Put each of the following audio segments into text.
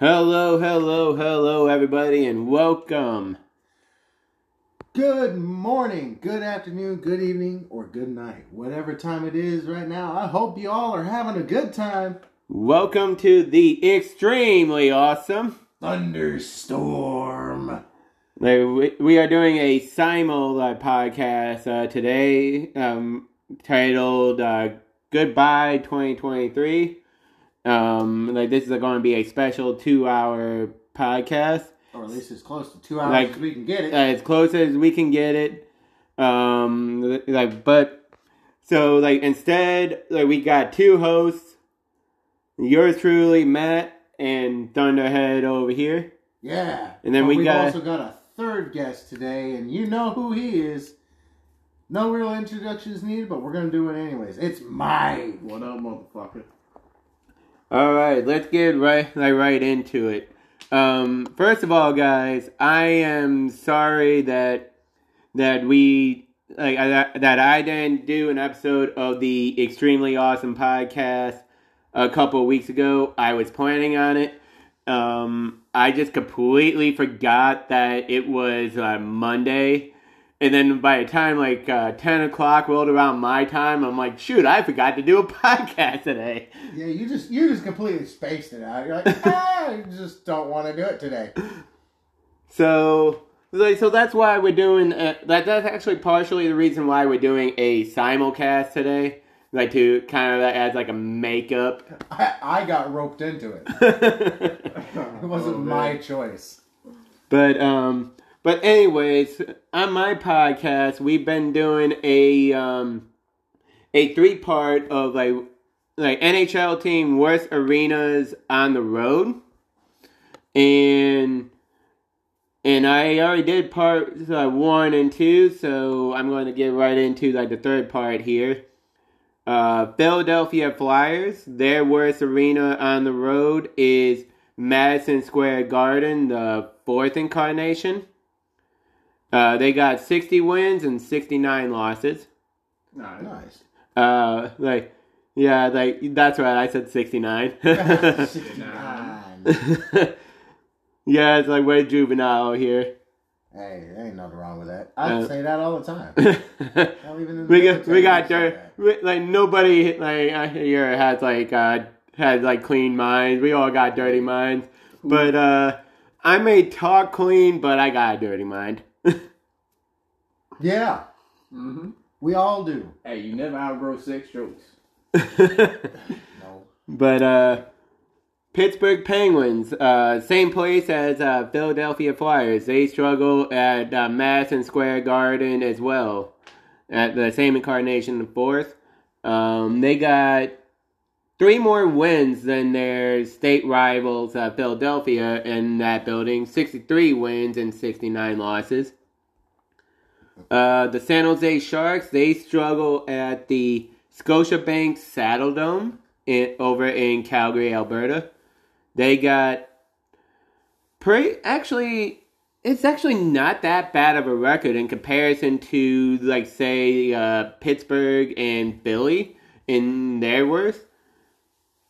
Hello, hello, hello, everybody, and welcome. Good morning, good afternoon, good evening, or good night. Whatever time it is right now, I hope you all are having a good time. Welcome to the extremely awesome. Thunderstorm. We, we are doing a simul podcast uh, today um, titled uh, Goodbye 2023. Um, like, this is going to be a special two hour podcast. Or at least as close to two hours Like, as we can get it. as close as we can get it. Um, like, but so like instead, like we got two hosts. Yours truly, Matt and Thunderhead over here. yeah. and then But we we've got- also got a third guest today, and you know who he is. No real introductions needed, but we're gonna do it anyways. It's Mike. What up, motherfucker? All right, let's get right right into it. Um, first of all, guys, I am sorry that that we like I- that I didn't do an episode of the extremely awesome podcast a couple weeks ago. I was planning on it. Um, I just completely forgot that it was uh, Monday. And then by the time like uh, 10 o'clock rolled around my time, I'm like, shoot, I forgot to do a podcast today. Yeah, you just you just completely spaced it out. You're like, ah, I just don't want to do it today. So, like, so that's why we're doing uh, that. That's actually partially the reason why we're doing a simulcast today, like to kind of as like a makeup. I, I got roped into it. It wasn't Oh, my choice. but um, but anyways, on my podcast, we've been doing a um, a three part of like like NHL team worst arenas on the road, and and I already did part uh, one and two, so I'm going to get right into like the third part here. Uh, Philadelphia Flyers, their worst arena on the road is Madison Square Garden, the fourth incarnation. Uh, they got 60 wins and 69 losses. Nah, Nice. Uh, like, yeah, like that's right. I said 69. 69. yeah, it's like we're juvenile here. Hey, there ain't nothing wrong with that. I Uh, say that all the time. Hell, even in the we got we got I say dirt. we- Like nobody like here has like uh has like clean minds. We all got dirty minds, but uh I may talk clean, but I got a dirty mind. Yeah, Mm-hmm. we all do. Hey, you never outgrow sex jokes. No. but uh Pittsburgh Penguins, uh, same place as uh, Philadelphia Flyers. They struggle at uh, Madison Square Garden as well, at the same incarnation, the fourth. Um, they got three more wins than their state rivals, uh, Philadelphia, in that building. Sixty-three wins and sixty-nine losses. Uh, the San Jose Sharks they struggle at the Scotiabank Saddle Dome in, over in Calgary, Alberta. They got pretty actually it's actually not that bad of a record in comparison to like say uh, Pittsburgh and Philly in their worst.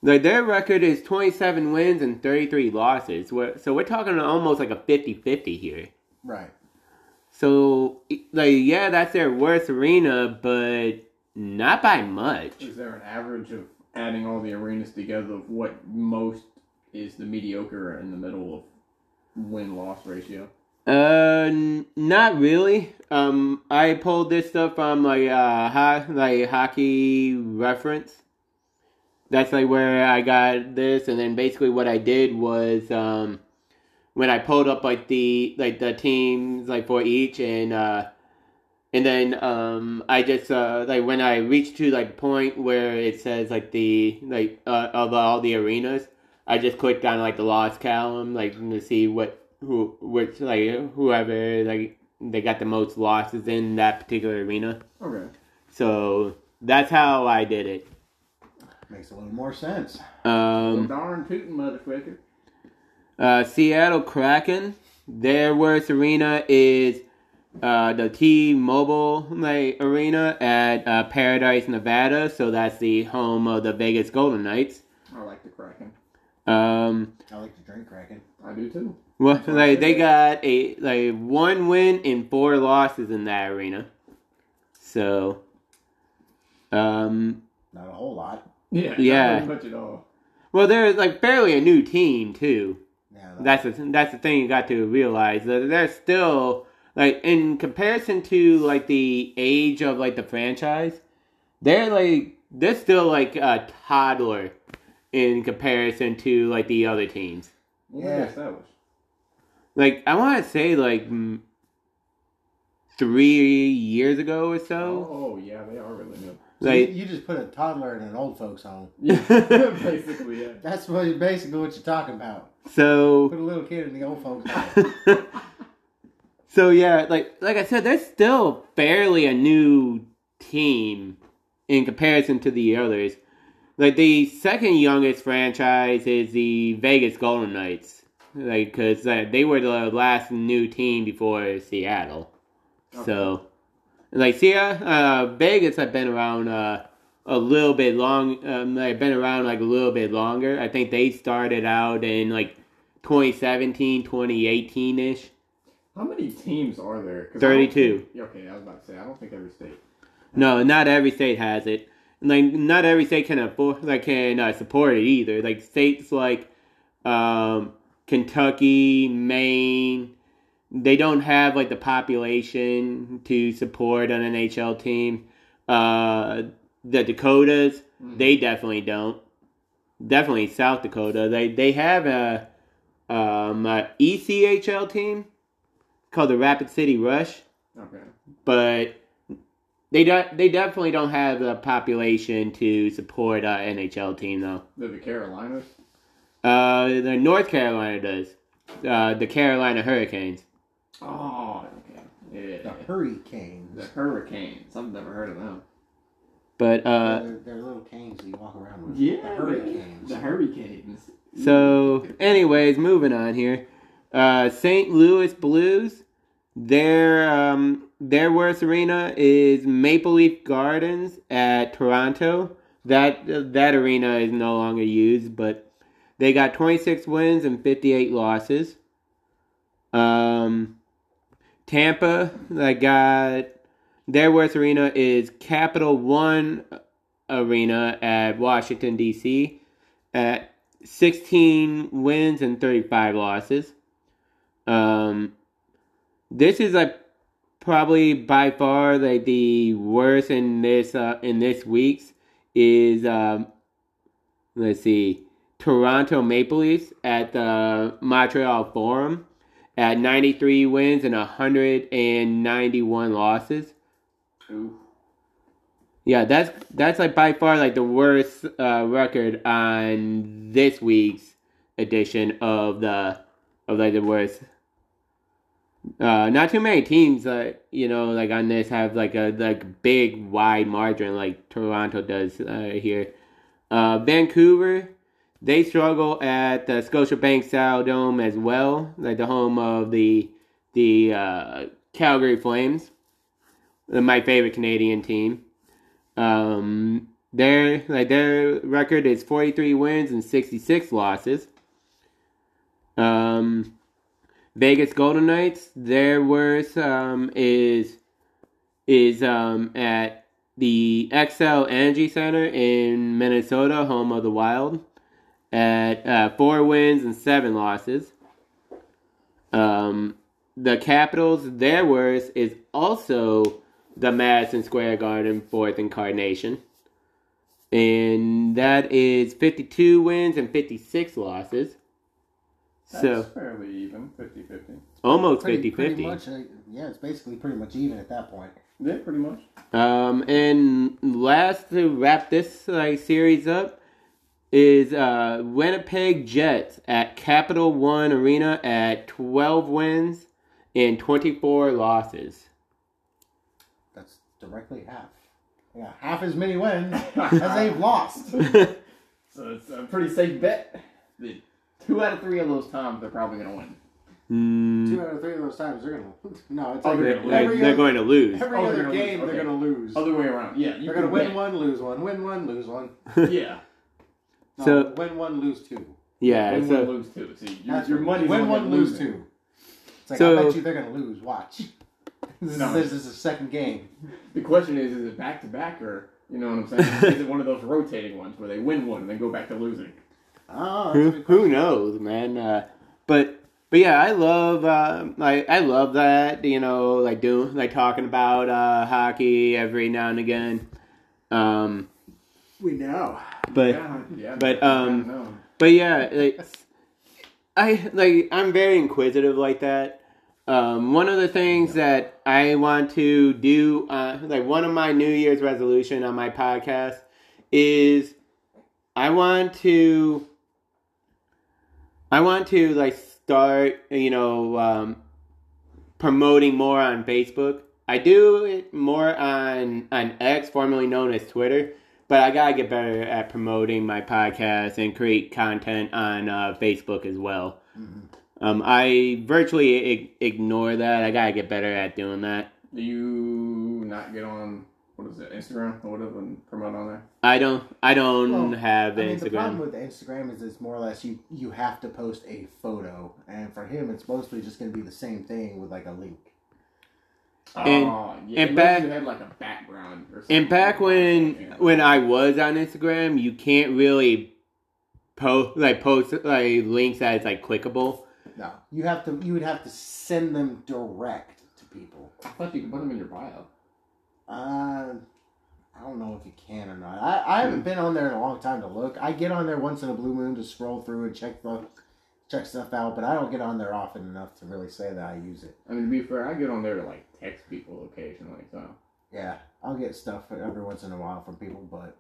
Like their record is 27 wins and 33 losses. So we're talking almost like a 50-50 here. Right. So like yeah, that's their worst arena, but not by much. Is there an average of adding all the arenas together of what most is the mediocre in the middle of win loss ratio? Uh, n- not really. Um, I pulled this stuff from like uh, ho- like hockey reference. That's like where I got this, and then basically what I did was um, when I pulled up like the like the teams like for each, and uh, and then um, I just uh, like when I reached to like the point where it says like the like uh, of all the arenas, I just clicked on like the loss column like to see what who which like whoever like they got the most losses in that particular arena. Okay. So that's how I did it. Makes a little more sense. Well, Um, darn tootin' motherfucker. Uh, Seattle Kraken, their worst arena is uh, the T-Mobile like, Arena at uh, Paradise, Nevada. So that's the home of the Vegas Golden Knights. I like the Kraken. Um, I like to drink Kraken. I do too. well, like they got a like one win and four losses in that arena. So, um, Not a whole lot. Yeah. Yeah. Not much at all. well, they're like fairly a new team too. Yeah, That's the that's the thing you got to realize. that They're still like in comparison to like the age of like the franchise, they're like they're still like a toddler in comparison to like the other teams. Yeah. were they established? Like I want to say like three years ago or so. Oh, oh yeah, they are really new. So you, Like you just put a toddler in an old folks home. Yeah, basically, yeah. That's what basically what you're talking about. so Put a little kid in the old folks home. so yeah, like like I said, they're still fairly a new team in comparison to the others. Like the second youngest franchise is the Vegas Golden Knights, like because uh, they were the last new team before Seattle. So, like Seattle, uh, Vegas have been around uh, a little bit long. Um, they've been around like a little bit longer. I think they started out in like 2017, 2018 ish. How many teams are there? 32. think- Okay, I was about to say, I don't think every state. No, not every state has it. Like not every state can afford, like can uh, support it either. Like states like um, Kentucky, Maine, they don't have like the population to support an NHL team. Uh, the Dakotas, they definitely don't. Definitely South Dakota. They they have a um a ECHL team called the Rapid City Rush Okay. but they de- they definitely don't have the population to support a NHL team though. They're the Carolinas. Uh, the North Carolina does. Uh, the Carolina Hurricanes. Oh, okay. the Yeah. Hurricanes. The Hurricanes. I've never heard of them. But uh, they're, they're little canes that you walk around with. Yeah. The Hurricanes. The Hurricanes. so anyways, moving on here. Uh, St. Louis Blues. Their um their worst arena is Maple Leaf Gardens at Toronto. That that arena is no longer used, but they got 26 wins and 58 losses. Um, Tampa, I got their worst arena is Capital One Arena at Washington D.C. at 16 wins and 35 losses. Um, this is like probably by far like the worst in this uh, in this week's is um, let's see Toronto Maple Leafs at the Montreal Forum at 93 wins and 191 losses. Ooh. Yeah, that's that's like by far like the worst uh, record on this week's edition of the of like the worst. Uh, not too many teams, uh, you know, like on this have like a like big wide margin like Toronto does uh, here. Uh, Vancouver, they struggle at the Scotiabank Saddle Dome as well, like the home of the the uh, Calgary Flames, my favorite Canadian team. Um, their like their record is forty three wins and sixty six losses. Um, Vegas Golden Knights, their worst um, is is um, at the Xcel Energy Center in Minnesota, home of the Wild, at uh, four wins and seven losses. Um, the Capitals, their worst is also the Madison Square Garden fourth incarnation. And that is 52 wins and 56 losses. That's So fairly even, 50 50. almost Pretty, 50 pretty 50. much, uh, yeah, it's basically pretty much even at that point. Yeah, pretty much. Um, and last to wrap this like series up is uh, Winnipeg Jets at Capital One Arena at 12 wins and 24 losses. That's directly half. Yeah, half as many wins as they've lost. So it's a pretty safe bet that two out of three of those times they're probably going to win. Mm, Two out of three of those times they're gonna. No, it's Oh, like they're they're, gonna like, every they're going to lose. every Oh, they're other game lose, they're okay. gonna lose. Other way around. Yeah, you They're gonna win bet. one, lose one, win one, lose one. Yeah. No, So- win one, lose two. Yeah, win so one, lose two. See, your, That's your what- money's win one, lose losing. two. It's like So- I bet you they're gonna lose. Watch. This, No. is, this is a second game. The question is, is it back to back or you know what I'm saying? is it one of those rotating ones where they win one and then go back to losing? Oh, who, who knows, man? Uh, but but yeah, I love uh, like I love that you know like doing like talking about uh, hockey every now and again. Um, We know. But yeah, yeah. but, um. But yeah, like, I like I'm very inquisitive like that. Um, one of the things that I want to do, uh, like one of my New Year's resolution on my podcast, is I want to, I want to like start, you know, um, promoting more on Facebook. I do it more on on X, formerly known as Twitter, but I gotta get better at promoting my podcast and create content on uh, Facebook as well. Um, I virtually ig- ignore that. I gotta get better at doing that. Do you not get on what is it, Instagram or whatever, and promote on there? I don't. I don't Well, have I mean, the problem Instagram. with Instagram is it's more or less you you have to post a photo, and for him, it's mostly just going to be the same thing with like a link. And- oh, yeah, and back- you had like a background or something. And back when Yeah. when I was on Instagram, you can't really post like post like links that is like clickable. No, you have to. You would have to send them direct to people. I thought you could put them in your bio. Uh, I don't know if you can or not. I, I haven't been on there in a long time to look. I get on there once in a blue moon to scroll through and check the check stuff out, but I don't get on there often enough to really say that I use it. I mean, to be fair, I get on there to like text people occasionally, so Yeah, I'll get stuff every once in a while from people, but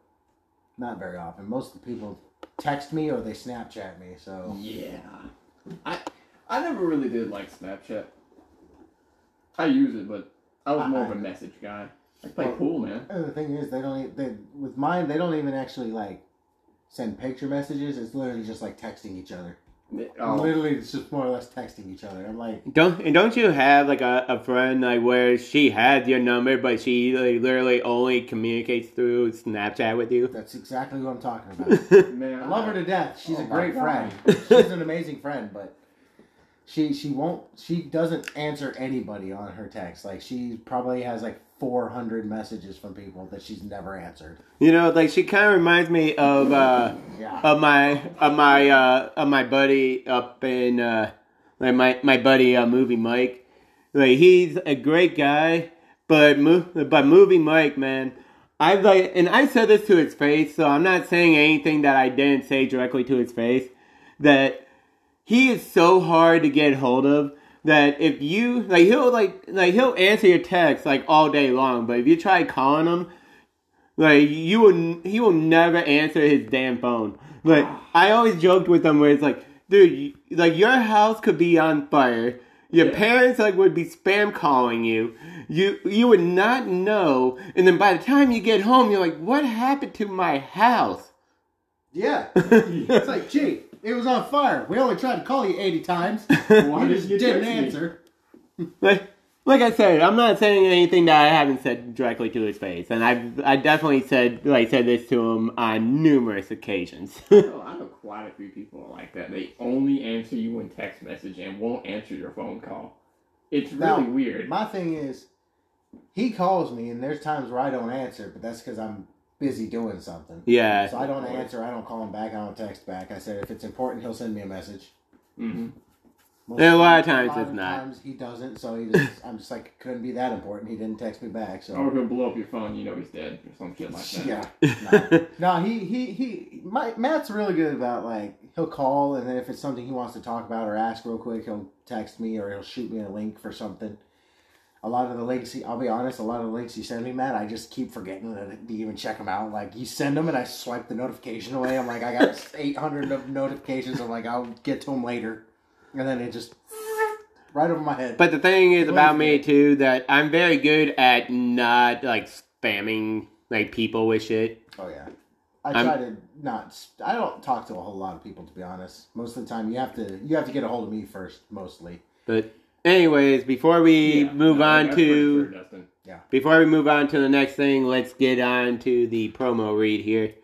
not very often. Most of the people text me or they Snapchat me. So yeah. I I never really did like Snapchat. I use it, but I was more of a message guy. I play Well- pool, man. the thing is, they don't. They with mine, they don't even actually like send picture messages. It's literally just like texting each other. Oh, Literally, it's just more or less texting each other. I'm like, Don't and don't you have like a, a friend like where she has your number, but she like, literally only communicates through Snapchat with you? that's exactly what I'm talking about. man, I love her to death. She's Oh a great God. friend. She's an amazing friend, but she she won't. She doesn't answer anybody on her text. Like she probably has like 400 messages from people that she's never answered. You know, like she kind of reminds me of uh, Yeah. of my of my uh, of my buddy up in uh, like my my buddy uh, movie Mike. Like he's a great guy, but mo- but movie Mike, man. I like, and I said this to his face, so I'm not saying anything that I didn't say directly to his face. That he is so hard to get hold of that if you like, he'll like like he'll answer your text like all day long, but if you try calling him, like you will, he will never answer his damn phone. But I always joked with him where it's like, dude, like your house could be on fire. Your Yeah. parents like would be spam calling you. You you would not know, and then by the time you get home, you're like, what happened to my house? Yeah. It's like, gee, it was on fire. We only tried to call you 80 times. Why you did just you didn't answer. like like I said, I'm not saying anything that I haven't said directly to his face, and I've I definitely said like said this to him on numerous occasions. Oh, I know quite a few people like that. They only answer you in text message and won't answer your phone call. It's really Now, weird. My thing is, he calls me, and there's times where I don't answer, but that's because I'm busy doing something. yeah, So I don't answer. I don't call him back. I don't text back. I said if it's important, he'll send me a message. hmm Most And a lot of times lot it's not. Times he doesn't. So he just, I'm just like, couldn't be that important. He didn't text me back. So Or he'll blow up your phone. You know he's dead or some shit like that. yeah. No, no, he he he. My, Matt's really good about like he'll call, and then if it's something he wants to talk about or ask real quick, he'll text me or he'll shoot me a link for something. A lot of the links, I'll be honest, a lot of the links you send me, Matt, I just keep forgetting to, even check them out. Like you send them, and I swipe the notification away. I'm like, I got 800 of notifications. I'm like, I'll get to them later, and then it just right over my head. But the thing is about me too that I'm very good at not like spamming like people with shit. Oh yeah. I I'm- try to not. I don't talk to a whole lot of people to be honest. Most of the time, you have to you have to get a hold of me first, mostly. But anyways, before we Yeah, move no, on to fair, Dustin. before we move on to the next thing, let's get on to the promo read here.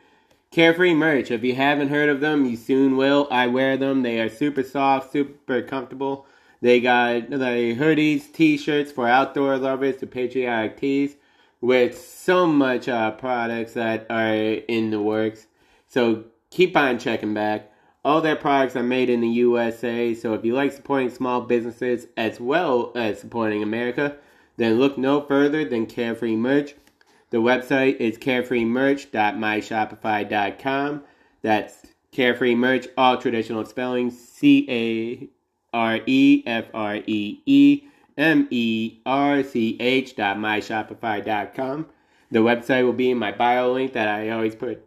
Carefree merch. If you haven't heard of them, you soon will. I wear them. They are super soft, super comfortable. They got the hoodies, t-shirts for outdoor lovers, the patriotic tees, with so much uh, products that are in the works. So keep on checking back. All their products are made in the USA. So if you like supporting small businesses as well as supporting America, then look no further than Carefree Merch. The website is carefreemerch.myshopify.com. That's Carefree Merch, all traditional spelling C A R E F R E E M E R C H dot myshopify.com. The website will be in my bio link that I always put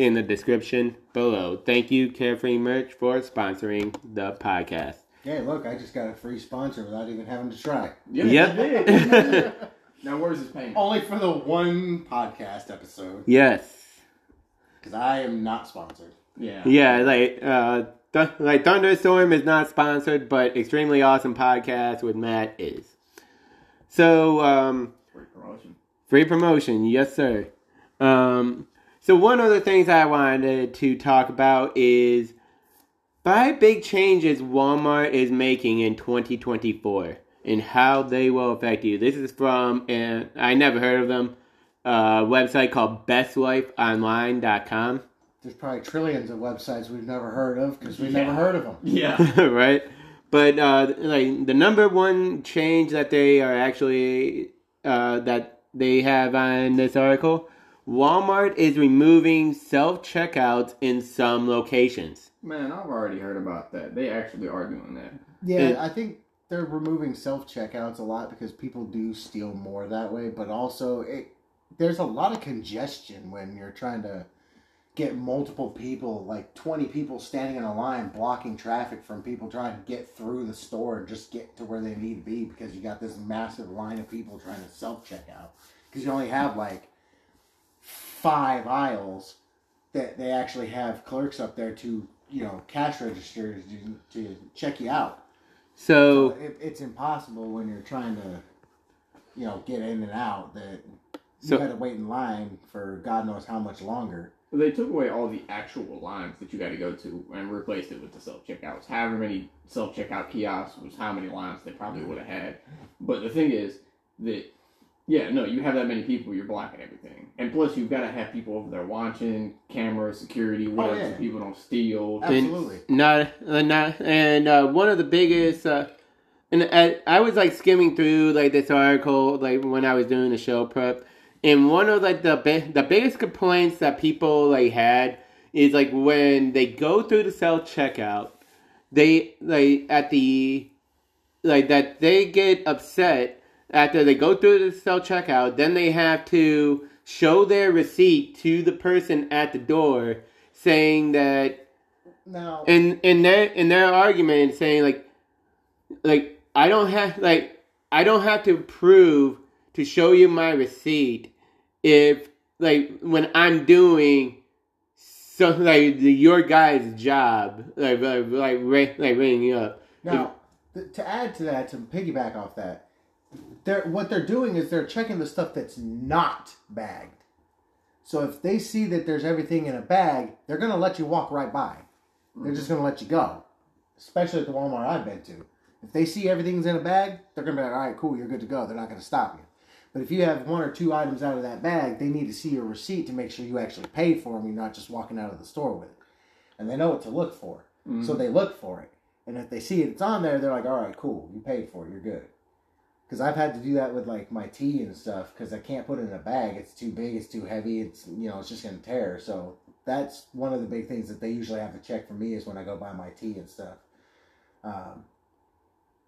in the description below. Thank you, Carefree Merch, for sponsoring the podcast. Hey, look, I just got a free sponsor without even having to try. Yeah, Yep. now, where's his payment? Only for the one podcast episode, Yes. because I am not sponsored. Yeah. Yeah, like uh Th- like Thunderstorm is not sponsored, but extremely awesome podcast with Matt is. So um Great promotion. free promotion, yes sir. Um so one of the things I wanted to talk about is five big changes Walmart is making in 2024 and how they will affect you. This is from uh, I never heard of them. A website called bestlifeonline.com. There's probably trillions of websites we've never heard of because we've Yeah. never heard of them. Yeah. right? But uh, like the number one change that they are actually uh, that they have on this article, Walmart is removing self checkouts in some locations. Man, I've already heard about that. They actually are doing that. Yeah, It- I think they're removing self checkouts a lot because people do steal more that way. But also, it there's a lot of congestion when you're trying to get multiple people, like 20 people standing in a line, blocking traffic from people trying to get through the store and just get to where they need to be because you got this massive line of people trying to self check out. Because you only have like five aisles that they actually have clerks up there to, you know, cash registers to, to check you out. So So it, it's impossible when you're trying to, you know, get in and out that you So- got to wait in line for God knows how much longer. They took away all the actual lines that you got to go to and replaced it with the self checkouts. However many self checkout kiosks was how many lines they probably would have had. But the thing is that yeah, no, you have that many people, you're blocking everything, and plus you've got to have people over there watching, camera, security, whatever, yeah. so people don't steal. Absolutely. not uh, not and uh, one of the biggest uh, and I, I was like skimming through like this article like when I was doing the show prep and one of like the bi- the biggest complaints that people like had is like when they go through the self checkout they like at the like that they get upset after they go through the self checkout then they have to show their receipt to the person at the door saying that Now, in in their in their argument saying like like I don't have like I don't have to prove to show you my receipt if like when I'm doing so like the, your guy's job like like like, like ringing up. Now th- to add to that, to piggyback off that, they're what they're doing is they're checking the stuff that's not bagged. So if they see that there's everything in a bag, they're gonna let you walk right by. They're just gonna let you go. Especially at the Walmart I've been to. If they see everything's in a bag, they're gonna be like, all right, cool, you're good to go. They're not gonna stop you. But if you have one or two items out of that bag, they need to see your receipt to make sure you actually paid for them. You're not just walking out of the store with it. And they know what to look for, so mm-hmm. they look for it. And if they see it, it's on there, they're like, all right, cool, you paid for it, you're good. Because I've had to do that with like my tea and stuff because I can't put it in a bag. It's too big, it's too heavy. It's you know it's just gonna tear. So that's one of the big things that they usually have to check for me is when I go buy my tea and stuff. Um,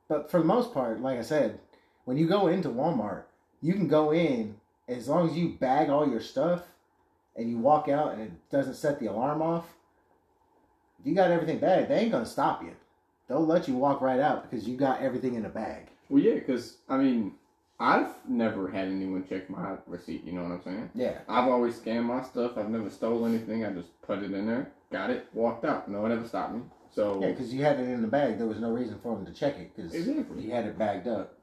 but for the most part, like I said, when you go into Walmart, you can go in as long as you bag all your stuff and you walk out and it doesn't set the alarm off. If you got everything bagged, they ain't gonna stop you. They'll let you walk right out because you got everything in a bag. Well, yeah, because I mean, I've never had anyone check my receipt. You know what I'm saying? Yeah. I've always scanned my stuff. I've never stole anything. I just put it in there, got it, walked out. No one ever stopped me. So Yeah, because you had it in the bag. There was no reason for them to check it because Exactly. you had it bagged up.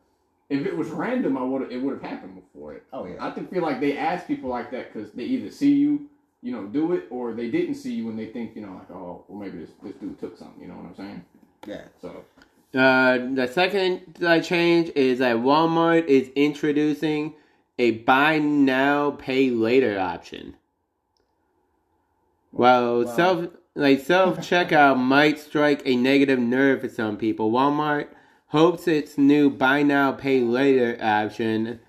if it was random, I would it would have happened before it. Oh yeah. I think feel like they ask people like that because they either see you you know, do it, or they didn't see you and they think, you know, like, oh, well, maybe this this dude took something. You know what I'm saying? Yeah. So Uh, the second change is that Walmart is introducing a buy now, pay later option. While Wow. self like self checkout might strike a negative nerve for some people, Walmart hopes its new buy now, pay later option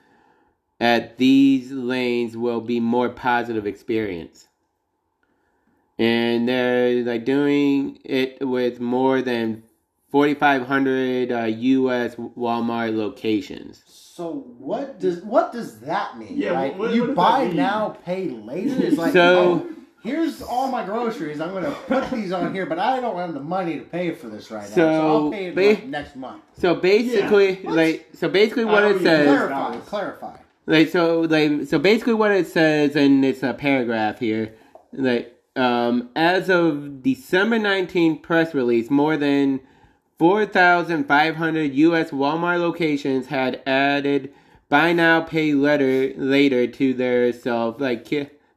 at these lanes will be more positive experience. And they're like doing it with more than 4,500 uh, U.S. Walmart locations. So what does what does that mean? Yeah, Like what- what you does buy mean? now, pay later. Is like So- oh, here's all my groceries. I'm gonna put these on here, but I don't have the money to pay for this right now. So So, I'll pay it ba- like, next month. So basically, What? like, so basically, what it says, Clarify, clarify. like, so, like, so basically, what it says in this uh, paragraph here, like, um, as of December 19th press release, more than 4,500 U.S. Walmart locations had added buy now, pay later later to their self like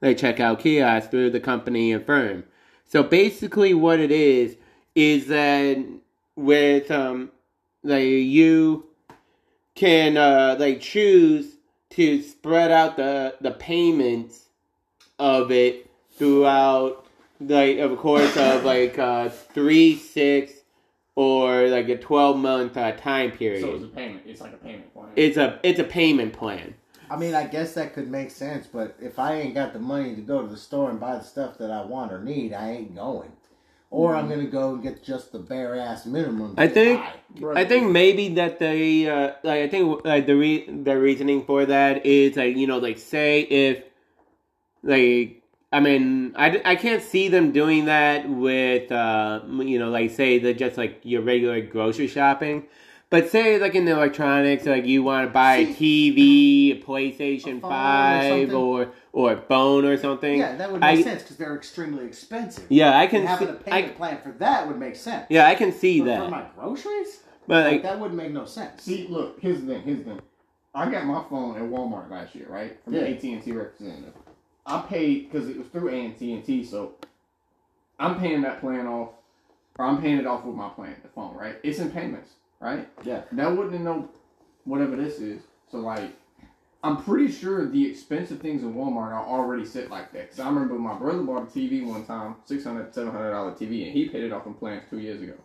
like checkout kiosks through the company Affirm. So basically, what it is is that with um like you can uh like choose to spread out the the payments of it throughout like of course of like uh three six or like a 12 month uh, time period so it's a payment. It's like a payment plan. it's a it's a payment plan I mean, I guess that could make sense, but if I ain't got the money to go to the store and buy the stuff that I want or need, I ain't going. Or I'm gonna go and get just the bare ass minimum. I think- buy. I think maybe that they uh, like I think like the re- the reasoning for that is like you know like say if like I mean I, I can't see them doing that with uh you know like say the just like your regular grocery shopping. But say like in the electronics, like you want to buy a TV, a PlayStation A phone or Five, or or a phone or something. Yeah, that would I- make sense because they're extremely expensive. Yeah, I And can having see. a payment I, plan for that would make sense. yeah, I can see But that. for my groceries, but like, like, that wouldn't make no sense. See, look, here's the thing. Here's the thing. I got my phone at Walmart last year, right? From Yeah. the AT and T representative. I paid because it was through AT and T, so I'm paying that plan off, or I'm paying it off with my plan, the phone, right? It's in payments, right? Yeah. That wouldn't know whatever this is. So like, I'm pretty sure the expensive things in Walmart are already set like that. Cause I remember my brother bought a TV one time, six hundred, seven hundred dollar TV, and he paid it off in plans two years ago.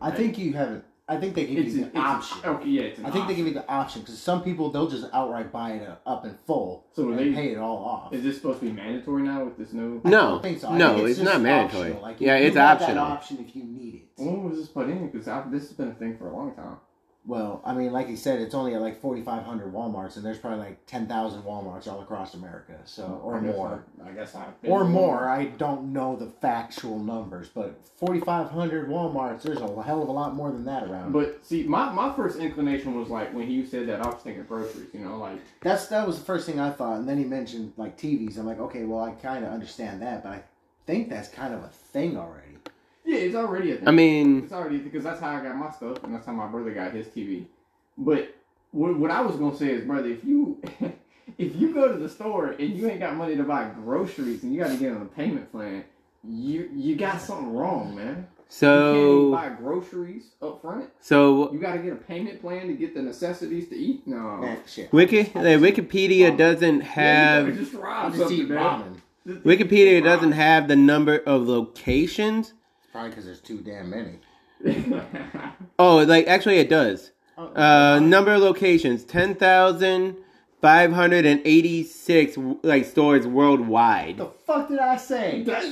I think you have. I think they give It's you an the option. Okay, yeah, it's an I think they give you the option because some people they'll just outright buy it up in full So and they- pay it all off. Is this supposed to be mandatory now with this new? No. don't think so. I No, think it's just not mandatory. Like, Yeah, you it's have optional. That option if you need it. When was this put in? Because this has been a thing for a long time. Well, I mean, like you said, it's only at like forty five hundred WalMarts, and there's probably like ten thousand WalMarts all across America. So or I more. I, I guess I. or more. I don't know the factual numbers, but 4,500 WalMarts, there's a hell of a lot more than that around. But see, my, my first inclination was like when you said that, I was thinking groceries. You know, like That's that was the first thing I thought, and then he mentioned like TVs. I'm like, okay, well, I kind of understand that, but I think that's kind of a thing already. Yeah, it's already a thing. I mean, it's already because that's how I got my stuff, and that's how my brother got his TV. But what, what I was gonna say is, brother, if you if you go to the store and you ain't got money to buy groceries and you got to get on a payment plan, you you got something wrong, man. you can't so buy groceries up front. so You got to get a payment plan to get the necessities to eat. No. Wiki like, Wikipedia doesn't Yeah, you have gotta just rob just eat ramen. Wikipedia doesn't have the number of locations. Probably because there's too damn many. Oh, like actually it does. Oh, Uh, number of locations: ten thousand five hundred and eighty-six like stores worldwide. The fuck did I say? That-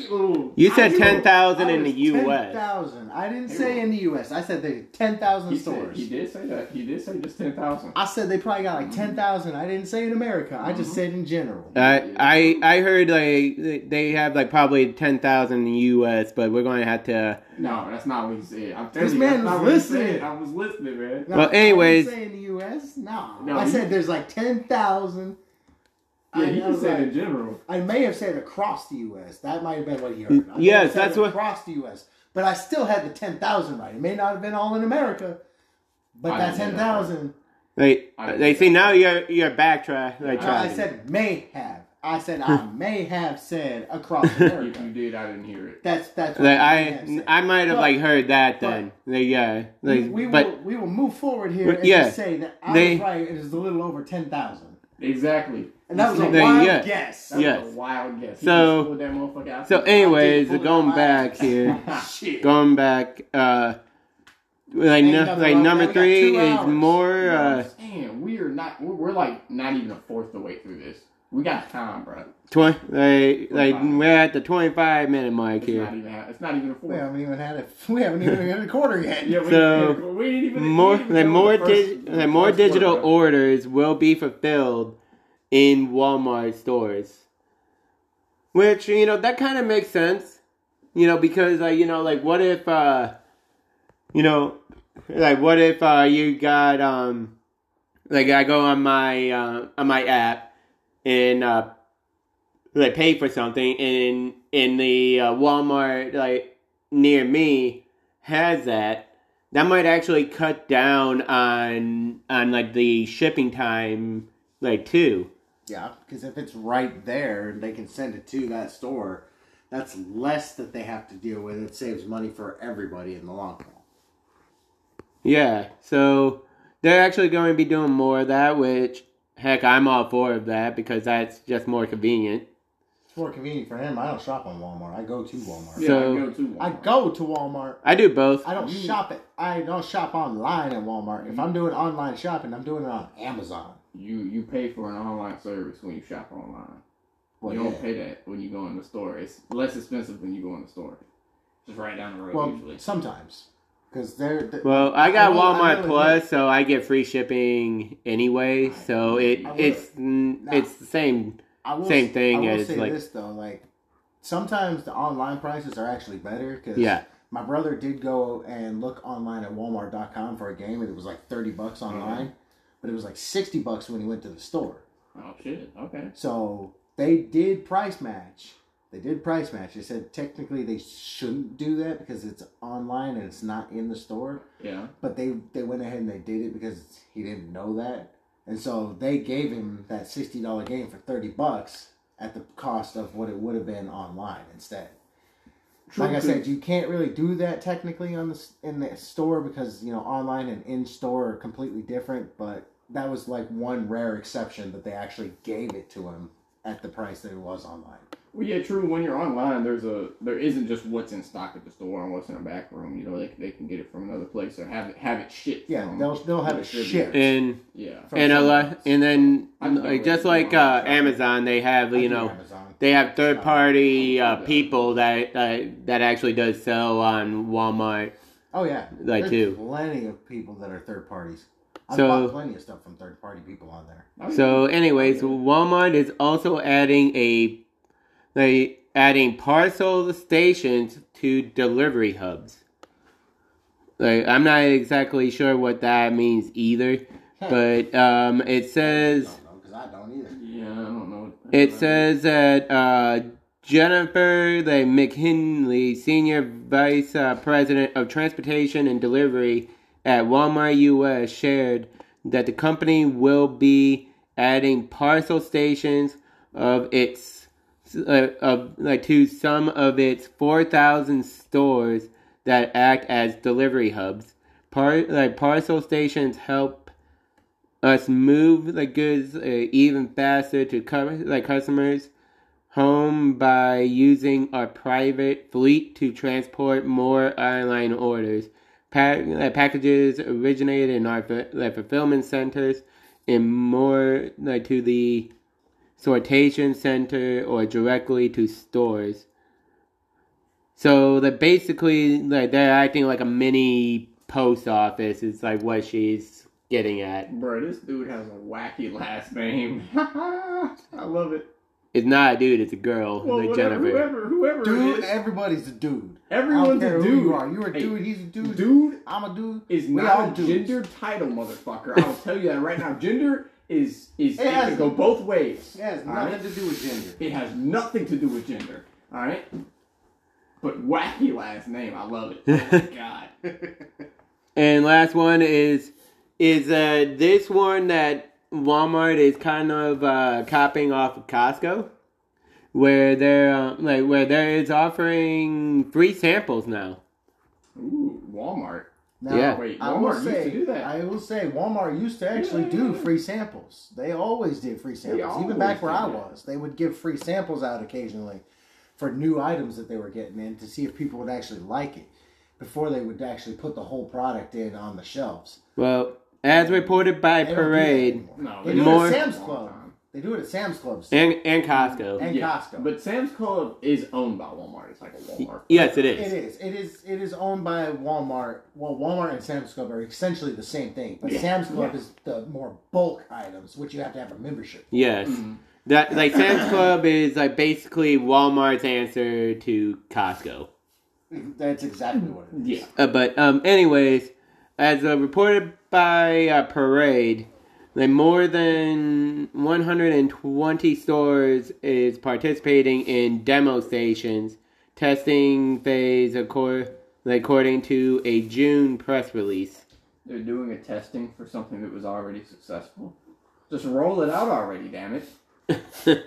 You said I- ten thousand in the U.S. Ten thousand. I didn't say in the U.S. I said they ten thousand He, said, stores. he did say that. He did say just ten thousand. I said they probably got like ten thousand. I didn't say in America. I just Mhm. said in general. I I I heard like they have like probably ten thousand in the U.S., but we're going to have to. No, that's not what he said. I'm telling This you, man that's not was listening. I was listening, man. No, Well, anyways- I didn't say in the U.S. No, No, I said there's like ten thousand. Yeah, he I, just said like, in general. I may have said across the U.S. That might have been what he heard. I Yes, said that's what- across the U.S. But I still had the ten thousand right. It may not have been all in America, but I that didn't say ten that. thousand. Like I- they see now you're you're backtrack like I tracking. said may have. I said I may have said across If you did, I didn't hear it. That's that's what Like, I, I. I might have But- like heard that but- then. Like, yeah, we, like, we but will we will move forward here But, and yeah, just say that I they- was right. It is a little over ten thousand, Exactly. And that was a They- wild yeah. guess. That was Yes. a wild guess. So- that so anyways, going out. back here, Shit. going back, uh, like no, like number with that. We got three is hours. more. You uh I'm we are not. We're, we're like not even a fourth the way through this. We got time, bro. Twenty, like, like we're at the twenty-five minute mark It's here. not even. It's not even a fourth. We haven't even had it. We haven't even had a quarter yet. Yeah, we, So, we didn't even we More, didn't even like more, the first- dig, the like more digital quarter, orders will be fulfilled in Walmart stores. Which you know that kind of makes sense, you know, because like you know, like what if, uh you know, like what if uh you got um, like I go on my uh on my app and uh like pay for something and in the uh, Walmart like near me has that that might actually cut down on on like the shipping time like too Yeah, because if it's right there and they can send it to that store, that's less that they have to deal with. It saves money for everybody in the long run. yeah so they're actually going to be doing more of that which heck i'm all for of that because that's just more convenient It's more convenient for him. I don't shop on Walmart. I go to Walmart. Yeah, So- I go to. I Walmart. go to Walmart. i do both I don't You- shop it. I don't shop online at Walmart. If I'm doing online shopping, I'm doing it on Amazon. You you pay for an online service when you shop online. Well, you don't yeah. pay that when you go in the store. It's less expensive when you go in the store. Just right down the road Well, usually. sometimes because they're, they're well i got I walmart will plus admit- so i get free shipping anyway so it it's mm, it's the same will, Same thing I will as, say like- this though, like sometimes the online prices are actually better because Yeah. my brother did go and look online at Walmart.com for a game and it was like thirty bucks online, but it was like sixty bucks when he went to the store. oh shit. Okay. So they did price match. They did price match. They said technically they shouldn't do that because it's online and it's not in the store. Yeah. But they they went ahead and they did it because he didn't know that, and so they gave him that sixty dollar game for thirty bucks at the cost of what it would have been online instead. True, like I said, you can't really do that technically on the in the store because you know online and in store are completely different. But that was like one rare exception that they actually gave it to him at the price that it was online. Well, yeah, true. When you're online, there's a there isn't just what's in stock at the store and what's in the back room. You know, they, they can get it from another place or have it have it shipped. Yeah, from they'll they'll have it shipped. and Yeah. and a lot, and then like just like uh. Amazon, they have you know Amazon. they have third party uh, people that uh, that actually does sell on Walmart. Oh yeah, Like, There's too. Plenty of people that are third parties. I've So- bought plenty of stuff from third party people on there. So, anyways. Walmart is also adding a they adding parcel stations to delivery hubs. Like I'm not exactly sure what that means either, but um, it I says. don't know because I don't either. Yeah, I don't know. It says that uh, Jennifer the McKinley, Senior Vice uh, President of Transportation and Delivery at Walmart US, shared that the company will be adding parcel stations of its uh, of like to some of its 4,000 stores that act as delivery hubs. Par- like parcel stations help us move the goods uh, even faster to cover like customers home by using our private fleet to transport more online orders. Pa- packages originated in our like, fulfillment centers and more like to the sortation center or directly to stores. So that basically like they're acting like a mini post office is like what she's getting at. Bro, this dude has a wacky last name. I love it. It's not a dude, it's a girl, Well, like whatever, Jennifer. whoever, whoever Dude, is, everybody's a dude. I don't everyone's care a who dude. you are. You're a Hey, dude. He's a dude. Dude I'm a dude. is We not all a dudes. gender title, motherfucker. I'll tell you that right now. Gender is is It it, has- can go both ways. It has nothing right? to do with gender. It has nothing to do with gender. All right. But wacky last name, I love it. Oh my god. And last one is is uh this one that Walmart is kind of uh copying off of Costco. where they're uh, like where there is offering free samples now. Ooh, Walmart. Now, Yeah. Wait, I Walmart will used say, to do that. I will say, Walmart used to actually Yeah. do free samples. They always did free samples. Even back where did I that. was, they would give free samples out occasionally for new items that they were getting in to see if people would actually like it before they would actually put the whole product in on the shelves. Well, as reported by They don't do Parade. No, they they do More- it at Sam's Club. They do it at Sam's Club. and and Costco. And Costco. But Sam's Club is owned by Walmart. It's like a Walmart. Yes, it It is. is. It is. It is owned by Walmart. Well, Walmart and Sam's Club are essentially the same thing, but Yeah. Sam's Club Yeah. is the more bulk items, which you have to have a membership. Yes. Mhm. That like Sam's Club is like basically Walmart's answer to Costco. That's exactly what it is. Yeah. Uh, but um, anyways, as uh, reported by uh, Parade, like more than 120 stores is participating in demo stations testing phase, accor- according to a June press release. They're doing a testing for something that was already successful. Just roll it out already, damn it.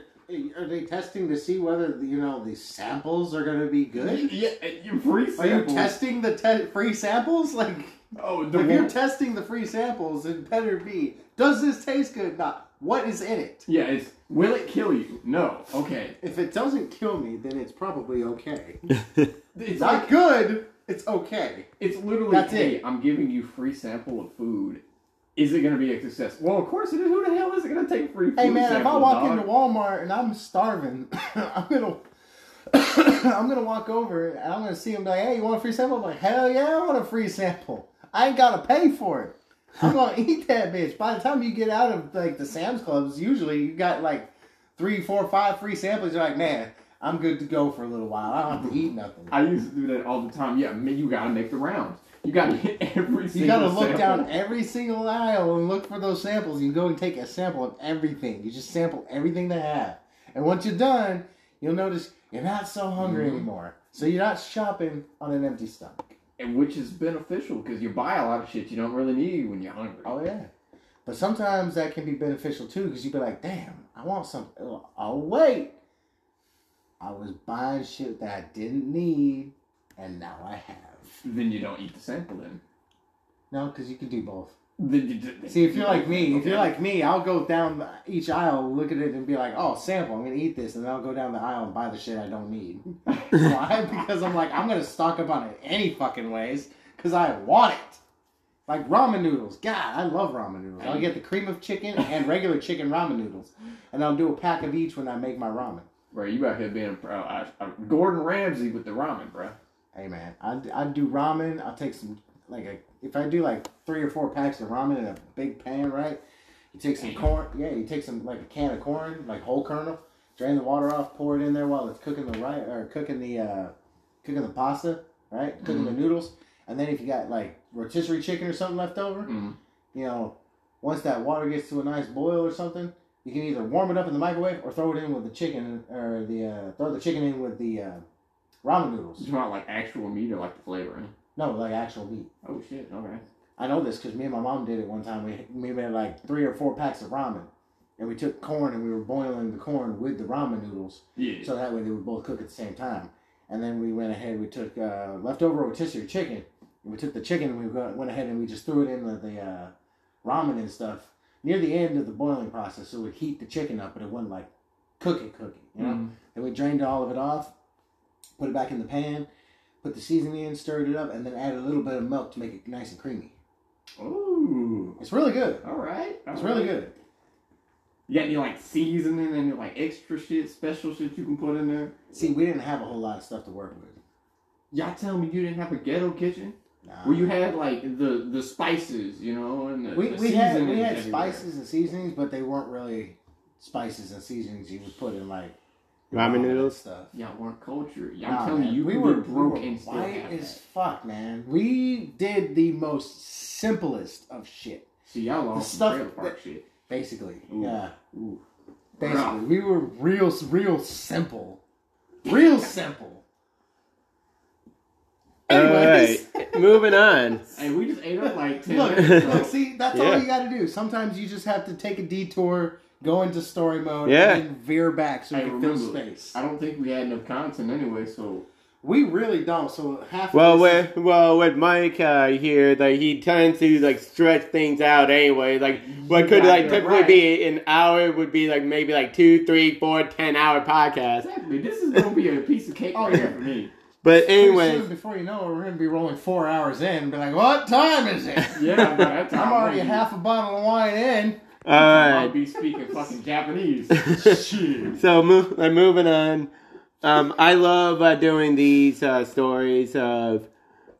Are they testing to see whether you know the samples are going to be good? Yeah, you free Are you testing the te- free samples? Like, Oh, the if you're testing the free samples, it better be. Does this taste good? Not. What is in it? yeah, it's will it kill you? No. Okay. If it doesn't kill me, then it's probably okay. It's Not like good. It's okay. it's literally That's hey, it. I'm giving you free sample of food. Is it going to be a success? Well, of course it is. Who the hell is it going to take free food? Hey man, if I walk dog? into Walmart and I'm starving, I'm gonna I'm gonna walk over and I'm gonna see him like, hey, you want a free sample? I'm like, hell yeah, I want a free sample. I ain't gotta pay for it. I'm gonna eat that bitch. By the time you get out of like the Sam's Clubs, usually you got like three, four, five free samples. You're like, man, I'm good to go for a little while. I don't have to eat nothing. I used to do that all the time. Yeah, you got to make the rounds. You got to hit every single. You gotta look sample. down every single aisle and look for those samples. You go and take a sample of everything. You just sample everything they have. And once you're done, you'll notice you're not so hungry Mhm. anymore. So you're not shopping on an empty stomach. And which is beneficial because you buy a lot of shit you don't really need when you're hungry. Oh yeah. But sometimes that can be beneficial too because you'd be like, damn, I want something. Oh wait, I was buying shit that I didn't need, and now I have. Then you don't eat the sample. Then. No, because you can do both. Then you d- See, if you're like me, if you're like me, I'll go down each aisle, look at it, and be like, "Oh, sample. I'm gonna eat this," and then I'll go down the aisle and buy the shit I don't need. Why? Because I'm like, I'm gonna stock up on it any fucking ways because I want it. Like ramen noodles. God, I love ramen noodles. I'll get the cream of chicken and regular chicken ramen noodles, and I'll do a pack of each when I make my ramen. Bro, you out here being uh, uh, uh, Gordon Ramsay with the ramen, bro. Hey man, I I do ramen. I'll take some like a, if I do like three or four packs of ramen in a big pan, right? You take some corn. Yeah, you take some like a can of corn, like whole kernel. Drain the water off. Pour it in there while it's cooking the right or cooking the uh, cooking the pasta, right? Cooking the noodles. And then if you got like rotisserie chicken or something left over, Mm. you know, once that water gets to a nice boil or something, you can either warm it up in the microwave or throw it in with the chicken or the uh, throw the chicken in with the uh, ramen noodles. You want like actual meat or like the flavoring? No, like actual meat. Oh shit! Okay. I know this because me and my mom did it one time. We we made like three or four packs of ramen, and we took corn and we were boiling the corn with the ramen noodles, Yeah. so that way they would both cook at the same time. And then we went ahead. We took uh, leftover rotisserie chicken, and we took the chicken and we went ahead and we just threw it in the, the uh, ramen and stuff near the end of the boiling process, so it would heat the chicken up, but it wouldn't like cook it, cook it. You know. Mm. And we drained all of it off, put it back in the pan, put the seasoning in, stirred it up, and then added a little bit of milk to make it nice and creamy. Ooh. It's really good. All right. all It's really right. good. You got any like seasoning and like extra shit, special shit you can put in there? See, we didn't have a whole lot of stuff to work with. Y'all tell me you didn't have a ghetto kitchen Nah. where you had like the the spices, you know, and the, we, the we had we had everywhere. spices and seasonings, but they weren't really spices and seasonings you would put in like Ramen and noodles? stuff. Y'all weren't cultured. Y'all Nah, telling man, you, you we could were broke we were and still white as that. fuck, man. We did the most simplest of shit, See, y'all the lost stuff some trailer park that- shit. basically. Ooh. Yeah, Ooh. basically, Rough. we were real, real simple, real simple. Anyways. All right, moving on. Hey, we just ate up like ten Look, minutes. look, see, that's Yeah. all you got to do. Sometimes you just have to take a detour go into story mode, Yeah. and then veer back so we Hey, can fill space. I don't think we had enough content anyway, so We really don't. So half. Well, of this with well with Mike uh, here, like he tends to like stretch things out anyway. Like what could got like typically right. be an hour would be like maybe like two, three, four, ten hour podcast. exactly. This is gonna be a piece of cake Oh, right yeah. here for me. But anyway, soon, before you know it, we're gonna be rolling four hours in. And be like, what time is it? Yeah, by that I'm already half a bottle of wine in. All I'll be speaking fucking Japanese. Shit. So move, like, moving on. Um, I love uh, doing these uh, stories of.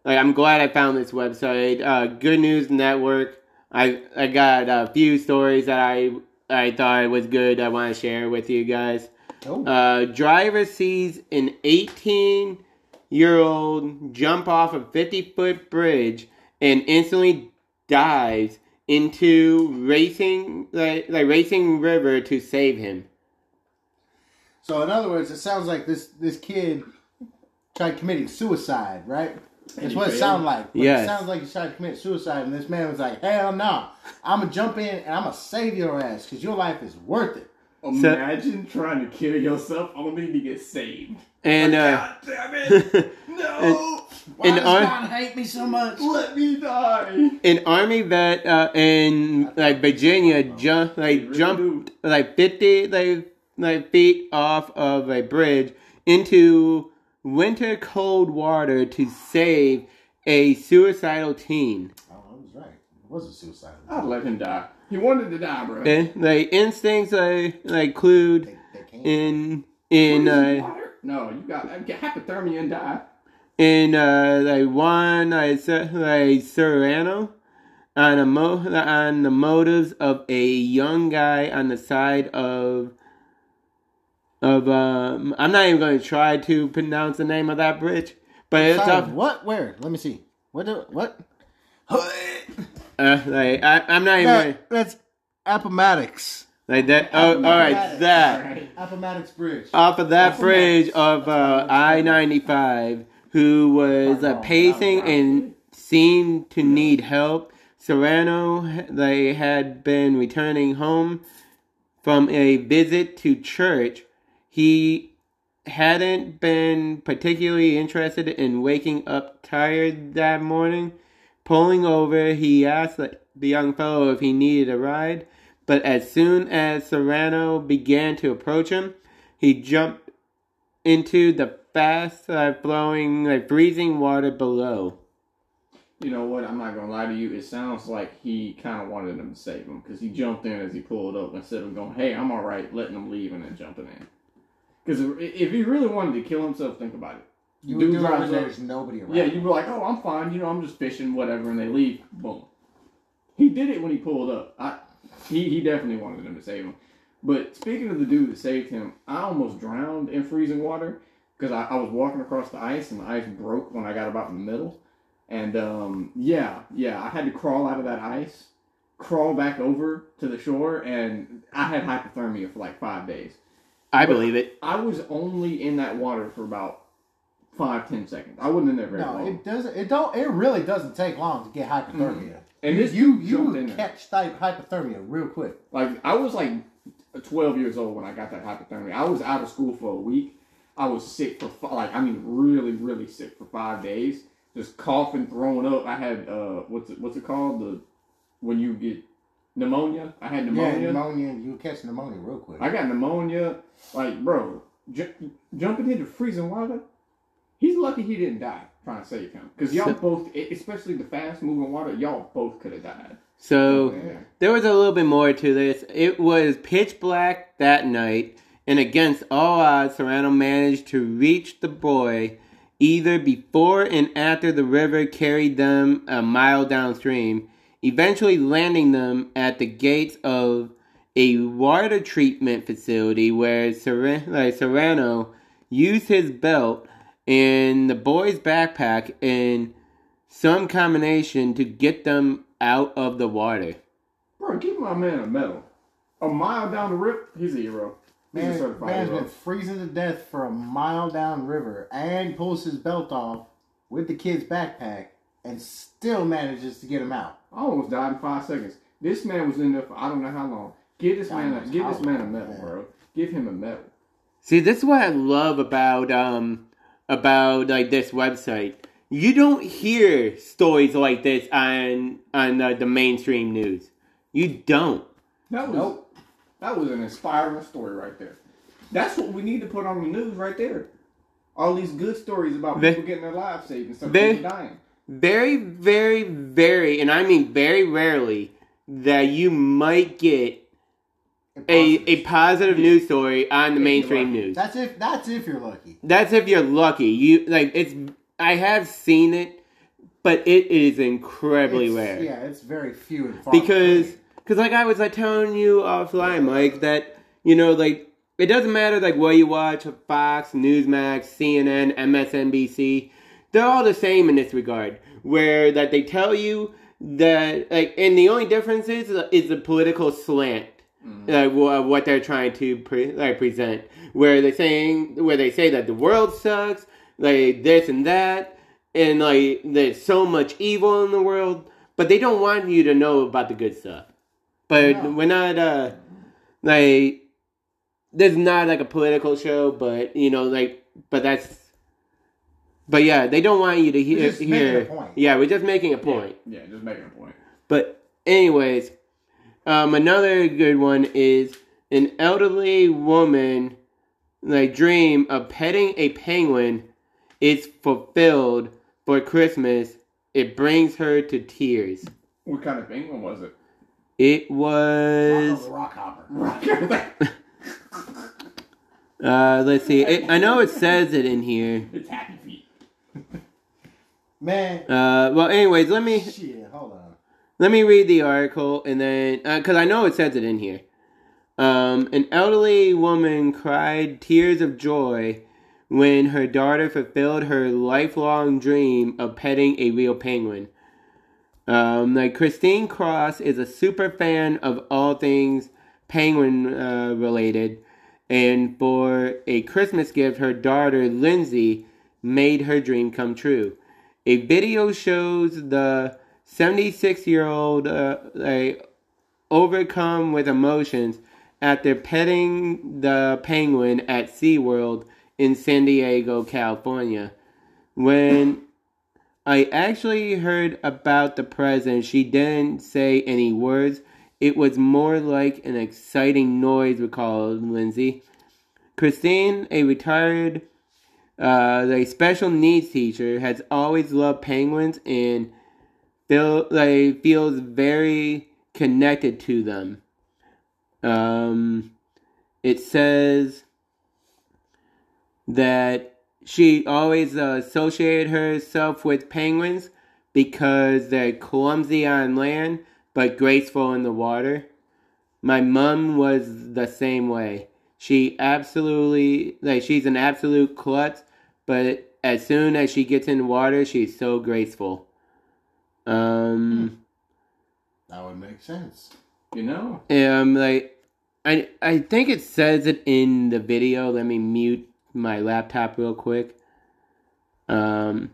Like, I'm glad I found this website. Uh, Good News Network. I I got a few stories that I I thought was good. I want to share with you guys. Oh, Uh, driver sees an 18 year old jump off a 50 foot bridge and instantly dives into racing like, like racing river to save him. so in other words, it sounds like this this kid tried committing suicide, right? That's what it failed? sounds like. Yeah, It sounds like he tried to commit suicide, and this man was like, "Hell no! I'm gonna jump in and I'm gonna save your ass because your life is worth it." Imagine trying to kill yourself only to get saved. And uh, God damn it! No! Why And does our- God hate me so much? Let me die! an army vet uh, in like Virginia jump like really jumped like 50 like like feet off of a bridge into winter cold water to save a suicidal teen. Oh, I was right. It was a suicide. I'd let him die. He wanted to die, bro. And like instincts like like clued They, they in in uh Water? No, you got uh, hypothermia and die. In uh like one like like Serrano on a mo on the motives of a young guy on the side of of um I'm not even going to try to pronounce the name of that bridge, but it's of what? Where? Let me see. What? Do, what? uh, like I, I'm not even going That, that's Appomattox. like that. Oh, all right, that. Appomattox Bridge. off of that Appomattox. bridge of uh, I ninety five, who was uh, pacing and seemed to need help. Serrano, they had been returning home from a visit to church. He hadn't been particularly interested in waking up tired that morning. Pulling over, he asked the young fellow if he needed a ride, but as soon as Serrano began to approach him, he jumped into the fast uh, flowing, like breathing water below. You know what? I'm not gonna lie to you. It sounds like he kind of wanted him to save him because he jumped in as he pulled up instead of going, "Hey, I'm all right," letting him leave and then jumping in. Because if he really wanted to kill himself, think about it. You Dude would do it drives when up. there's nobody around. Yeah, you'd be like, "Oh, I'm fine. You know, I'm just fishing, whatever," and they leave. Boom. He did it when he pulled up. I, he he definitely wanted him to save him. But speaking of the dude that saved him, I almost drowned in freezing water because I, I was walking across the ice and the ice broke when I got about in the middle. And um, yeah, yeah, I had to crawl out of that ice, crawl back over to the shore, and I had hypothermia for like five days. I But- believe it. I was only in that water for about five, ten seconds. I wasn't in there very No, long. it doesn't. It don't. It really doesn't take long to get hypothermia. and this you dude you jumped in would there. catch type hypothermia real quick. Like I was like 12 years old when I got that hypothermia. I was out of school for a week. I was sick for fi- like I mean really really sick for five days. Just coughing, throwing up. I had uh what's it what's it called the when you get pneumonia. I had pneumonia. Yeah, pneumonia. pneumonia. You catch pneumonia real quick. I got pneumonia. Like bro, ju- jumping into freezing water. He's lucky he didn't die trying to save him because y'all So- both, especially the fast moving water, y'all both could have died. So Yeah. there was a little bit more to this. It was pitch black that night, and against all odds, Serrano managed to reach the boy either before and after the river carried them a mile downstream, eventually landing them at the gates of a water treatment facility where Serrano used his belt and the boy's backpack in some combination to get them out of the water. Bro, give my man a medal. A mile down the rip, he's a hero. He's a man's been freezing to death for a mile down river and pulls his belt off with the kid's backpack and still manages to get him out. I almost died in five seconds. This man was in there for I don't know how long. Give this man, a, give this man a medal, man. bro. Give him a medal. See, this is what I love about um about like this website. You don't hear stories like this on on uh, the mainstream news. You don't. That was Nope. That was an inspiring story right there. That's what we need to put on the news right there. All these good stories about Ve- people getting their lives saved and some Ve- people dying. Very, very, very, and I mean very rarely that you might get a a positive news story on the If mainstream news. That's if that's if you're lucky. That's if you're lucky. You like it's. I have seen it, but it is incredibly It's- rare. Yeah, it's very few and far. because between. Because like I was like telling you offline, Mike, that you know like it doesn't matter like what you watch, Fox, Newsmax, CNN, MSNBC, they're all the same in this regard. Where that they tell you that like, and the only difference is is the political slant. Like wha- what they're trying to pre- like present, where they're saying where they say that the world sucks, like this and that, and like there's so much evil in the world, but they don't want you to know about the good stuff. But we're not uh like is not like a political show, but you know like but that's but yeah, they don't want you to hear We're just hear a point. Yeah, we're just making a point. Yeah, just making a point. But anyways, um, another good one is an elderly woman like dream of petting a penguin is fulfilled for Christmas. It brings her to tears. What kind of penguin was it? It Rocko was the Rock Hopper. uh let's see. It, I know it says it in here. it's happy feet. Man, Uh well anyways, let me shit, hold on. Let me read the article and then, because I know it says it in here. Um, an elderly woman cried tears of joy when her daughter fulfilled her lifelong dream of petting a real penguin. Um, like Christine Cross is a super fan of all things penguin uh, related, and for a Christmas gift, her daughter Lindsay made her dream come true. A video shows the 76 year old uh, like, overcome with emotions after petting the penguin at SeaWorld in San Diego, California. When I actually heard about the present, she didn't say any words. It was more like an exciting noise, recalled Lindsay. Christine, a retired uh, the special needs teacher, has always loved penguins and feel like feels very connected to them. Um, it says that she always uh, associated herself with penguins because they're clumsy on land but graceful in the water. My mom was the same way. She absolutely like she's an absolute klutz, but as soon as she gets in water, she's so graceful. Um, That would make sense. You know? um, like I I think it says it in the video. Let me mute my laptop real quick. Um,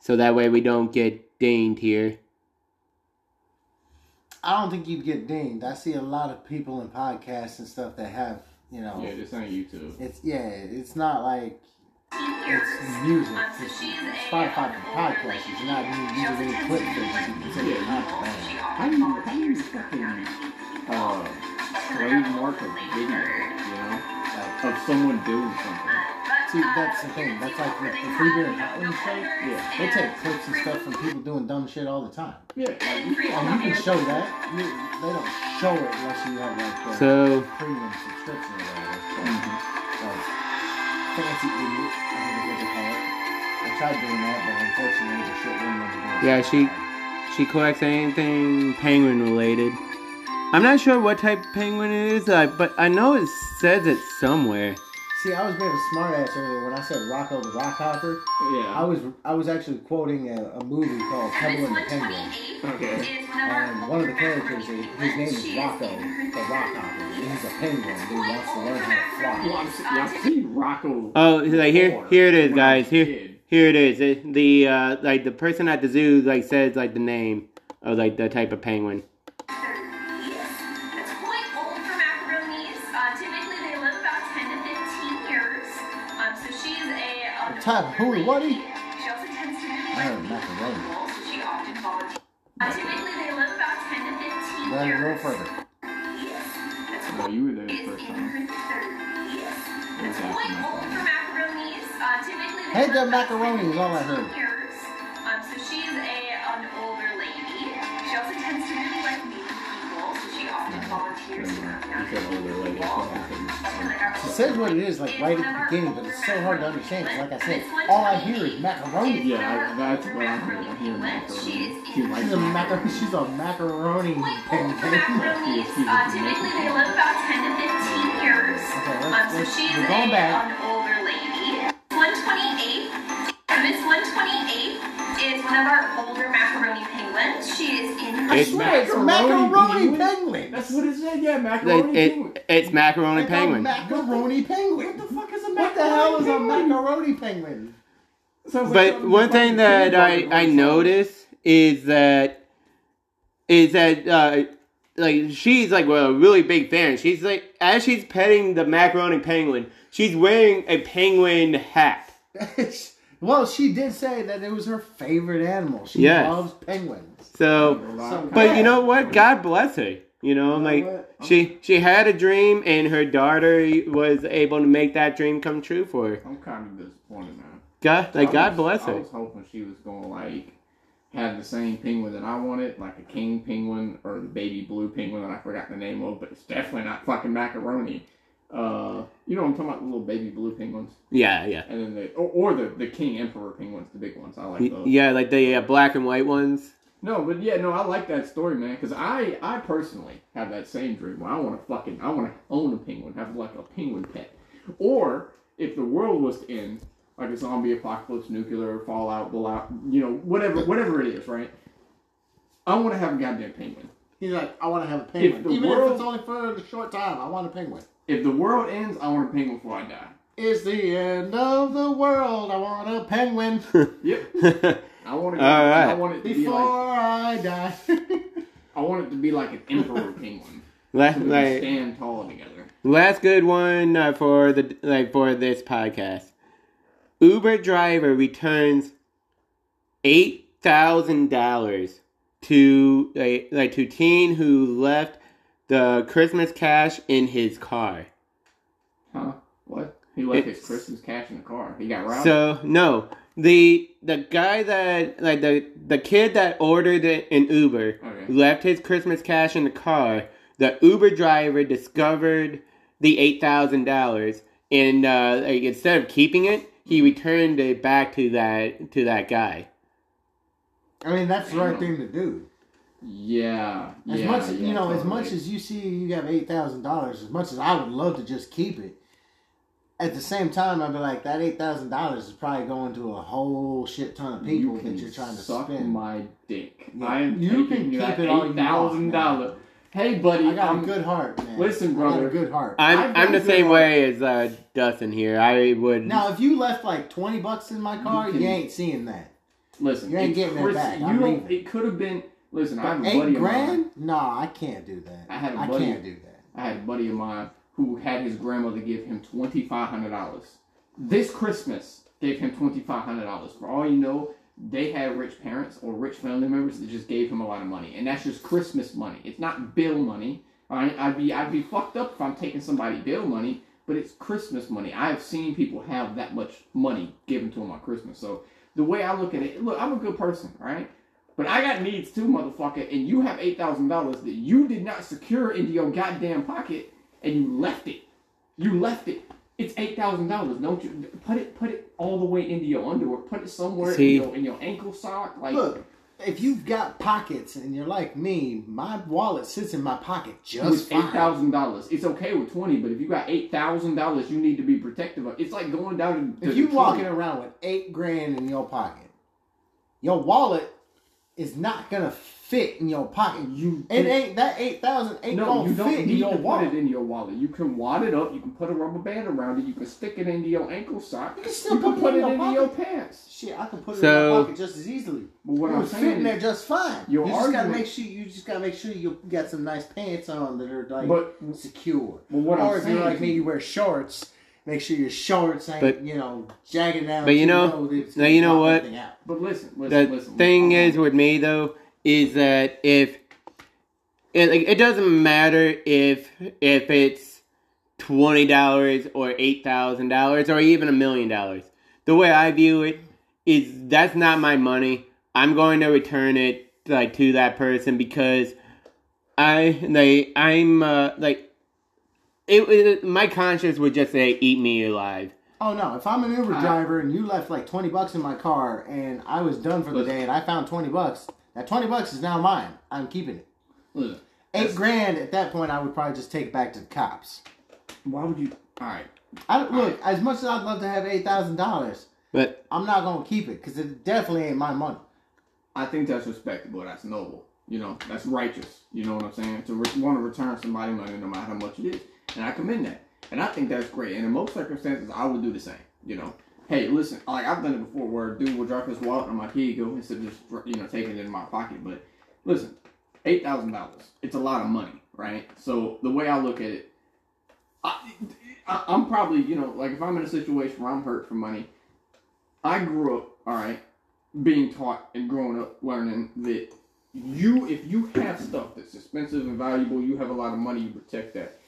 so that way we don't get dinged here. I don't think you'd get dinged. I see a lot of people in podcasts and stuff that have, you know, Yeah, this ain't YouTube. it's yeah, it's not like it's music. It's Spotify for podcasts. It's not these are any clip things you can consider Yeah. content. How do you, how do you fucking uh, trademark a video, you know, of someone doing something? See, that's the thing. That's like the, the Free Beer and Hot Wings show. Yeah. They take clips and stuff from people doing dumb shit all the time. Yeah, like, you feel And you can show that. You, they don't show it unless you have like the So premium subscription or whatever. So, Mhm. like, fancy idiot, I think what they call it. I tried doing that, but unfortunately the shit wouldn't let me do. Yeah, she- she collects anything penguin related. I'm not sure what type of penguin it is, uh, but I know it says it somewhere. See, I was being a smartass earlier when I said Rocko the Rock Hopper. I yeah. was I was actually quoting a, a movie called Pebble and the Penguin. Okay. And one of the characters, his his name is Rocko the Rock Hopper. He's a penguin who wants to learn how to fly. Well, I've, se- yeah, I've seen Rocco. Oh, like here, here it is, when I was guys. Here, here it is. It, the uh, like the person at the zoo like says like the name of like the type of penguin. Type of hooey? She also tends to move I like heard macaroni. people, she often volunteers. Uh, typically, they live about 10 to 15 Then a years. little further. Yes. Well, you were there the first time. her 30s. That's quite old for macaronis. Uh, typically, they Hey, live the about macaroni is all I heard. Years. Um, so she's a an older lady. She also tends to You out older lady. people. so I couldn't- That's kind of like our It says what it is, like right at the beginning, but it's so hard to understand. 'cause like I said, all I hear is macaroni. Yeah, I, that's what I'm hearing. I hear macaroni. She likes She's a macaroni. macaroni. She's a macaroni Quite old for penguin. macaronis. Uh, typically, they live about 10 to 15 years. Okay, Um, let's, so let's, she's we're going back. It's swear it's macaroni macaroni penguin. penguin. That's what it said. Yeah, It, macaroni. penguin. it, it's macaroni It's penguin. macaroni penguin. What the fuck is a macaroni What the hell is a penguin? macaroni penguin? Sounds But one thing that I, I noticed is that is that uh, like she's like well, a really big fan. She's like as she's petting the macaroni penguin, she's wearing a penguin hat. well, she did say that it was her favorite animal. She Yes. loves penguins. So, but you know what? God bless her. You know, like what? she she had a dream, and her daughter was able to make that dream come true for her. I'm kind of disappointed now. God, like God bless her. I was hoping she was gonna like have the same penguin that I wanted, like a king penguin or the baby blue penguin that I forgot the name of, but it's definitely not fucking macaroni. Uh, you know what I'm talking about, the little baby blue penguins, Yeah, yeah, and then the or, or the the king emperor penguins, the big ones. I like those. yeah. Like the uh, black and white ones. No, but yeah, no, I like that story, man. Because I, I personally have that same dream where I want to fucking, I want to own a penguin, have like a penguin pet. Or if the world was to end, like a zombie apocalypse, nuclear fallout, blowout, you know, whatever, whatever it is, right? I want to have a goddamn penguin. He's like, I want to have a penguin, If the even world- if it's only for a short time. I want a penguin. If the world ends, I want a penguin before I die. It's the end of the world. I want a penguin Yep. I want to. All right. I want it to be before like. I die. I want it to be like an emperor penguin. last, So we like, stand tall together. last good one uh, for the like for this podcast. Uber driver returns eight thousand dollars to like, like to teen who left the Christmas cash in his car. Huh? What? He left his Christmas cash in the car. He got robbed. So no, the the guy that like the the kid that ordered it in Uber Okay. left his Christmas cash in the car. The Uber driver discovered the eight thousand dollars, and uh, like, instead of keeping it, he returned it back to that to that guy. I mean, that's the right thing to do. Yeah. As yeah, much yeah, you know, as much as you see, you have eight thousand dollars. As much as I would love to just keep it, at the same time, I'd be like, that eight thousand dollars is probably going to a whole shit ton of people you that you're trying to suck spend. my dick. Yeah. I am You taking can that keep it all you eight thousand dollar. Hey, buddy, I got I'm, a good heart, man. Listen, I brother. got a good heart. I'm I've I'm the same good- way as uh, Dustin here. I would now, if you left like twenty bucks in my car, you, can- ain't seeing that. listen. You ain't getting that Chris- back. You I'm don't. It could have been. Listen, I have But a buddy eight of mine. grand? Nah, I can't do that. I had a I buddy- can't do that. I had a buddy of mine who had his grandmother give him twenty five hundred dollars. This Christmas gave him twenty five hundred dollars. For all you know, they had rich parents or rich family members that just gave him a lot of money, and that's just Christmas money. It's not bill money. I, I'd be I'd be fucked up if I'm taking somebody bill money, but it's Christmas money. I have seen people have that much money given to them on Christmas. So the way I look at it, look, I'm a good person, right? But I got needs too, motherfucker, and you have eight thousand dollars that you did not secure into your goddamn pocket, and you left it. You left it. It's eight thousand dollars. Don't you put it put it all the way into your underwear. Put it somewhere See? in your in your ankle sock. Like Look, if you've got pockets and you're like me, my wallet sits in my pocket just with eight fine. thousand dollars, it's okay with twenty. But if you got eight thousand dollars, you need to be protective of. It's like going down to, to If you the walking around with eight grand in your pocket, your wallet is not gonna fit in your pocket. You It ain't that eight thousand ain't No, gonna you don't fit in need your to put it in your wallet. You can wad it up. You can put a rubber band around it. You can stick it into your ankle sock. You can still you can put put it it in into your your pants. Shit, I can put it So- in my pocket just as easily. But what it I'm was saying fitting there is, just fine. your you just gotta make sure you just gotta make sure you got some nice pants on that are like But- secure. But what or I'm if saying you're like me, you- you wear shorts Make sure your shorts ain't, But- you know, jagged down. but you know- low that it's now you know what? But listen, listen, the listen. thing listen. is with me though is that if it like it doesn't matter if if it's twenty dollars or eight thousand dollars or even a million dollars. The way I view it is that's not my money. I'm going to return it like to that person because I like I'm uh, like it, it. My conscience would just say, "Eat me alive." Oh no! If I'm an Uber I- driver and you left like twenty bucks in my car and I was done for the day and I found twenty bucks, that twenty bucks is now mine. I'm keeping it. Listen, Eight That's- grand at that point, I would probably just take it back to the cops. why would you? All right, I don't, look as much as I'd love to have eight thousand dollars. But I'm not gonna keep it because it definitely ain't my money. I think that's respectable. That's noble. You know, that's righteous. You know what I'm saying? To re- want to return somebody money, no matter how much it is, and I commend that. And I think that's great. And in most circumstances, I would do the same. You know, hey, listen, like I've done it before, where a dude will drop his wallet on my Pico instead of just you know taking it in my pocket. But listen, eight thousand dollars, it's a lot of money, right? So the way I look at it, I, I, I'm probably you know like if I'm in a situation where I'm hurt for money, I grew up all right being taught and growing up learning that you if you have stuff that's expensive and valuable, you have a lot of money, you protect that.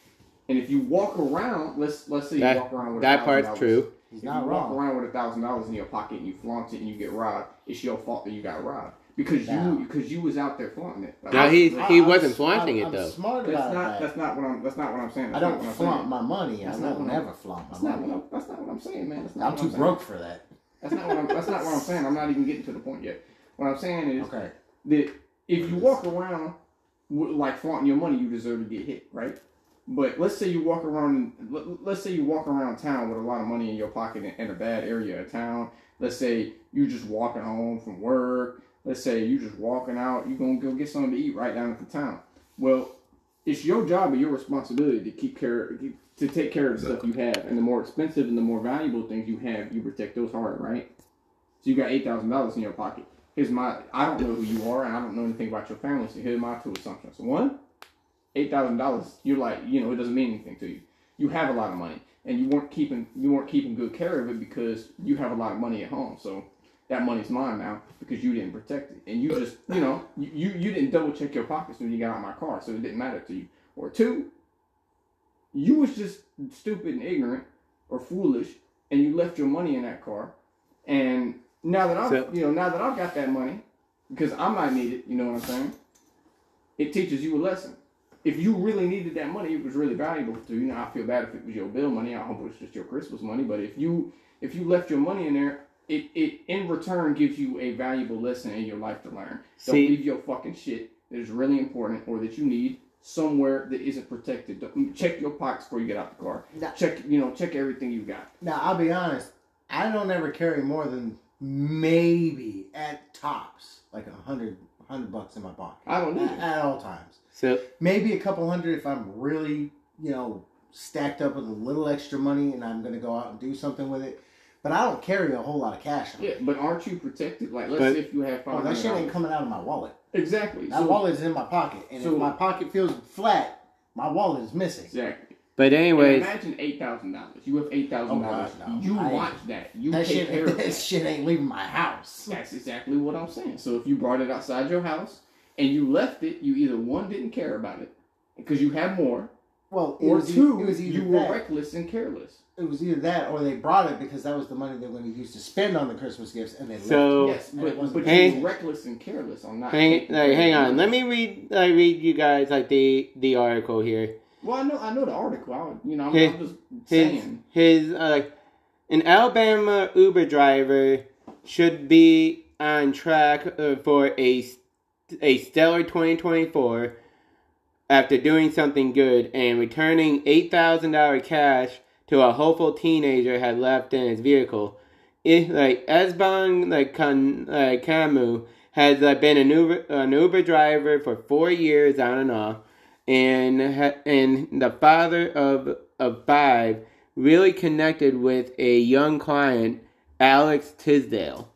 And if you walk around, let's let's say you walk around with that $1,000, part's true. He's If not you walk around with a thousand dollars in your pocket and you flaunt it and you get robbed, it's your fault that you got robbed because Now. you because you was out there flaunting it. No, he- he I'm- wasn't flaunting I'm, it, I'm though. Smart that's not that. that's not what I'm that's not what I'm saying. I That's not don't what I'm flaunt my money. That's I not don't what I'm- flaunt my That's not what money. I'm, that's not what I'm saying, man. That's not I'm what too saying. broke for that. That's not what I'm. That's not what I'm saying. I'm not even getting to the point yet. What I'm saying is Okay. that if you walk around with, like flaunting your money, you deserve to get hit, right? But let's say you walk around. let- Let's say you walk around town with a lot of money in your pocket in, in a bad area of town. Let's say you're just walking home from work. Let's say you're just walking out. You gonna go get something to eat right down at the town. Well, it's your job and your responsibility to keep care to take care of the stuff you have. And the more expensive and the more valuable things you have, you protect those hard, right? So you got eight thousand dollars in your pocket. Here's my I don't know who you are and I don't know anything about your family, so here's my two assumptions. One, eight thousand dollars, you're like, you know, it doesn't mean anything to you. You have a lot of money and you weren't keeping you weren't keeping good care of it because you have a lot of money at home. So that money's mine now because you didn't protect it. And you just you know, you, you, you didn't double check your pockets when you got out of my car, so it didn't matter to you. Or two, you was just stupid and ignorant or foolish and you left your money in that car and now that I've So- you know now that I've got that money because I might need it, you know what I'm saying? It teaches you a lesson. If you really needed that money, it was really valuable to you. Now I feel bad if it was your bill money. I hope it was just your Christmas money. But if you if you left your money in there, it, it in return gives you a valuable lesson in your life to learn. Don't leave your fucking shit that is really important or that you need somewhere that isn't protected. Don't, mm, check your pockets before you get out the car. Now- Check you know check everything you got. Now I'll be honest. I don't ever carry more than maybe at tops like a hundred hundred bucks in my pocket I don't need at, it. at all times. So Maybe a couple hundred if I'm really you know stacked up with a little extra money and I'm gonna go out and do something with it. But I don't carry a whole lot of cash. On. Yeah, but aren't you protected? Like let's But- say if you have Oh, five that shit ain't coming out of my wallet. Exactly. My So- wallet is in my pocket, and so- if my pocket feels flat, my wallet is missing. Exactly. but And anyways, imagine eight thousand dollars. You have eight thousand oh, dollars. Oh, no. You I- watch that. You That take shit, care of that that. shit ain't leaving my house. That's exactly what I'm saying. So if you brought it outside your house and you left it, you either one didn't care about it because you had more, Well, it or was, e- two it was either you were that. reckless and careless. It was either that, or they brought it because that was the money they were going to use to spend on the Christmas gifts, and they left. So- yes, but, but Hey- you were reckless and careless on not. hang like, hang on. Let me read like read you guys like the the article here. Well, I know, I know the article. I, you know, I'm, Hey, I'm just saying. his uh, an Alabama Uber driver should be on track uh, for a a stellar 2024 after doing something good and returning $8,000 cash to a hopeful teenager had left in his vehicle. It, like Esbon like Kan, like has like, been an Uber an Uber driver for four years on and off, and and the father of of five really connected with a young client, Alex Tisdale.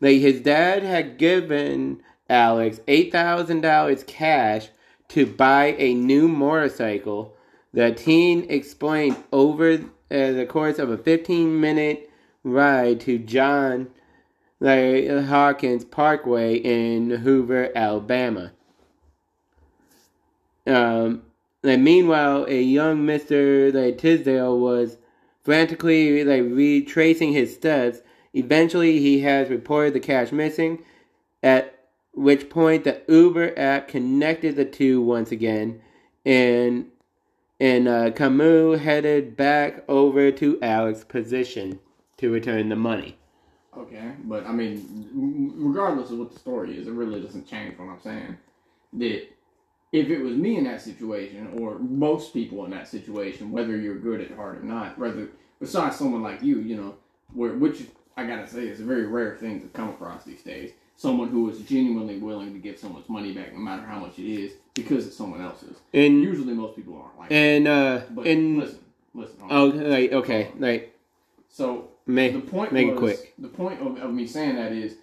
Like his dad had given Alex eight thousand dollars cash to buy a new motorcycle. The teen explained over uh, the course of a 15 minute ride to John Hawkins Parkway in Hoover, Alabama. Um, and meanwhile, a young Mister like Tisdale was frantically like retracing his steps. Eventually, he has reported the cash missing. At which point, the Uber app connected the two once again, and and uh, Camus headed back over to Alex's position to return the money. Okay, but I mean, regardless of what the story is, it really doesn't change what I'm saying. That if it was me in that situation, or most people in that situation, whether you're good at heart or not, whether besides someone like you, you know, where which I gotta say is a very rare thing to come across these days. Someone who is genuinely willing to give someone's money back, no matter how much it is, because it's someone else's. And Usually, most people aren't like. that. and uh But and listen, listen. oh like okay like So make the point make was, it quick. The point of, of me saying that is,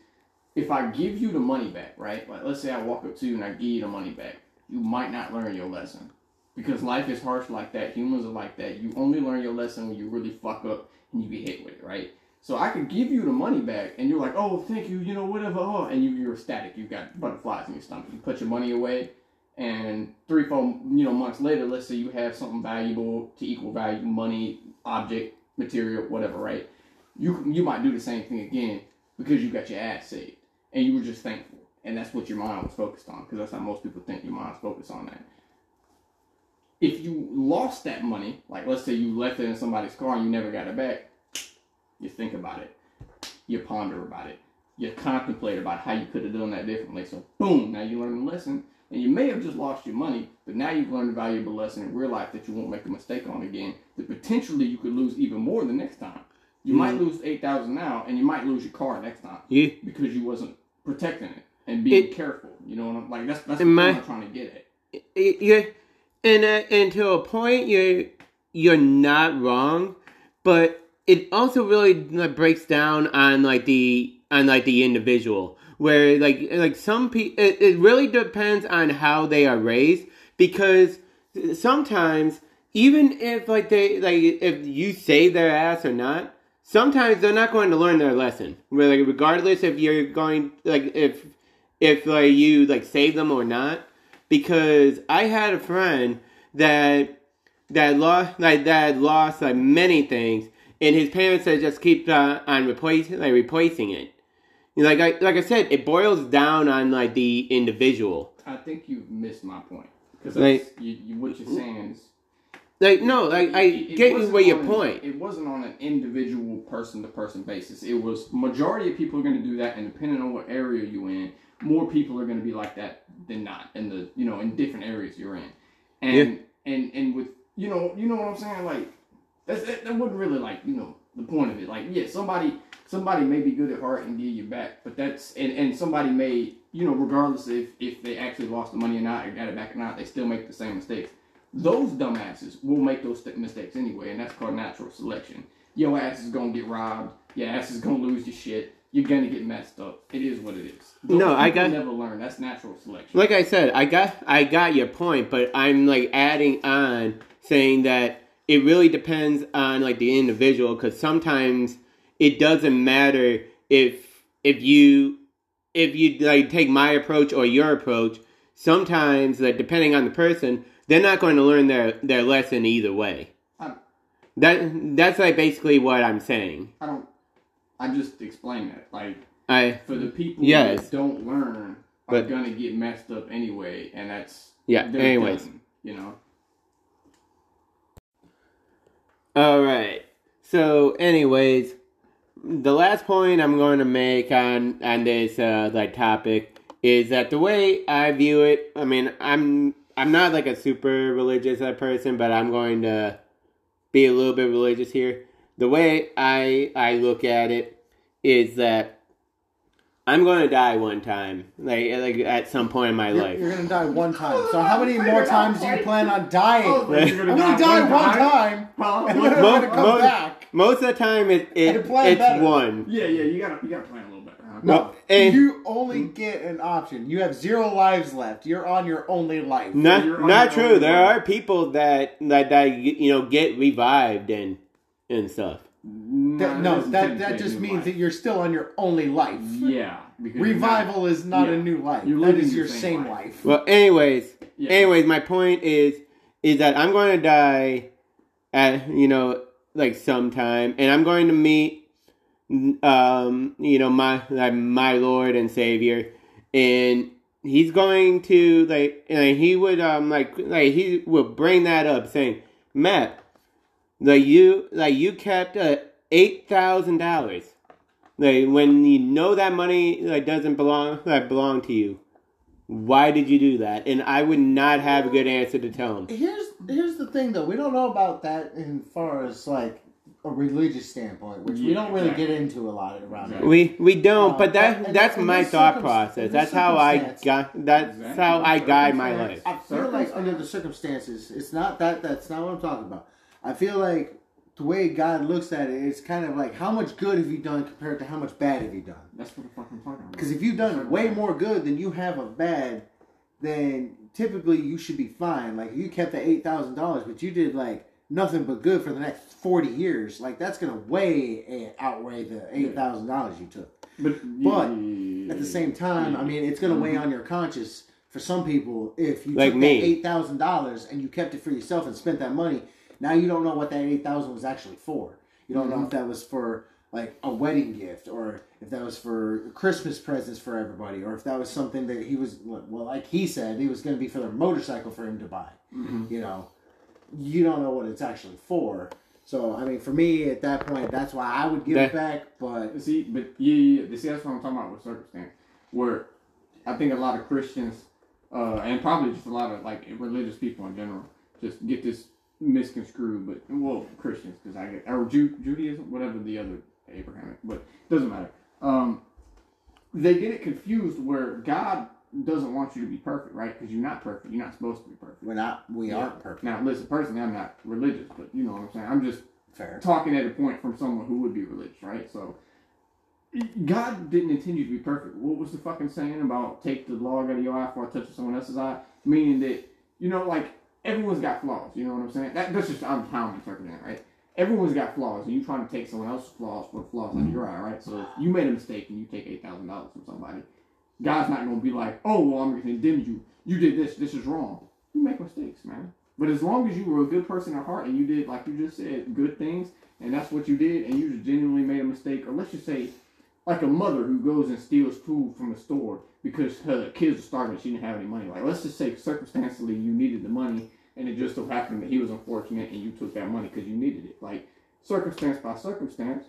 if I give you the money back, right? Like, let's say I walk up to you and I give you the money back, you might not learn your lesson because life is harsh like that. Humans are like that. You only learn your lesson when you really fuck up and you get hit with it, right? So I could give you the money back, and you're like, "Oh, thank you," you know, whatever, oh, and you, you're ecstatic. You've got butterflies in your stomach. You put your money away, and three, four, you know, months later, let's say you have something valuable to equal value, money, object, material, whatever, right? You you might do the same thing again because you got your ass saved, and you were just thankful, and that's what your mind was focused on, because that's how most people think your mind's focused on that. If you lost that money, like let's say you left it in somebody's car and you never got it back, you think about it, you ponder about it, you contemplate about how you could have done that differently. So boom, now you learn a lesson, and you may have just lost your money, but now you've learned a valuable lesson in real life that you won't make a mistake on again. That potentially you could lose even more the next time. You might lose eight thousand now, and you might lose your car next time You because you wasn't protecting it and being It- careful. You know what I'm like? That's that's what my- I'm trying to get at. Yeah, and uh, and to a point you're you're not wrong, but it also really like, breaks down on like the on like the individual. Where like like some people it, it really depends on how they are raised. Because sometimes even if like they like if you save their ass or not sometimes they're not going to learn their lesson. Where, like regardless if you're going like if if like you like save them or not. Because I had a friend that that lost like that lost like many things, and his parents had just keep uh, on replacing like replacing it. Like I like I said, it boils down on like the individual. I think you've missed my point because Like- you, you, what you're saying is Like no, like I It- it get wasn't where your point. It wasn't on an individual person to person basis. It was majority of people are going to do that, and depending on what area you're in, more people are going to be like that than not in the you know in different areas you're in, and and and with you know you know what I'm saying like that's that, that wasn't really like you know the point of it. Like yeah, somebody somebody may be good at heart and give you back, but that's and and somebody may you know regardless if if they actually lost the money or not or got it back or not, they still make the same mistakes those dumbasses will make those st- mistakes anyway, and that's called natural selection. Your ass is gonna get robbed. Your ass is gonna lose your shit. You're gonna get messed up. It is what it is. Those No, I got- never learn. That's natural selection. Like I said, I got I got your point, but I'm like adding on saying that it really depends on like the individual because sometimes it doesn't matter if if you if you like take my approach or your approach. Sometimes, like depending on the person, they're not going to learn their their lesson either way. That that's like basically what I'm saying. I don't. I just explained that. Like I for the people Yes. that don't learn, are But- gonna get messed up anyway, and that's yeah. Anyways, done, you know. All right. So, anyways, the last point I'm going to make on on this uh, like topic is that the way I view it. I mean, I'm I'm not like a super religious uh, person, but I'm going to be a little bit religious here. The way I I look at it is that I'm going to die one time, like like at some point in my You're, life. you're gonna die one time. So how many more times do you plan on dying? Oh, I'm you're gonna die one time, and then I'm gonna come mo- back. Most of the time, it, it And plan it's better. one. Yeah, yeah. You gotta you gotta plan a little better. Huh? No, and- you only get an option. You have zero lives left. You're on your only life. Not you're not true. There way. are people that that that you know get revived and and stuff. That- no, that that just means life. that you're still on your only life. yeah. Because you're Revival is not yeah. a new life. You're That living is your your same same life. life. Well, anyways, Yeah. anyways, my point is is that I'm going to die at you know like sometime, and I'm going to meet um you know my like my Lord and Savior, and he's going to like and he would um like like he would bring that up saying Matt like you like you kept uh, eight thousand dollars like when you know that money like doesn't belong like belong to you why did you do that? And I would not have a good answer to tell him. Here's here's the thing though. We don't know about that in far as like a religious standpoint, which we don't really exactly. get into a lot around here. We we don't, Uh, but that but that's in my thought circumst- process. That's how I circumstance- got. That's Exactly. how I guide my life. I feel like under the circumstances, it's not that. That's not what I'm talking about. I feel like the way God looks at it, it's kind of like how much good have you done compared to how much bad have you done? That's what the fuck I'm. Because if you've done way more good than you have of bad, then typically you should be fine. Like you kept the eight thousand dollars, but you did like nothing but good for the next forty years. Like that's gonna way eh, outweigh the eight thousand dollars you took. But, But At the same time, I mean, it's gonna weigh on your conscience. For some people, if you Like took me. that eight thousand dollars and you kept it for yourself and spent that money, now you don't know what that eight thousand was actually for. You don't know if that was for like a wedding gift or if that was for Christmas presents for everybody or if that was something that he was well, like he said, it was going to be for their motorcycle for him to buy. You know, you don't know what it's actually for. So I mean, for me at that point, that's why I would give it back. But See, but yeah, yeah, yeah. See, that's what I'm talking about with circumstance. Where I think a lot of Christians, uh, and probably just a lot of like religious people in general, just get this misconstrued. But well, Christians, because I get or Ju- Judaism, whatever the other Abrahamic, but doesn't matter. Um, they get it confused where God doesn't want you to be perfect, right? Because you're not perfect. You're not supposed to be perfect. we're not, we Yeah. aren't perfect. Now, listen, personally, I'm not religious, but you know what I'm saying. I'm just Fair. talking at a point from someone who would be religious, right? So, God didn't intend you to be perfect. What was the fucking saying about take the log out of your eye before I touch someone else's eye? Meaning that, you know, like, everyone's got flaws, you know what I'm saying? That, that's just I'm how I'm interpreting it, right? Everyone's got flaws, and you trying to take someone else's flaws for flaws of your eye, right? So, if you made a mistake and you take $8,000 from somebody, God's not to be like, oh, well, I'm to condemn you. You did this, this is wrong. You make mistakes, man. But as long as you were a good person at heart and you did, like you just said, good things, and that's what you did, and you just genuinely made a mistake, or let's just say, like a mother who goes and steals food from the store because her kids are starving, she didn't have any money. Like, let's just say circumstantially you needed the money, and it just so happened that he was unfortunate and you took that money because you needed it. Like, circumstance by circumstance,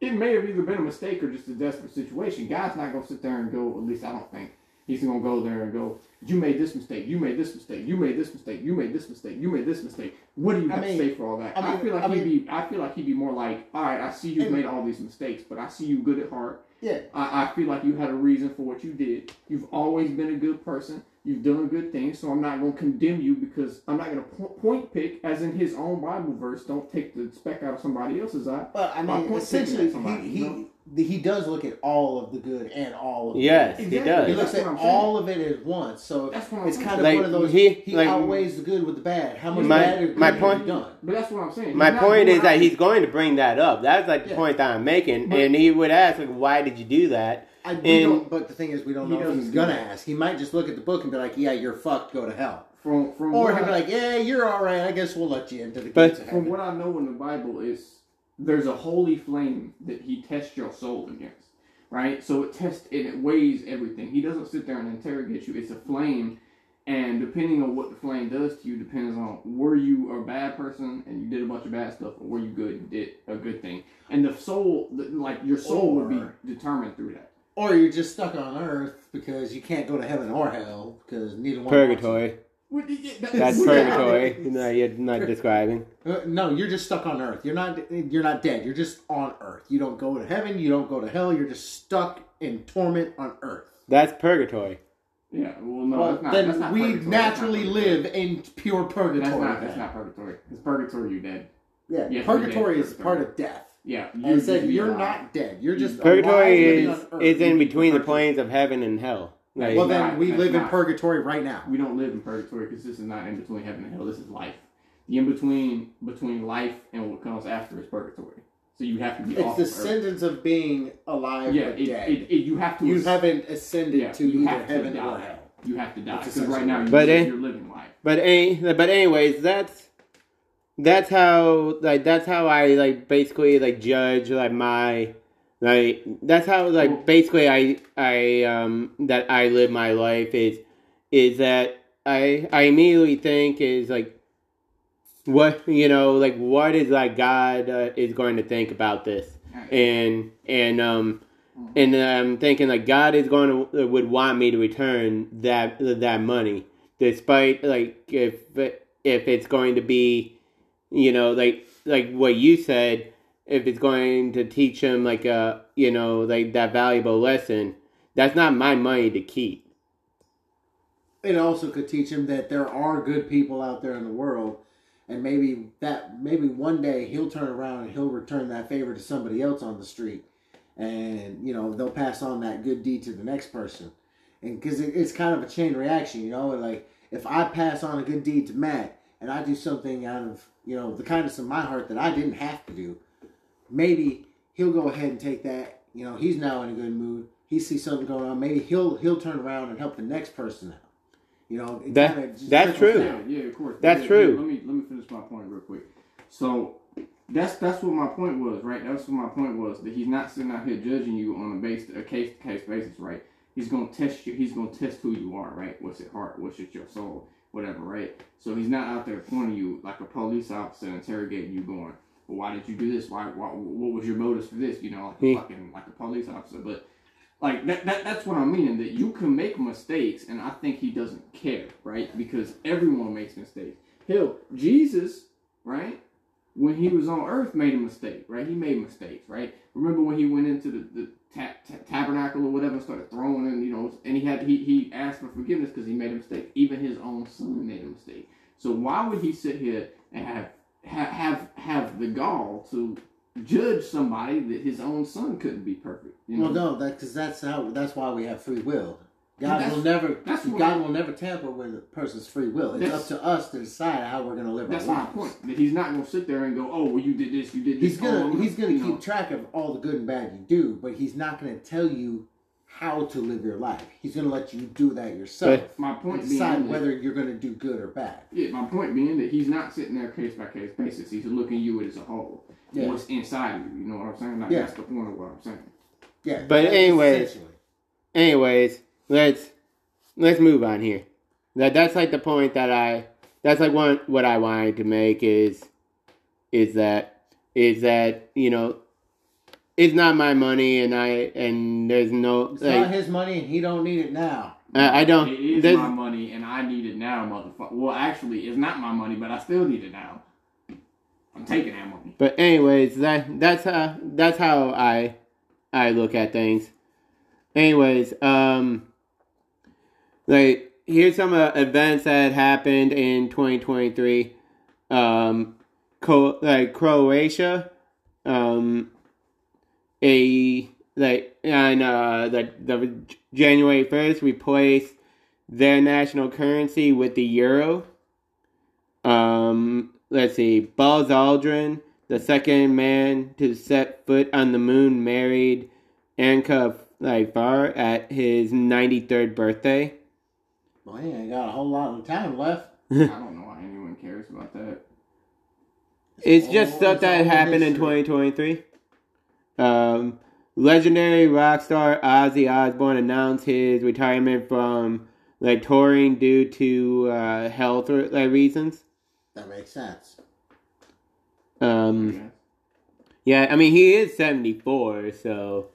it may have either been a mistake or just a desperate situation. God's not going to sit there and go, at least I don't think, he's going to go there and go, you made this mistake, you made this mistake, you made this mistake, you made this mistake, you made this mistake. What do you I have mean- to say for all that? I I, feel like I he'd mean- be, I feel like he'd be more like, all right, I see you've made all these mistakes, but I see you good at heart. Yeah. I, I feel like you had a reason for what you did. You've always been a good person. You've done good things, so I'm not going to condemn you because I'm not going to po- point pick, as in his own Bible verse. Don't take the speck out of somebody else's eye. But I mean, essentially, somebody, he, you he he does look at all of the good and all of the Yes, bad. he does. He looks That's at what I'm saying. all of it at once. So That's what I'm it's saying. kind of Like, one of those. he- He, like- outweighs the good with the bad. How much My- bad or good my have you point- done? But that's what I'm saying. My He's point is that he's going to bring that up. That's like the Yeah. point that I'm making, But- and he would ask, like, "Why did you do that?" I, we And- don't, but the thing is, we don't He know if he's gonna that. ask. He might just look at the book and be like, "Yeah, you're fucked. Go to hell." from from Or he'll be like, "Yeah, you're all right. I guess we'll let you into the But- gates From what I know in the Bible is there's a holy flame that he tests your soul against, right? So it tests and it weighs everything. He doesn't sit there and interrogate you. It's a flame, and depending on what the flame does to you depends on were you a bad person and you did a bunch of bad stuff, or were you good and did a good thing. And the soul, the, like your soul, would be determined through that. Or you're just stuck on Earth because you can't go to heaven or hell because neither one. wants you. Purgatory. Well, yeah, that- That's purgatory. No, you're not describing. Uh, no, you're just stuck on Earth. You're not. You're not dead. You're just on Earth. You don't go to heaven. You don't go to hell. You're just stuck in torment on Earth. That's purgatory. Yeah, well, no, well, that's not, then that's not we purgatory. That's not naturally live in pure purgatory. That's not. That's not purgatory. It's purgatory. You're dead. Yeah, Yeah, purgatory you're is dead. part of death. Yeah. You- it said you you're not dead. You're just Purgatory alive is living on Earth. is in between the Purgatory. planes of heaven and hell. Like, Well, Not- then we that's live in not- purgatory right now. We don't live in purgatory because this is not in between heaven and hell. This is life. The in between between life and what comes after is purgatory. So you have to be It's off the of sentence of being alive Yeah, but it, dead. it, it, you have to. you haven't ascended yeah, to you either have to heaven die. or hell. You have to die because right now essentially you But live, it- you're living life. But any, but anyways, that's that's how like that's how I like basically like judge like my like that's how like basically I I um that I live my life is is that I I immediately think is like what you know like what is like God uh, is going to think about this? And and um and I'm thinking like God is going to would want me to return that that money, despite like if if it's going to be, you know, like like what you said, if it's going to teach him like a you know like that valuable lesson, that's not my money to keep. It also could teach him that there are good people out there in the world, and maybe that maybe one day he'll turn around and he'll return that favor to somebody else on the street, and you know they'll pass on that good deed to the next person, and because it, it's kind of a chain reaction, you know, like if I pass on a good deed to Matt and I do something out of you know the kindness of my heart that I didn't have to do, maybe he'll go ahead and take that. You know, he's now in a good mood. He sees something going on. Maybe he'll he'll turn around and help the next person out. You know, That- just that's true. down. Yeah, yeah, of course. That's Yeah, true. yeah, let me let me finish my point real quick. So that's that's what my point was, right? That's what my point was that he's not sitting out here judging you on a base a case to case basis, right? He's gonna test you. He's gonna test who you are, right? What's your heart? What's your soul? Whatever, right? So he's not out there pointing you like a police officer interrogating you, going, "Well, why did you do this? Why? why what was your motives for this?" You know, like a hmm. fucking like a police officer, but. Like that, that that's what I'm meaning that you can make mistakes and I think he doesn't care, right? Because everyone makes mistakes. Hell, Jesus, right? When he was on earth made a mistake, right? He made mistakes, right? Remember when he went into the, the ta- ta- tabernacle or whatever and started throwing in, you know, and he had he, he asked for forgiveness because he made a mistake. Even his own son made a mistake. So why would he sit here and have have have, have the gall to judge somebody that his own son couldn't be perfect? You know? Well, no, that because that's how that's why we have free will. Yeah, God will never. that's God will never tamper with a person's free will. It's up to us to decide how we're going to live That's our my point. That he's not gonna sit there and go, "Oh, well, you did this, you did this." He's gonna oh, he's gonna keep know. track of all the good and bad you do, but he's not gonna tell you how to live your life. He's gonna let you do that yourself. My and point being, decide that- whether you're gonna do good or bad. yeah, my point being that he's not sitting there case by case basis. He's looking at you as a whole. Yeah. What's inside of you? You know what I'm saying? Like Yeah. that's the point of what I'm saying. Yeah. But anyways- Anyways, let's let's move on here. That that's like the point that I that's like one what I wanted to make is is that is that you know it's not my money and I and there's no It's like not his money, and he don't need it now. I, I don't It is there's- my money, and I need it now, motherfucker. Well, actually, it's not my money, but I still need it now. I'm taking that money. But anyways, that that's how that's how I I look at things. Anyways, um, like here's some uh, events that happened in 2023. Um, Co- like Croatia, um, a like on uh like the January 1st replaced their national currency with the euro. Um, let's see, Buzz Aldrin, the second man to set foot on the moon, married Anca like Faur at his 93rd birthday. Well, he ain't got a whole lot of time left. I don't know why anyone cares about that. It's just all- stuff it's that happened in 2023. Um, legendary rock star Ozzy Osbourne announced his retirement from like touring due to uh, health like, reasons. That makes sense. Um, Yeah. yeah, I mean he is 74, so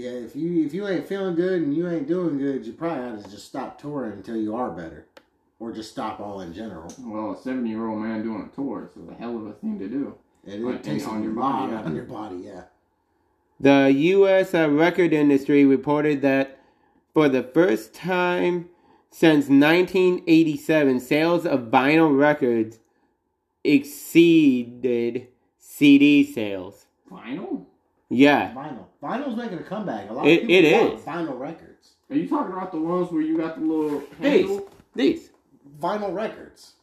Yeah, if you if you ain't feeling good and you ain't doing good, you probably ought to just stop touring until you are better, or just stop all in general. Well, a 70 year old man doing a tour is a hell of a thing to do. It, it takes on your body, yeah. on your body. Yeah. The U.S. uh, record industry reported that for the first time since 1987, sales of vinyl records exceeded CD sales. Vinyl? Yeah, Vinyl. Vinyl's making a comeback. A lot It- of people it want is. vinyl records. Are you talking about the ones where you got the little these, handle? these. Vinyl records.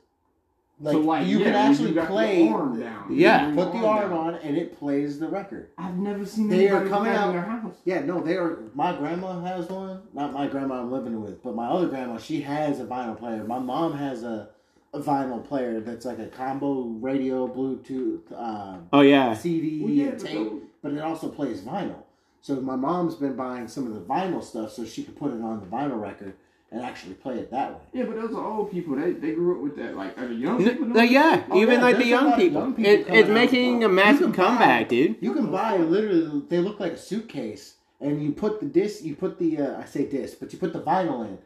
Like, so like you yeah, can actually you got play. the arm down. Yeah. You Put the arm down. on, and it plays the record. I've never seen that. They are coming out- in their house. Yeah, no, they are. My grandma has one. Not my grandma I'm living with, but my other grandma. She has a vinyl player. My mom has a, a vinyl player that's like a combo radio, Bluetooth, um, Oh yeah. CD, Well, yeah, and tape. those- But it also plays vinyl. So my mom's been buying some of the vinyl stuff so she could put it on the vinyl record and actually play it that way. Yeah, but those are old people. They they grew up with that. Like are the young people. doing like, yeah, Oh, even yeah, like the young people. young people It, it's making a massive can buy- comeback, dude. You can buy literally. They look like a suitcase, and you put the disc. You put the. Uh, I say disc, but you put the vinyl in.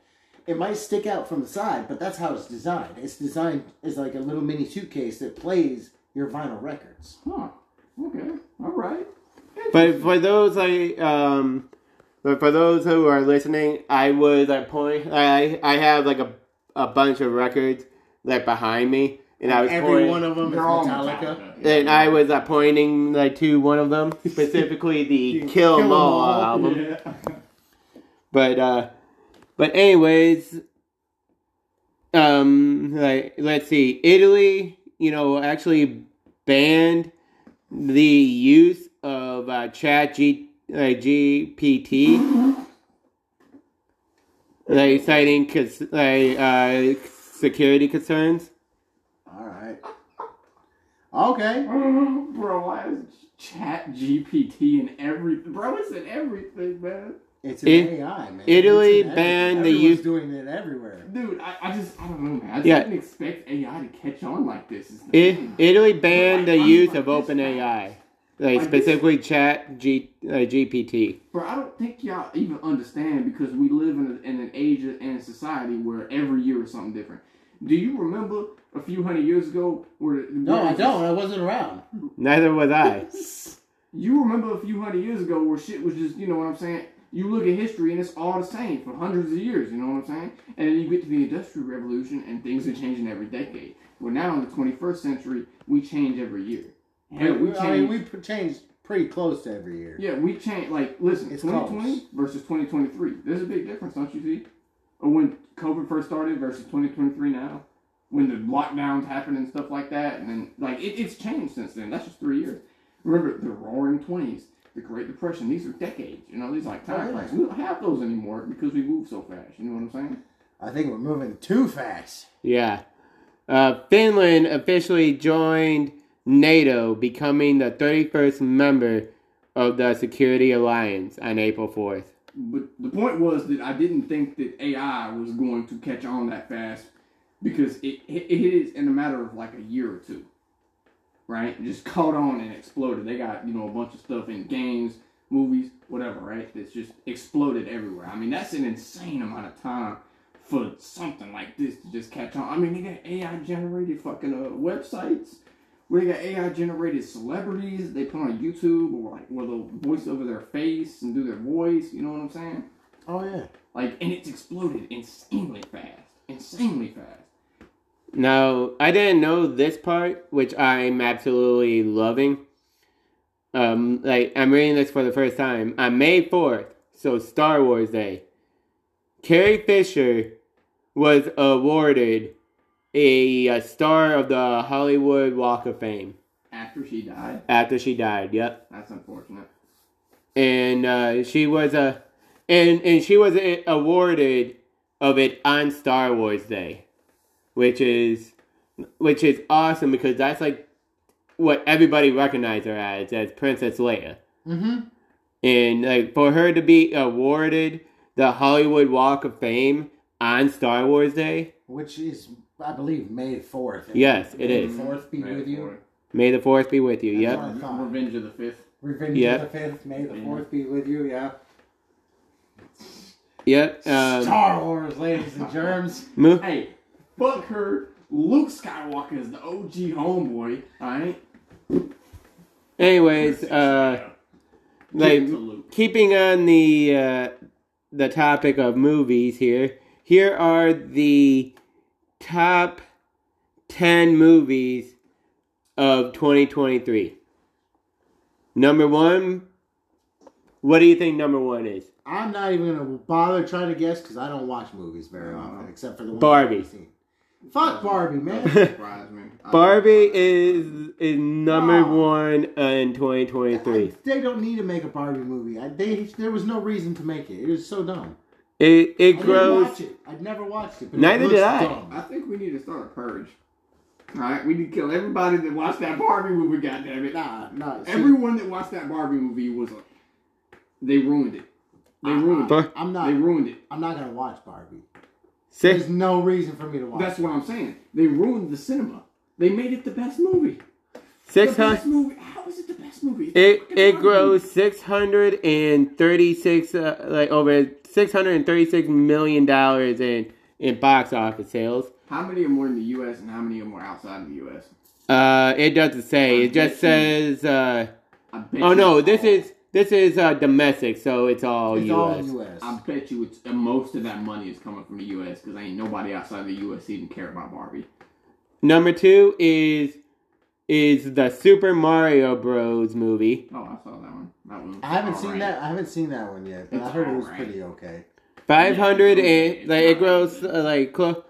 It might stick out from the side, but that's how it's designed. It's designed as like a little mini suitcase that plays your vinyl records. Huh. Okay. All right. But for those like um, but for those who are listening, I was at point. I I have like a a bunch of records like behind me, and I was Every pointing, one of them is Metallica. Metallica. and I was uh, pointing like to one of them specifically the Kill 'Em Kill 'Em All All. album. Yeah. But uh, but anyways, um, like let's see, Italy, you know, actually banned the use of uh, Chat G uh, GPT, They like citing cons- like uh, security concerns. All right. Okay. bro, why is Chat GPT and everything? Bro, it's in everything, man. It's an It- AI, man. Italy It's banned everything. the Everyone's use- doing it everywhere. Dude, I, I just, I don't know, man. I Yeah. didn't expect AI to catch on like this. Is the Italy banned the Like, use like of this OpenAI, like Like this- specifically Chat G uh, GPT. Bro, I don't think y'all even understand because we live in, a, in an age and society where every year is something different. Do you remember a few hundred years ago where? No, where I don't. I wasn't around. Neither was I. You remember a few hundred years ago where shit was just, you know what I'm saying? You look at history and it's all the same for hundreds of years, you know what I'm saying? And then you get to the Industrial Revolution and things are changing every decade. Well, now in the 21st century, we change every year. Hell, we We, change. I mean, we pr- changed pretty close to every year. Yeah, we change. Like, listen, It's 2020 close. versus 2023. There's a big difference, don't you see? Or when COVID first started versus 2023 now, when the lockdowns happened and stuff like that, and then like it, it's changed since then. That's just three years. Remember the Roaring Twenties, the Great Depression. These are decades. You know, these like time Oh, yeah. frames. We don't have those anymore because we move so fast. You know what I'm saying? I think we're moving too fast. Yeah. Uh, Finland officially joined NATO, becoming the 31st member of the Security Alliance on April 4th. But the point was that I didn't think that AI was going to catch on that fast because it it, is in a matter of like a year or two, right? It just caught on and exploded. They got you know a bunch of stuff in games, movies, whatever, right? That's just exploded everywhere. I mean, that's an insane amount of time for something like this to just catch on. I mean, they got AI generated fucking uh, websites. Where they got AI generated celebrities they put on YouTube or like where they'll voice over their face and do their voice, you know what I'm saying? Oh yeah. Like and it's exploded insanely fast. Insanely fast. Now, I didn't know this part, which I'm absolutely loving. Um, like, I'm reading this for the first time. On May 4th, so Star Wars Day, Carrie Fisher was awarded a, a star of the Hollywood Walk of Fame After she died. after she died. Yep. That's unfortunate. and uh, she was a and and she was a- awarded of it on Star Wars Day, which is which is awesome because that's like what everybody recognized her as as Princess Leia, Mm-hmm. and like for her to be awarded the Hollywood Walk of Fame on Star Wars Day, Which is, I believe, May fourth. Yes, it May is. the fourth be May with the you. fourth. may the Fourth be with you. That's Yep. all I thought. Revenge of the Fifth. Revenge Yeah. of the fifth. May the fourth be with you. Yeah. Yep. Um, Star Wars, ladies and germs. mo- Hey, fuck her. Luke Skywalker is the OG homeboy, alright? anyways, uh, like to Luke. keeping on the uh, the topic of movies here, here are the top ten movies of 2023. Number one, what do you think number one is? I'm not even gonna bother trying to guess because I don't watch movies very often, except for the ones Barbie. I've seen. Fuck Barbie, man. Doesn't surprise me. I- Barbie is is number Oh. one uh, in 2023. I- they don't need to make a Barbie movie. I, they, there was no reason to make it. It was so dumb. It I it didn't grows. watch it. I'd never watched it. But Neither it did I. Dumb. I think we need to start a purge. Alright, we need to kill everybody that watched that Barbie movie, goddammit. Nah, nah. see, Everyone that watched that Barbie movie was a. They ruined it. They ruined it. I'm not. They not. ruined it. I'm not gonna watch Barbie. Six, There's no reason for me to watch. That's what I'm saying. They ruined the cinema. They made it the best movie. six the best hundred. movie. How is it the best movie? It's It it grows six hundred and thirty six uh, like over six hundred and thirty six million dollars in in box office sales. How many are more in the U.S. and how many are more outside of the U.S.? Uh, it doesn't say. I It just you- says. Uh, oh no, this all- is this is uh, domestic, so it's all it's U.S. all U.S. I bet you it's and most of that money is coming from the U.S. because ain't nobody outside of the U.S. even care about Barbie. Number two is is the Super Mario Bros. movie. Oh, I saw that one. That one. was I haven't all seen right. that. I haven't seen that one yet, but It's I heard it was alright. pretty okay. Five hundred Yeah, and like it grows uh, like close.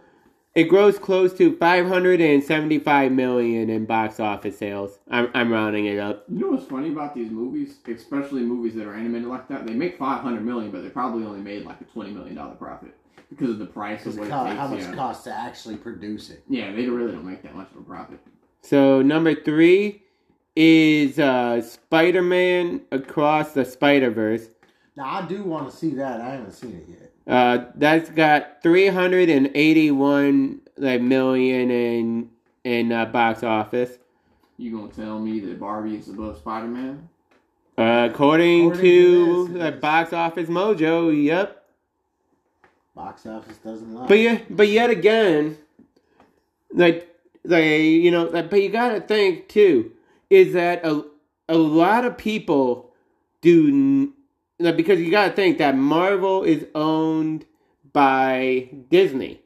It grows close to 575 million in box office sales. I'm, I'm rounding it up. You know what's funny about these movies, especially movies that are animated like that? They make five hundred million, but they probably only made like a twenty million dollar profit because of the price of Because what it takes. how much yeah. it costs to actually produce it. yeah, they really don't make that much of a profit. So number three is uh, Spider-Man Across the Spider-Verse. Now I do want to see that. I haven't seen it yet. Uh, that's got 381 like million in in uh, box office. You gonna tell me that Barbie is above Spider Man? Uh, according, According to to the is. box office mojo, yep. Box office doesn't lie. But yeah, but yet again, like like you know, like, but you gotta think too, is that a a lot of people do n- because you gotta think that Marvel is owned by Disney,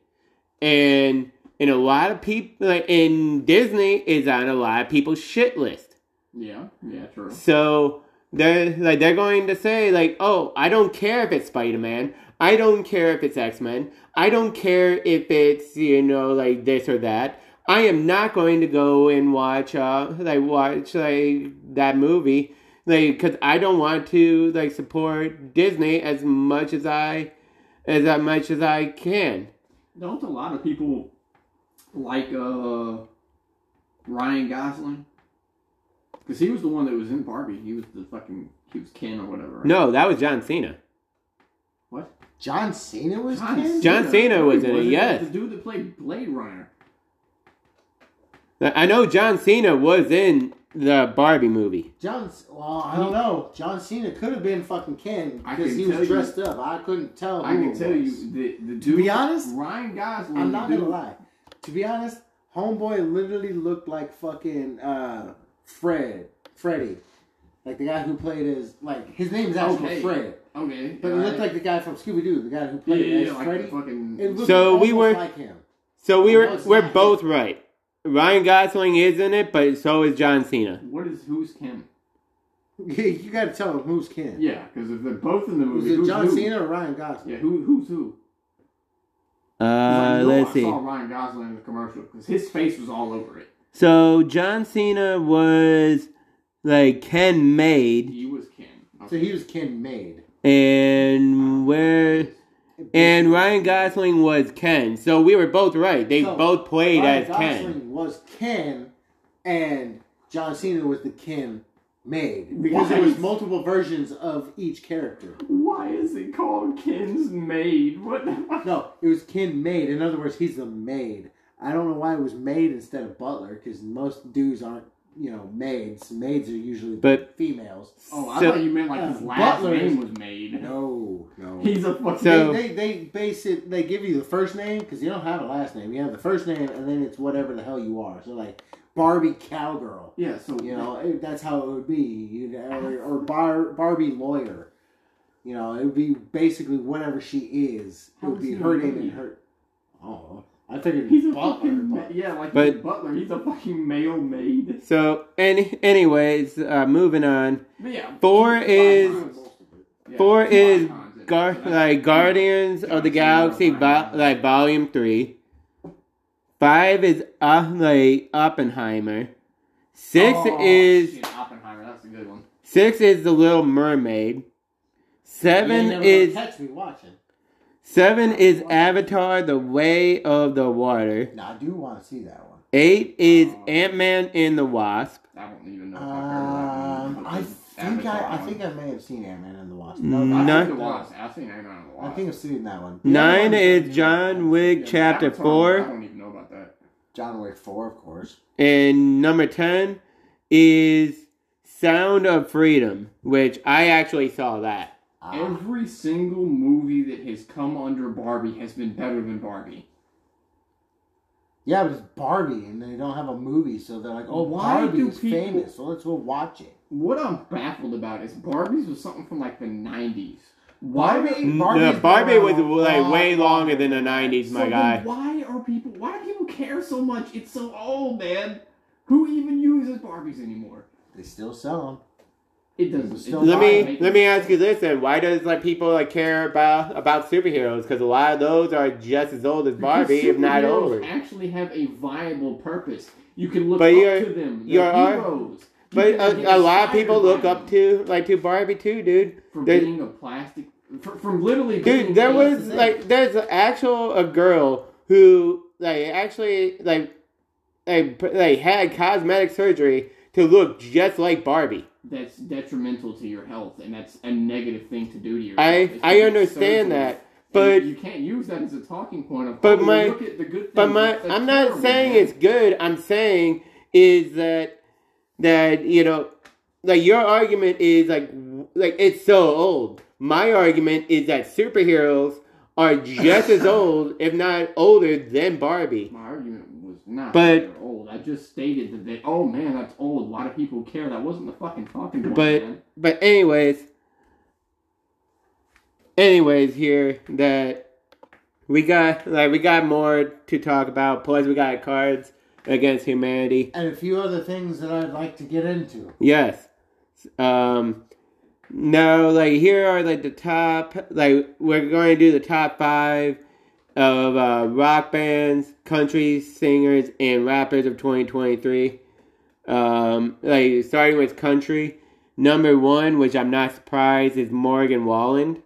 and and a lot of people like and Disney is on a lot of people's shit list. Yeah, yeah, true. So they're like they're going to say like, oh, I don't care if it's Spider Man. I don't care if it's X Men. I don't care if it's you know like this or that. I am not going to go and watch uh like watch like that movie like because I don't want to like support Disney as much as I as much as I can. Don't a lot of people like uh Ryan Gosling? Because he was the one that was in Barbie. He was the fucking he was Ken or whatever. right? No, that was John Cena. what? John Cena was John Ken? John Cena was in it, yes. The dude that played Blade Runner. I know John Cena was in the Barbie movie. John. Well, I don't know. John Cena could have been fucking Ken because he tell was you- dressed up. I couldn't tell. I who can it tell was. you the the dude. To be honest, Ryan Gosling. I'm not the gonna lie. To be honest, Homeboy literally looked like fucking uh, Fred, Freddy, like the guy who played as like his name is actually Okay. Fred, Okay, but it alright. looked like the guy from Scooby Doo, the guy who played yeah, as yeah, like Freddy. the fucking. It looked So we were- like him. So we were we're not both right. Ryan Gosling is in it, but so is John Cena. What is who's Ken? you got to tell him who's Ken. Yeah, because if they're both in the Was movie, it who's John who? Cena or Ryan Gosling? Yeah, who who's who? 'Cause Uh, I know let's I see. saw Ryan Gosling in the commercial because his face was all over it. So John Cena was like Ken made, He was Ken. So he was Ken made. and where and Ryan Gosling was Ken. So we were both right. They So, both played Ryan as Gosling Ken. Gosling was Ken, and John Cena was the Ken made because there was multiple versions of each character. Why is it called Ken's Maid? What? No, it was Ken made. In other words, he's the maid. I don't know why it was maid instead of butler because most dudes aren't, you know, maids. Maids are usually But- females. Oh, I So- thought you meant like his last Butlers- name was Maid. No, no. He's a fucking. So- they, they they base it. They give you the first name because you don't have a last name. You have the first name, and then it's whatever the hell you are. So like Barbie cowgirl. yeah, so You know, it, that's how it would be. You know, or, or Bar, Barbie lawyer. You know, it would be basically whatever she is. It would be he her name and her. Oh, I figured he's a butler. fucking ma- yeah, like But- he's a butler. He's a fucking male maid. So any anyways, uh, moving on. But yeah, Four is. Yeah, four is icons in it. Gar- like Guardians of the Galaxy, vo- like Volume Three. Five is uh, like Oppenheimer. Six Oh, is shit, Oppenheimer. That's a good one. six is The Little Mermaid. Seven ain't is catch me watching. Seven is Avatar: The Way of the Water. Now I do want to see that one. Eight is Oh. Ant Man and the Wasp. I don't even know if I've heard of that Um, one. I think I, I think. I may have seen Ant Man and the Wasp. No, I've seen the Wasp. I've seen Ant-Man and the Wasp. I think I've seen that one. Nine The other one- is John Wick Yeah, Chapter Avatar, I Four, don't even know about that. John Wick Four, of course. and number ten is Sound of Freedom, which I actually saw that. Ah, Every single movie that has come under Barbie has been better than Barbie. yeah, but it's Barbie, and they don't have a movie, so they're like, "Oh, Why Barbie do is people- famous, so let's go watch it." What I'm baffled about is Barbie's was something from like the 90s. Why Barbie, N- Barbie's no, Barbie was like lot way longer than the '90s, my so guy. why are people? Why do people care so much? It's so old, man. Who even uses Barbies anymore? They still sell them. It doesn't. Let me let me ask you this then: Why does like people like care about about superheroes? Because a lot of those are just as old as Barbie, if not older. Actually, have a viable purpose. You can look But up you're- to them. you're They're heroes. You But a, a lot of people look up to like to Barbie too, dude. for There- being a plastic. For, from literally being Dude, there was like there's a- actual a girl who like actually like like, p- like had cosmetic surgery to look just like Barbie. That's detrimental to your health, and that's a negative thing to do to your I is I understand that, but you can't use that as a talking point of. But oh, my- look at the good But my, That's I'm not saying man. it's good. I'm saying is that that you know, like your argument is like like it's so old. My argument is that superheroes are just as old, if not older, than Barbie. My argument was not But- that they're old. I just stated that they. Oh man, that's old. Why do people care? That wasn't the fucking talking point, But man. but anyways, anyways, here that we got like we got more to talk about. Plus, we got cards against humanity. And a few other things that I'd like to get into. Yes. Um no, like here are like the top like we're going to do the top 5 of uh rock bands, country singers and rappers of 2023. Um like starting with country, number 1, which I'm not surprised is Morgan Wallen.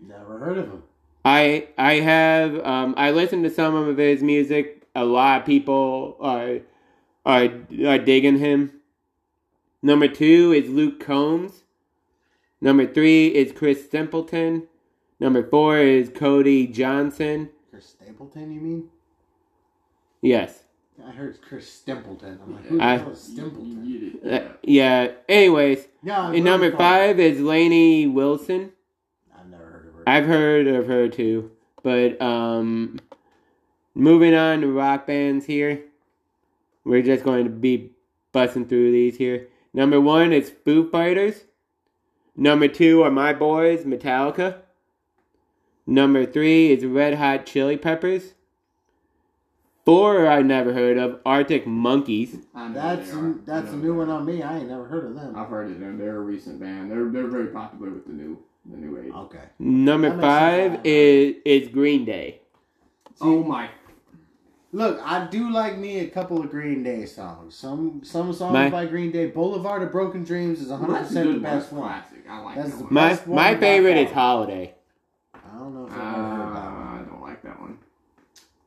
Never heard of him. I I have um I listened to some of his music. A lot of people are are, are digging him. Number two is Luke Combs. Number three is Chris Stapleton. Number four is Cody Johnson. Chris Stapleton, you mean? Yes. I heard Chris Stapleton. I'm like, who the I- hell is You, Stapleton? Uh, yeah. yeah. Anyways, Yeah, I've and heard number five is Lainey Wilson. I've never heard of her. I've heard of her too. But um moving on to rock bands here. We're just going to be busting through these here. Number one is Foo Fighters. Number two are my boys, Metallica. Number three is Red Hot Chili Peppers. Four I never heard of, Arctic Monkeys. That's they that's I a know new one on me. I ain't never heard of them. I've heard of them. they're a recent band. They're they're very popular with the new the new age. Okay. Number That five is is Green Day. oh my! Look, I do like me a couple of Green Day songs. Some some songs My- by Green Day. Boulevard of Broken Dreams is 100 That's a percent the best one. Classic. I like That's that one. My my favorite far. is Holiday. I don't know if Uh, I've ever heard that one. I don't like that one.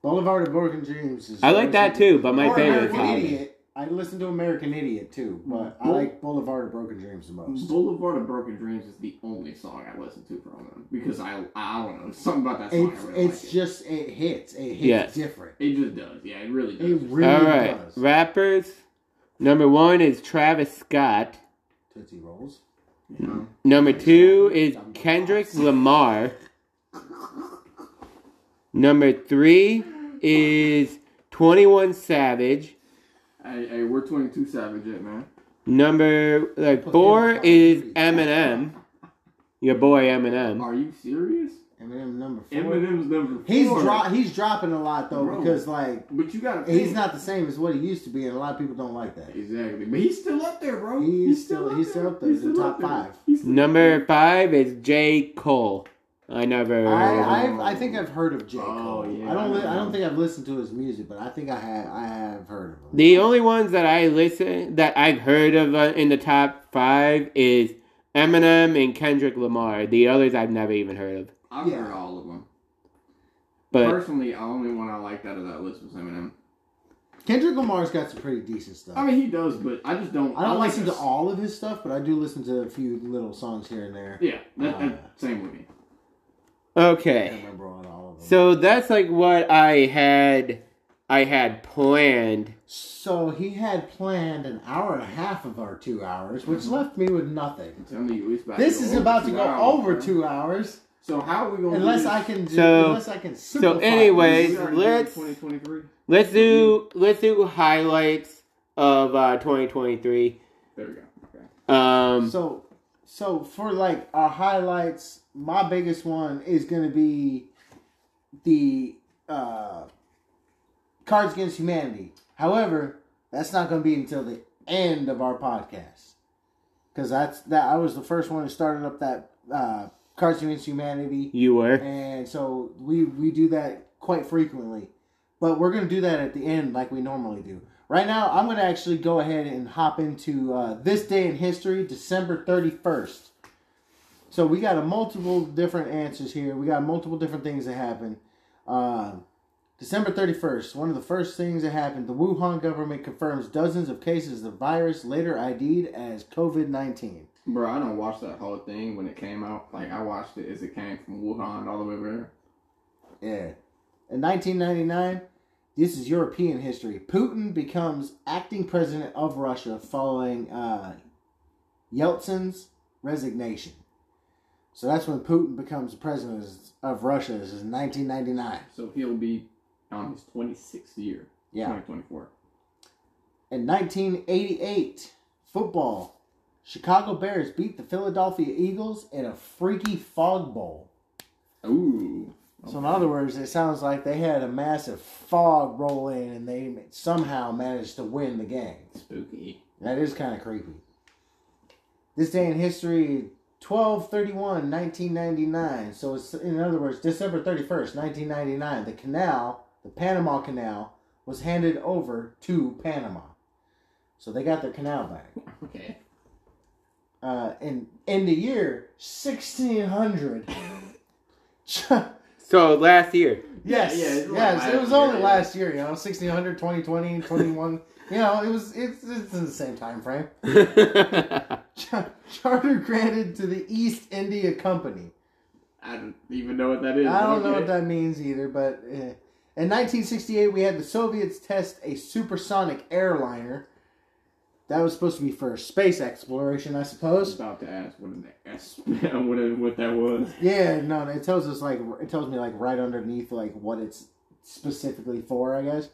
Boulevard of Broken Dreams is. I like that too, but my or favorite is American Idiot. I listen to American Idiot too, but I like Boulevard of Broken Dreams the most. Boulevard of Broken Dreams is the only song I listen to from them because I I don't know something about that song. It's I really it's like just it hits. It hits Yes. different. it. it just does. Yeah, it really does. It really All right, does. rappers. Number one is Travis Scott. Tootsie Rolls. You know? Number two is Kendrick Lamar. Number three is Twenty One Savage. Hey, hey, we're 22 Savage yet, man. Number like four is Eminem. Your boy Eminem. Are you serious? Eminem number four. Eminem's number four. He's dro- he's dropping a lot though Bro. because like But you gotta. he's think. not the same as what he used to be, and a lot of people don't like that. Exactly, but he's still up there, bro. He's still- he's still up there. He's in still top up there. five. He's still Number up there. five is J. Cole. I never. I I've, I think I've heard of J Cole. Oh, yeah, I don't li- I I don't think I've listened to his music, but I think I have I have heard of him. The only ones that I listen that I've heard of uh, in the top five is Eminem and Kendrick Lamar. The others I've never even heard of. I've Yeah. heard all of them. But Personally, the only one I liked out of that list was Eminem. Kendrick Lamar's got some pretty decent stuff. I mean, he does, but I just don't. I don't like listen to all of his stuff, but I do listen to a few little songs here and there. Yeah, that, Uh, same with me. I can't okay, remember all of them. so that's like what I had. I had planned. So he had planned an hour and a half of our two hours, which left me with nothing. I'm you, This is about to go hours, over bro. two hours, So how are we going? unless do I this? can. Do, So- unless I can. Simplify anyways, this. We already let's- 2023. Let's do let's do highlights of uh, 2023. There we go. Okay. Um, So, so for like our highlights, my biggest one is going to be the uh, Cards Against Humanity. However, that's not going to be until the end of our podcast because that's that. I was the first one who started up that uh, Cards Against Humanity, you were. and so we we do that quite frequently. But we're going to do that at the end like we normally do. Right now, I'm going to actually go ahead and hop into uh, this day in history, December 31st. So we got a multiple different answers here. We got multiple different things that happened. Um, December 31st, one of the first things that happened, the Wuhan government confirms dozens of cases of virus later ID'd as COVID 19. Bro, I don't watch that whole thing when it came out. Like I watched it as it came from Wuhan all the way over there. Yeah. In 1999, this is European history. Putin becomes acting president of Russia following uh, Yeltsin's resignation. So that's when Putin becomes president of Russia. This is 1999. So he'll be on his 26th year. Yeah. 2024. In 1988, football. Chicago Bears beat the Philadelphia Eagles in a freaky fog bowl. Ooh. So in other words, it sounds like they had a massive fog roll in and they somehow managed to win the game. Spooky. That is kind of creepy. This day in history, 1231, 1999. So it's, in other words, December 31st, 1999, the canal, the Panama Canal, was handed over to Panama. So they got their canal back. Okay. Uh, in, in the year 1600. so last year. Yes, Yeah, yeah, it's like yes, it was year, only yeah. last year, you know, 1600, 2020, 21. You know, it was, it's, it's in the same time frame. Char- Charter granted to the East India Company. I don't even know what that is. I don't know what that means either, but eh. in 1968, we had the Soviets test a supersonic airliner. That was supposed to be for space exploration, I I was suppose. about to ask what, an S- what, it- what that was. Yeah, no, it tells us like it tells me like right underneath like what it's specifically for, I guess.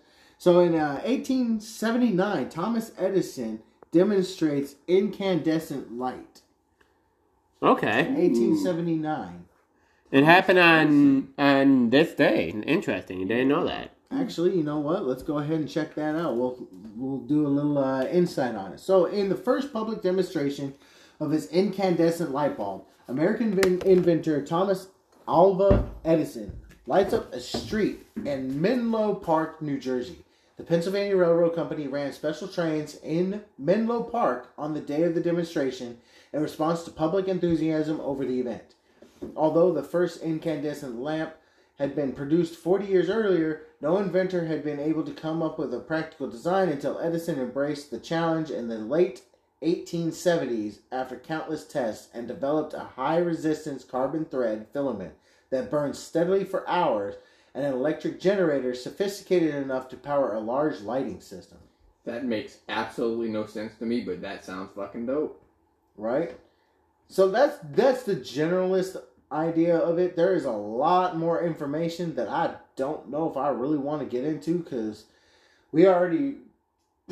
So in uh, 1879, Thomas Edison demonstrates incandescent light. okay. 1879. It happened on on this day. Interesting. You didn't know that. Actually, you know what? Let's go ahead and check that out. We'll we'll do a little uh, insight on it. So, in the first public demonstration of his incandescent light bulb, American vin- inventor Thomas Alva Edison lights up a street in Menlo Park, New Jersey. The Pennsylvania Railroad Company ran special trains in Menlo Park on the day of the demonstration in response to public enthusiasm over the event. Although the first incandescent lamp had been produced 40 years earlier, no inventor had been able to come up with a practical design until Edison embraced the challenge in the late 1870s after countless tests and developed a high resistance carbon thread filament that burned steadily for hours and an electric generator sophisticated enough to power a large lighting system. That makes absolutely no sense to me, but that sounds fucking dope. right? So that's that's the generalist idea of it. There is a lot more information that I don't know if I really want to get into because we already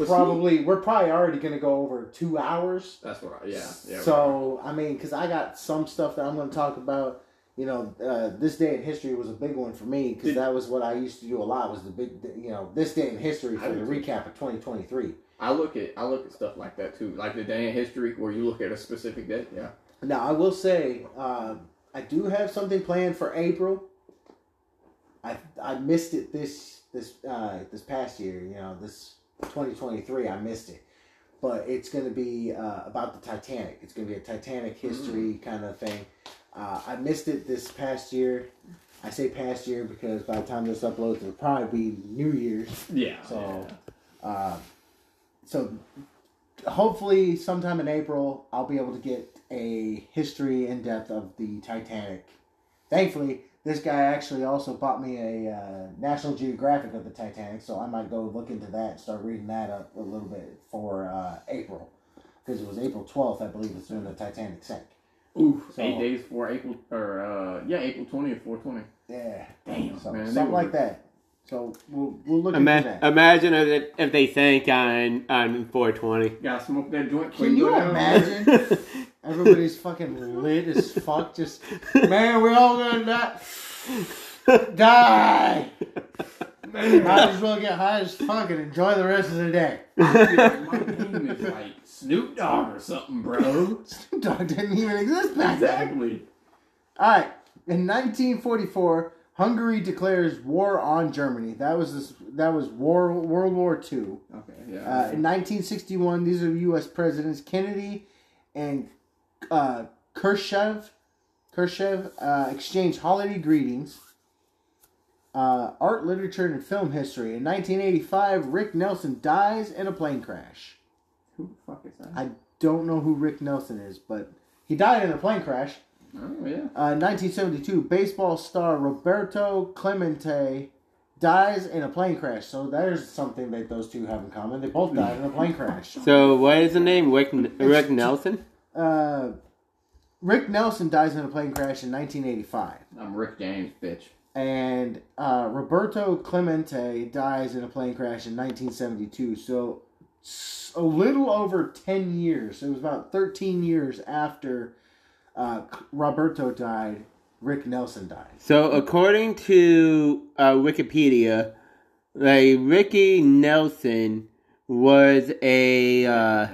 probably we're probably already going to go over two hours. That's what I, yeah, yeah. So I mean, because I got some stuff that I'm going to talk about. You know, uh, this day in history was a big one for me because that was what I used to do a lot. Was the big, you know, this day in history for the recap of 2023. I look at I look at stuff like that too, like the day in history where you look at a specific day. Yeah, Now, I will say, um, I do have something planned for April. I I missed it this this uh, this past year. You know, this 2023. I missed it, but it's going to be uh, about the Titanic. It's going to be a Titanic history kind of thing. Uh, I missed it this past year. I say past year because by the time this uploads, it'll probably be New Year's. Yeah. So, uh, so hopefully sometime in April I'll be able to get a history in depth of the Titanic. Thankfully, this guy actually also bought me a uh, National Geographic of the Titanic, so I might go look into that and start reading that up a little bit for uh, April because it was April twelfth, I believe, is when the Titanic sank. Oof, So- eight days for April, or uh, yeah, April twentieth, four twenty. Yeah, Damn, so, man, something were- like that. So we'll we'll look Ima- into that. imagine if, if they sank on on 420. Gotta smoke that joint. Can you imagine? Everybody's fucking lit as fuck. Just man, we're all gonna die. Die. Man, Might as well get high as fuck and enjoy the rest of the day. Like my name is like Snoop Dogg or something, bro. Snoop Dogg didn't even exist back then. Exactly. All right. In 1944, Hungary declares war on Germany. That was this. That was war. World War II. Okay, yeah. Uh, in 1961, these are U.S. presidents Kennedy and uh, Khrushchev. Khrushchev uh, exchanged holiday greetings. Uh, art, literature, and film history. In 1985, Rick Nelson dies in a plane crash. Who the fuck is that? I don't know who Rick Nelson is, but he died in a plane crash. oh yeah. Uh, 1972, baseball star Roberto Clemente dies in a plane crash. So there's something that those two have in common. They both died in a plane crash. So what is the name? Rick, Rick Nelson. Uh, Rick Nelson dies in a plane crash in 1985. I'm Rick James, bitch. And uh, Roberto Clemente dies in a plane crash in 1972. So s- a little over 10 years. It was about 13 years after uh, Roberto died, Rick Nelson died. So according to uh, Wikipedia, like Ricky Nelson was a uh,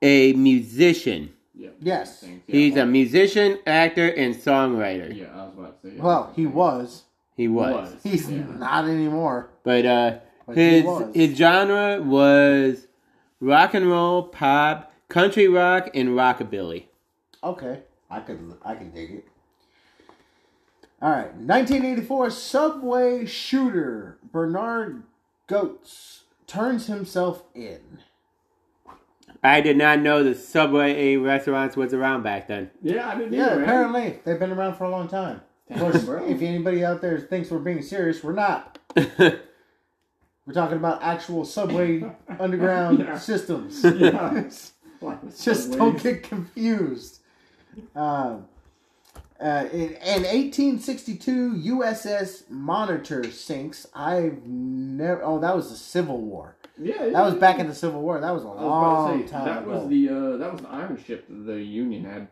a musician. Yeah. Yes. Yeah. He's a musician, actor, and songwriter. Yeah, I was about to say. Well, he was. He was. He's yeah. not anymore. But uh, But he his was. his genre was rock and roll, pop, country rock, and rockabilly. Okay, I could I can dig it. All right, 1984 subway shooter Bernard Goetz turns himself in. I did not know the Subway restaurants was around back then. Yeah, I didn't Yeah, either, man. apparently they've been around for a long time. Of course, if anybody out there thinks we're being serious, we're not. We're talking about actual subway underground Yeah. systems. Yeah. Like Just don't get confused. Um, uh, in, in 1862, USS Monitor sinks. I've never. Oh, that was the Civil War. Yeah, yeah, That was yeah. back in the Civil War. That was a I was long about to say time that ago. was the uh, that was the iron ship that the Union had.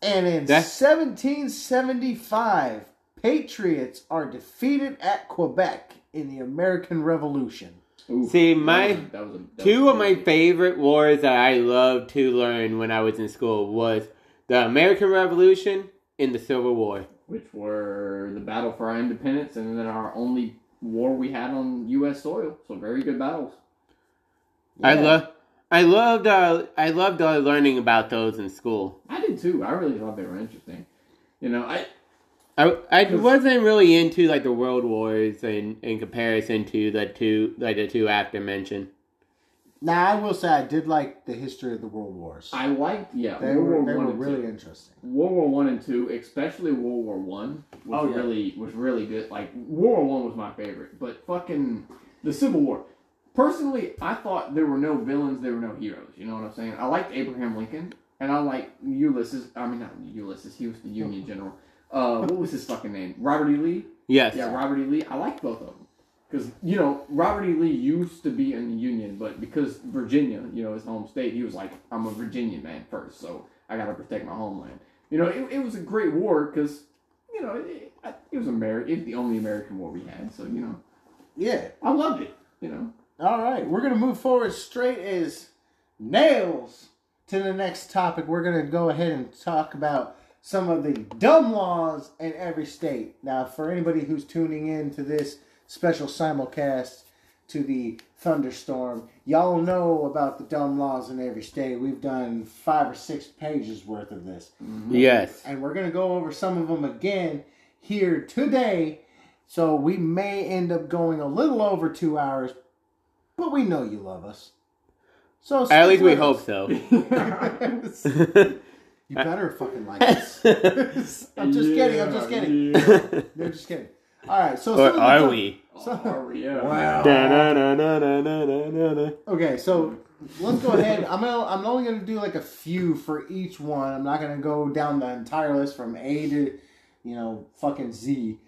and in That- 1775, Patriots are defeated at Quebec in the American Revolution. Ooh, See, that my- was a- that was a- that Two of my crazy. favorite wars that I loved to learn when I was in school was the American Revolution and the Civil War. which were the battle for our independence, and then our only war we had on U.S. soil. So very good battles. I love, I loved, uh, I loved uh, learning about those in school. I did too. I really thought they were interesting. You know, I I, I wasn't really into like the world wars in, in comparison to the two like the two after mentioned. Now, I will say I did like the history of the World Wars. I liked yeah they World were, War they One were really two. interesting. World War One and two, especially World War One, was Oh, yeah. really was really good. Like World War One was my favorite, but fucking the Civil War. Personally, I thought there were no villains, there were no heroes. You know what I'm saying? I liked Abraham Lincoln, and I liked Ulysses. I mean, not Ulysses. He was the Union general. Uh, what was his fucking name? Robert E. Lee. Yes. Yeah, Robert E. Lee. I like both of them because you know Robert E. Lee used to be in the Union, but because Virginia, you know, his home state, he was like, I'm a Virginian man first, so I gotta protect my homeland. You know, it, it was a great war because you know it, it, it was America. It's the only American war we had, so you know, Yeah. I loved it. You know, All right, we're gonna move forward straight as nails to the next topic. We're gonna go ahead and talk about some of the dumb laws in every state. Now, for anybody who's tuning in to this special simulcast to the thunderstorm, y'all know about the dumb laws in every state. We've done five or six pages worth of this. Mm-hmm. Yes. And we're going to go over some of them again here today. So we may end up going a little over two hours, but we know you love us. So At least we with hope so. You better fucking like us. I'm just kidding. I'm just kidding. Yeah. No, just kidding. All right. So or some the are we? So, Are we? Yeah. wow. Okay, so let's go ahead. I'm gonna, I'm only gonna do like a few for each one. I'm not gonna go down the entire list from A to, you know, fucking Z.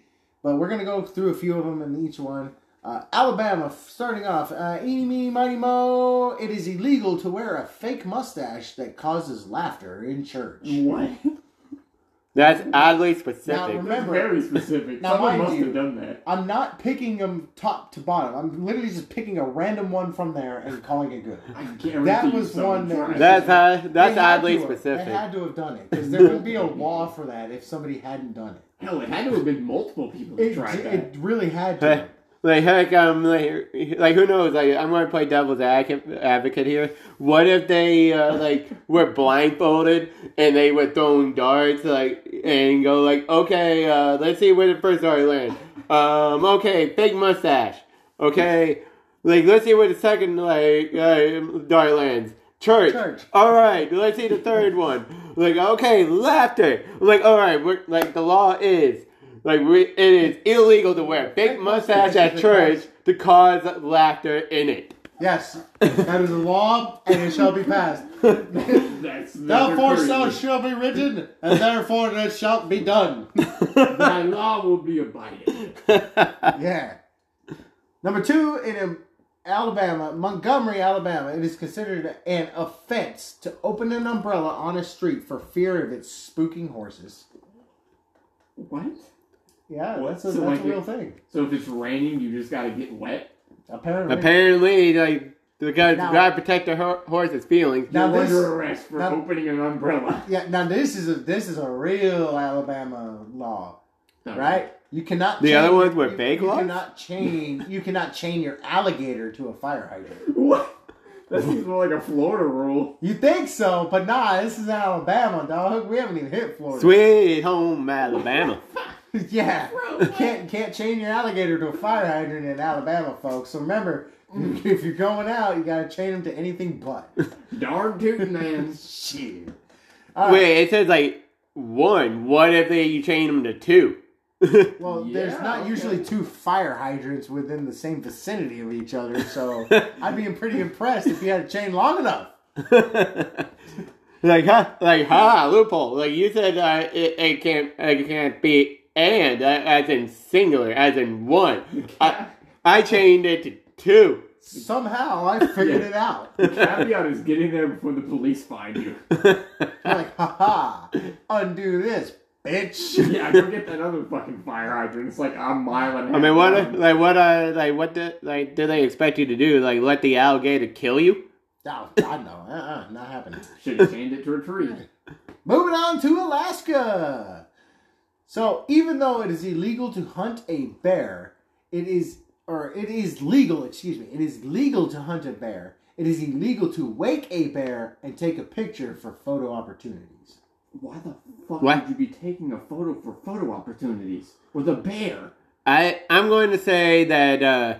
But we're gonna go through a few of them in each one. Uh, Alabama, starting off, uh, eeny, meeny, miny, mo. It is illegal to wear a fake mustache that causes laughter in church. What? That's oddly specific. Now, remember- That's very specific. Now, Someone must you- have done that. I'm not picking them top to bottom. I'm literally just picking a random one from there and calling it good. I guarantee That was one that that's uh, that's oddly to have- specific. They had to have done it because there would be a law for that if somebody hadn't done it. Hell, it had to have been multiple people who It, tried that. it really had to. like heck, um, like, like who knows? Like, I'm to play devil's advocate here. What if they uh, like were blindfolded and they were throwing darts, like, and go like, okay, uh, let's see where the first dart land. Um, okay, fake mustache. Okay, like let's see where the second like uh, dart lands. Church. Church. All right, let's see the third one. Like, okay, laughter. Like, all right, we're, like the law is like we, it is illegal to wear a fake mustache at church to cause laughter in it. Yes, that is a law, and it shall be passed. That's Therefore, never so shall be written, and therefore it shall be done. Thy law will be abided. Yeah. Number two, in Alabama, Montgomery, Alabama, it is considered an offense to open an umbrella on a street for fear of its spooking horses. What? Yeah, What? that's a, So, that's like, a real thing. So if it's raining, you just gotta get wet? Apparently. Apparently, like the guy, Now- the guy protect the ho- horse's feelings. Now You're this- under arrest for now- opening an umbrella. Yeah, now this is a this is a real Alabama law, right? You cannot. The chain- other ones were you, fake you cannot chain. You cannot chain your alligator to a fire hydrant. What? That seems more like a Florida rule. You think so, but nah, this is Alabama, dog. We haven't even hit Florida. Sweet home Alabama. yeah, you can't can't chain your alligator to a fire hydrant in Alabama, folks. So remember, if you're going out, you gotta chain them to anything but. Darn tootin' man. Shit. All right. Wait, it says like one. What if they you chain them to two? Well, there's not okay. usually two fire hydrants within the same vicinity of each other, so I'd be pretty impressed if you had a chain long enough. like huh? Like ha loophole. Like you said, uh, it, it can't it can't be and uh, as in singular, as in one. I I chained it to two. Somehow I figured Yeah. it out. The Caveat is getting there before the police find you. You're like, haha, undo this, bitch. Yeah, go get that other fucking fire hydrant. It's like a mile and a half. I mean, what long. like what uh like what do, like do they expect you to do? Like let the alligator kill you? Oh, God, no. Uh-uh, not happening. Should have chained it to a tree. Moving on to Alaska. So, even though it is illegal to hunt a bear, it is, or it is legal, excuse me, it is legal to hunt a bear. It is illegal to wake a bear and take a picture for photo opportunities. Why the fuck What? would you be taking a photo for photo opportunities with a bear? I I'm going to say that uh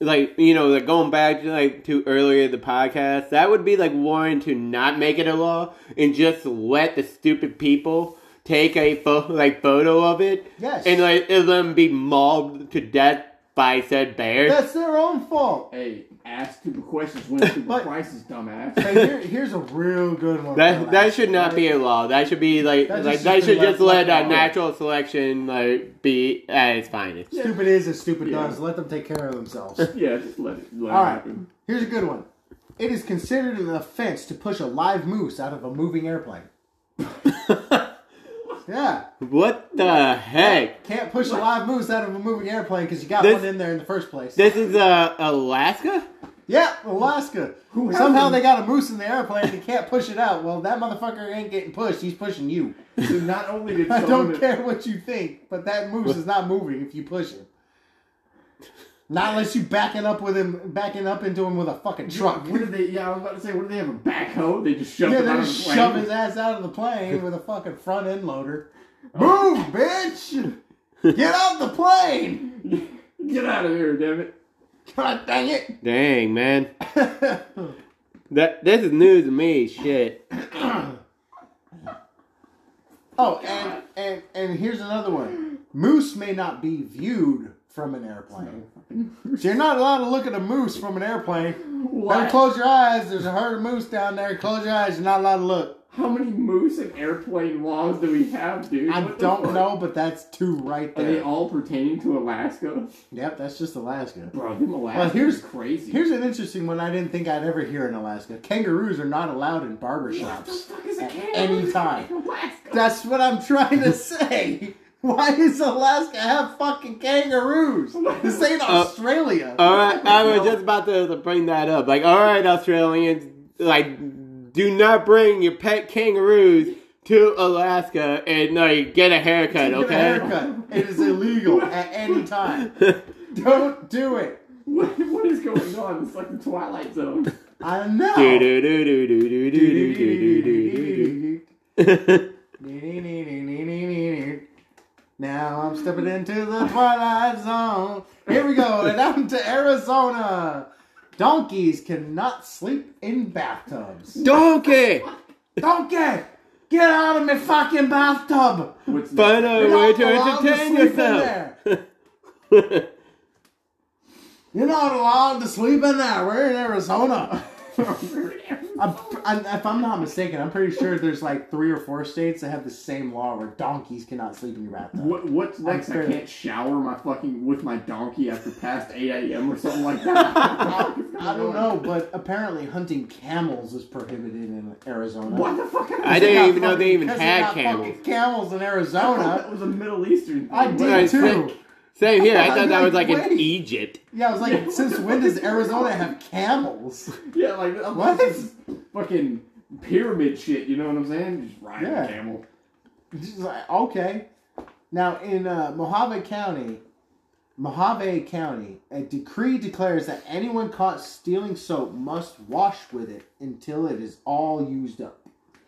like you know like going back to like to earlier the podcast that would be like one to not make it a law and just let the stupid people take a pho- like photo of it Yes. and like let them be mauled to death by said bear. That's their own fault. Hey, ask stupid questions, win stupid But- prices, dumbass. Hey, here, here's a real good one. That that Alaska, should not right? be a law. That should be like That like that should should just let- let let uh, natural selection like be at its finest. Stupid is as stupid Yeah. does. Let them take care of themselves. yeah, just let it, let All it right. happen. Here's a good one. It is considered an offense to push a live moose out of a moving airplane. Yeah. What the heck? Can't push a live moose out of a moving airplane because you got This- one in there in the first place. This is uh Alaska. Yeah, Alaska. Who Somehow they got a moose in the airplane and they can't push it out. Well, that motherfucker ain't getting pushed. He's pushing you. So not only did I don't care what you think, but that moose is not moving if you push him. Not unless you backing up with him, backing up into him with a fucking truck. What did they? Yeah, I was about to say, what do they have a backhoe? They just shove Yeah, him out they of just the shove plane. his ass out of the plane with a fucking front end loader. Oh. Move, bitch! Get off the plane! Get out of here, damn it! God dang it! Dang, man. That this is news to me. Shit. Oh, and, and and here's another one. Moose may not be viewed from an airplane. So you're not allowed to look at a moose from an airplane. Better What? close your eyes. There's a herd of moose down there. Close your eyes. You're not allowed to look. How many moose and airplane laws do we have, dude? I What don't know, but that's two right there. Are they all pertaining to Alaska? Yep, that's just Alaska. Bro, them Alaska Well, here's- is crazy. Here's an interesting one I didn't think I'd ever hear in Alaska. Kangaroos are not allowed in barber what the shops. fuck is a kangaroo any in time. Alaska? That's what I'm trying to say. Why does Alaska have fucking kangaroos? This ain't Uh, Australia. All right, I was just about to, to bring that up. Like, all right, Australians, like, do not bring your pet kangaroos to Alaska and like get a haircut, Get a haircut. It is illegal at any time. Don't do it. What, what is going on? It's like the Twilight Zone. I know. Now I'm stepping into the twilight zone. Here we go, and down to Arizona. Donkeys cannot sleep in bathtubs. Donkey, Donkey, get out of my fucking bathtub. What's find next? a way to entertain yourself. You're not allowed to sleep in there. We're in Arizona. I'm, I'm, if I'm not mistaken, I'm pretty sure there's like three or four states that have the same law where donkeys cannot sleep in your bathtub. What, what's next? I can't shower my fucking with my donkey after past 8 a.m. or something like that. I don't know, but apparently hunting camels is prohibited in Arizona. What the fuck? I didn't got even know they even because they had got camels. fucking Camels in Arizona. that was a Middle Eastern thing. I did too. Same- Same here. I thought that was like in Wait. Egypt. Yeah, I was like, since when does Arizona have camels? Yeah, like I'm What? this is fucking pyramid shit. You know what I'm saying? Just riding Yeah. a camel. Just like, okay. Now in uh, Mohave County, Mohave County, a decree declares that anyone caught stealing soap must wash with it until it is all used up.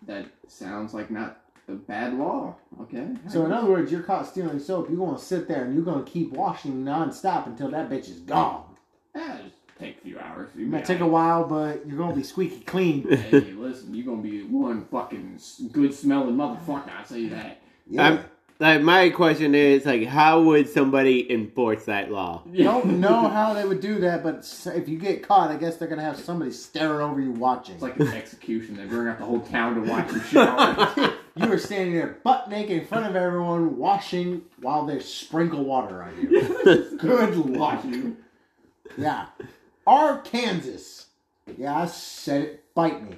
That sounds like not a bad law. Okay. So in other words, you're caught stealing soap, you're gonna sit there and you're gonna keep washing nonstop until that bitch is gone. Yeah, just take a few hours. You It might take a while, but you're gonna be squeaky clean. Hey, listen, you're gonna be one fucking good smelling motherfucker. I say that. Yeah. I'm, like my question is like, how would somebody enforce that law? You Don't know how they would do that, but if you get caught, I guess they're gonna have somebody staring over you watching. It's like an execution. They bring out the whole town to watch you shower. You were standing there butt naked in front of everyone, washing while they sprinkle water on you. Good luck. you. Yeah. Arkansas. Yeah, I said it. Bite me.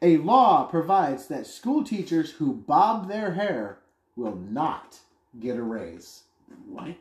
A law provides that school teachers who bob their hair will not get a raise. What?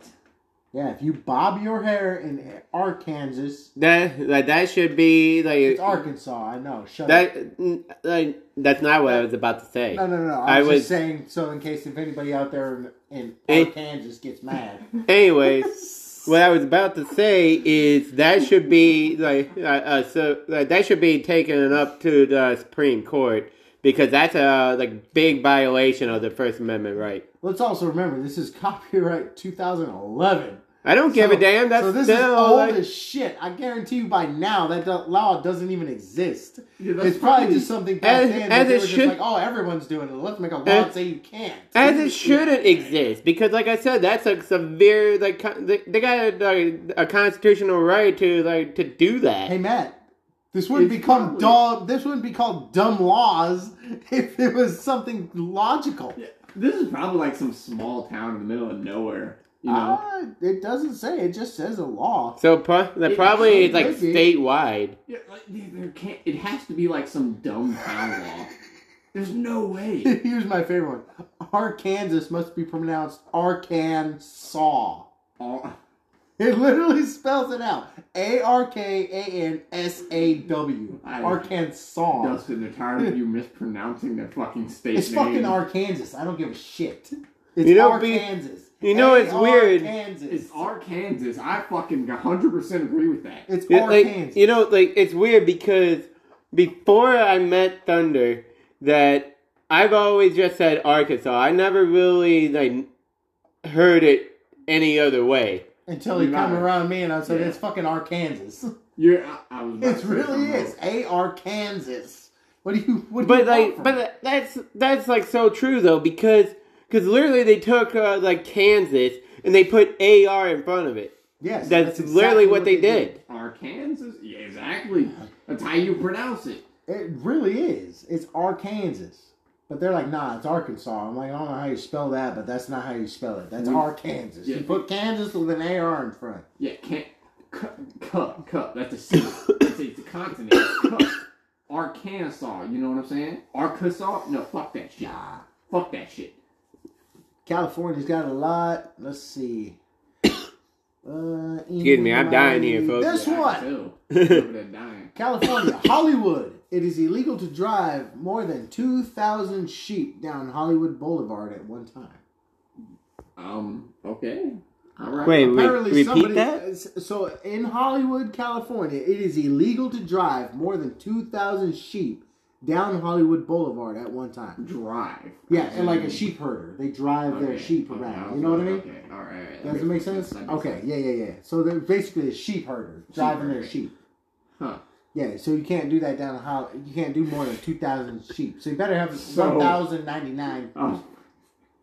Yeah, if you bob your hair in Arkansas, That like that should be like it's Arkansas. I know. Shut up. that. mm, Like that's not what I was about to say. No, no, no. I I was saying so in case if anybody out there in, in. Arkansas gets mad. Anyways, what I was about to say is that should be like uh, uh, so like, that should be taken up to the Supreme Court because that's a like big violation of the First Amendment right. Let's also remember this is copyright 2011. I don't give So- a damn. That's so this still is old like, as shit. I guarantee you by now that do- law doesn't even exist. Yeah, it's probably probably- just something back As- then as that they it were just should- like, oh, everyone's doing it. Let's make a law As- and say you can't. as it shouldn't exist because, like I said, that's a severe like they, they got a, a constitutional right to like to do that. Hey Matt, this wouldn't It's become probably- dumb. This wouldn't be called dumb laws if it was something logical. This is probably like some small town in the middle of nowhere. You know? Ah, it doesn't say. It just says a law. So pro- that probably is like be. statewide. yeah, like, there there can't. It has to be like some dumb town law. There's no way. Here's my favorite one. Arkansas must be pronounced Arkansas. All- It literally spells it out. A R K A N S A W. Arkansas. Dustin, they're tired of you mispronouncing their fucking state It's name. fucking Arkansas. I don't give a shit. It's You know, be- Arkansas. you know, it's weird. Arkansas. It's Arkansas. I fucking 100% agree with that. It's It, like, Arkansas. you know, like it's weird because before I met Thunder, that I've always just said Arkansas. I never really like heard it any other way. Until he come not- around me and I said, Yeah. it's fucking Arkansas. You're, I, I was It really is. else. A Arkansas. What do you what do But you like, but that's that's like so true though because because literally they took uh, like Kansas and they put AR in front of it. Yes, That's, exactly literally what they did. Arkansas? Yeah, exactly. That's how you pronounce it. It really is. It's Arkansas. But they're like, nah, it's Arkansas. I'm like, I don't know how you spell that, but that's not how you spell it. That's We- Arkansas. Yeah. You put Kansas with an AR in front. Yeah, can't. Cup, cup, cup. That's a C. It's a, it's a continent. Cup. Arkansas. You know what I'm saying? Arkansas? No, fuck that shit. Nah. Fuck that shit. California's got a lot. Let's see. Uh, Excuse me, I'm dying here, folks. This Yeah, one. can tell. Over there dying. California, Hollywood. It is illegal to drive more than 2,000 sheep down Hollywood Boulevard at one time. Um, okay. All right. Wait, wait. Apparently, repeat somebody. that? So, in Hollywood, California, it is illegal to drive more than 2,000 sheep down Hollywood Boulevard at one time. Drive. Yeah, and like a sheep herder. They drive their sheep okay, around. You know what I mean? Okay, all right. all right. Does it make sense? That makes Okay, yeah, yeah, yeah. So they're basically a sheep herder driving their herder. sheep. Huh. Yeah, so you can't do that down how you can't do more than two thousand sheep. So you better have So- one thousand ninety nine, Oh,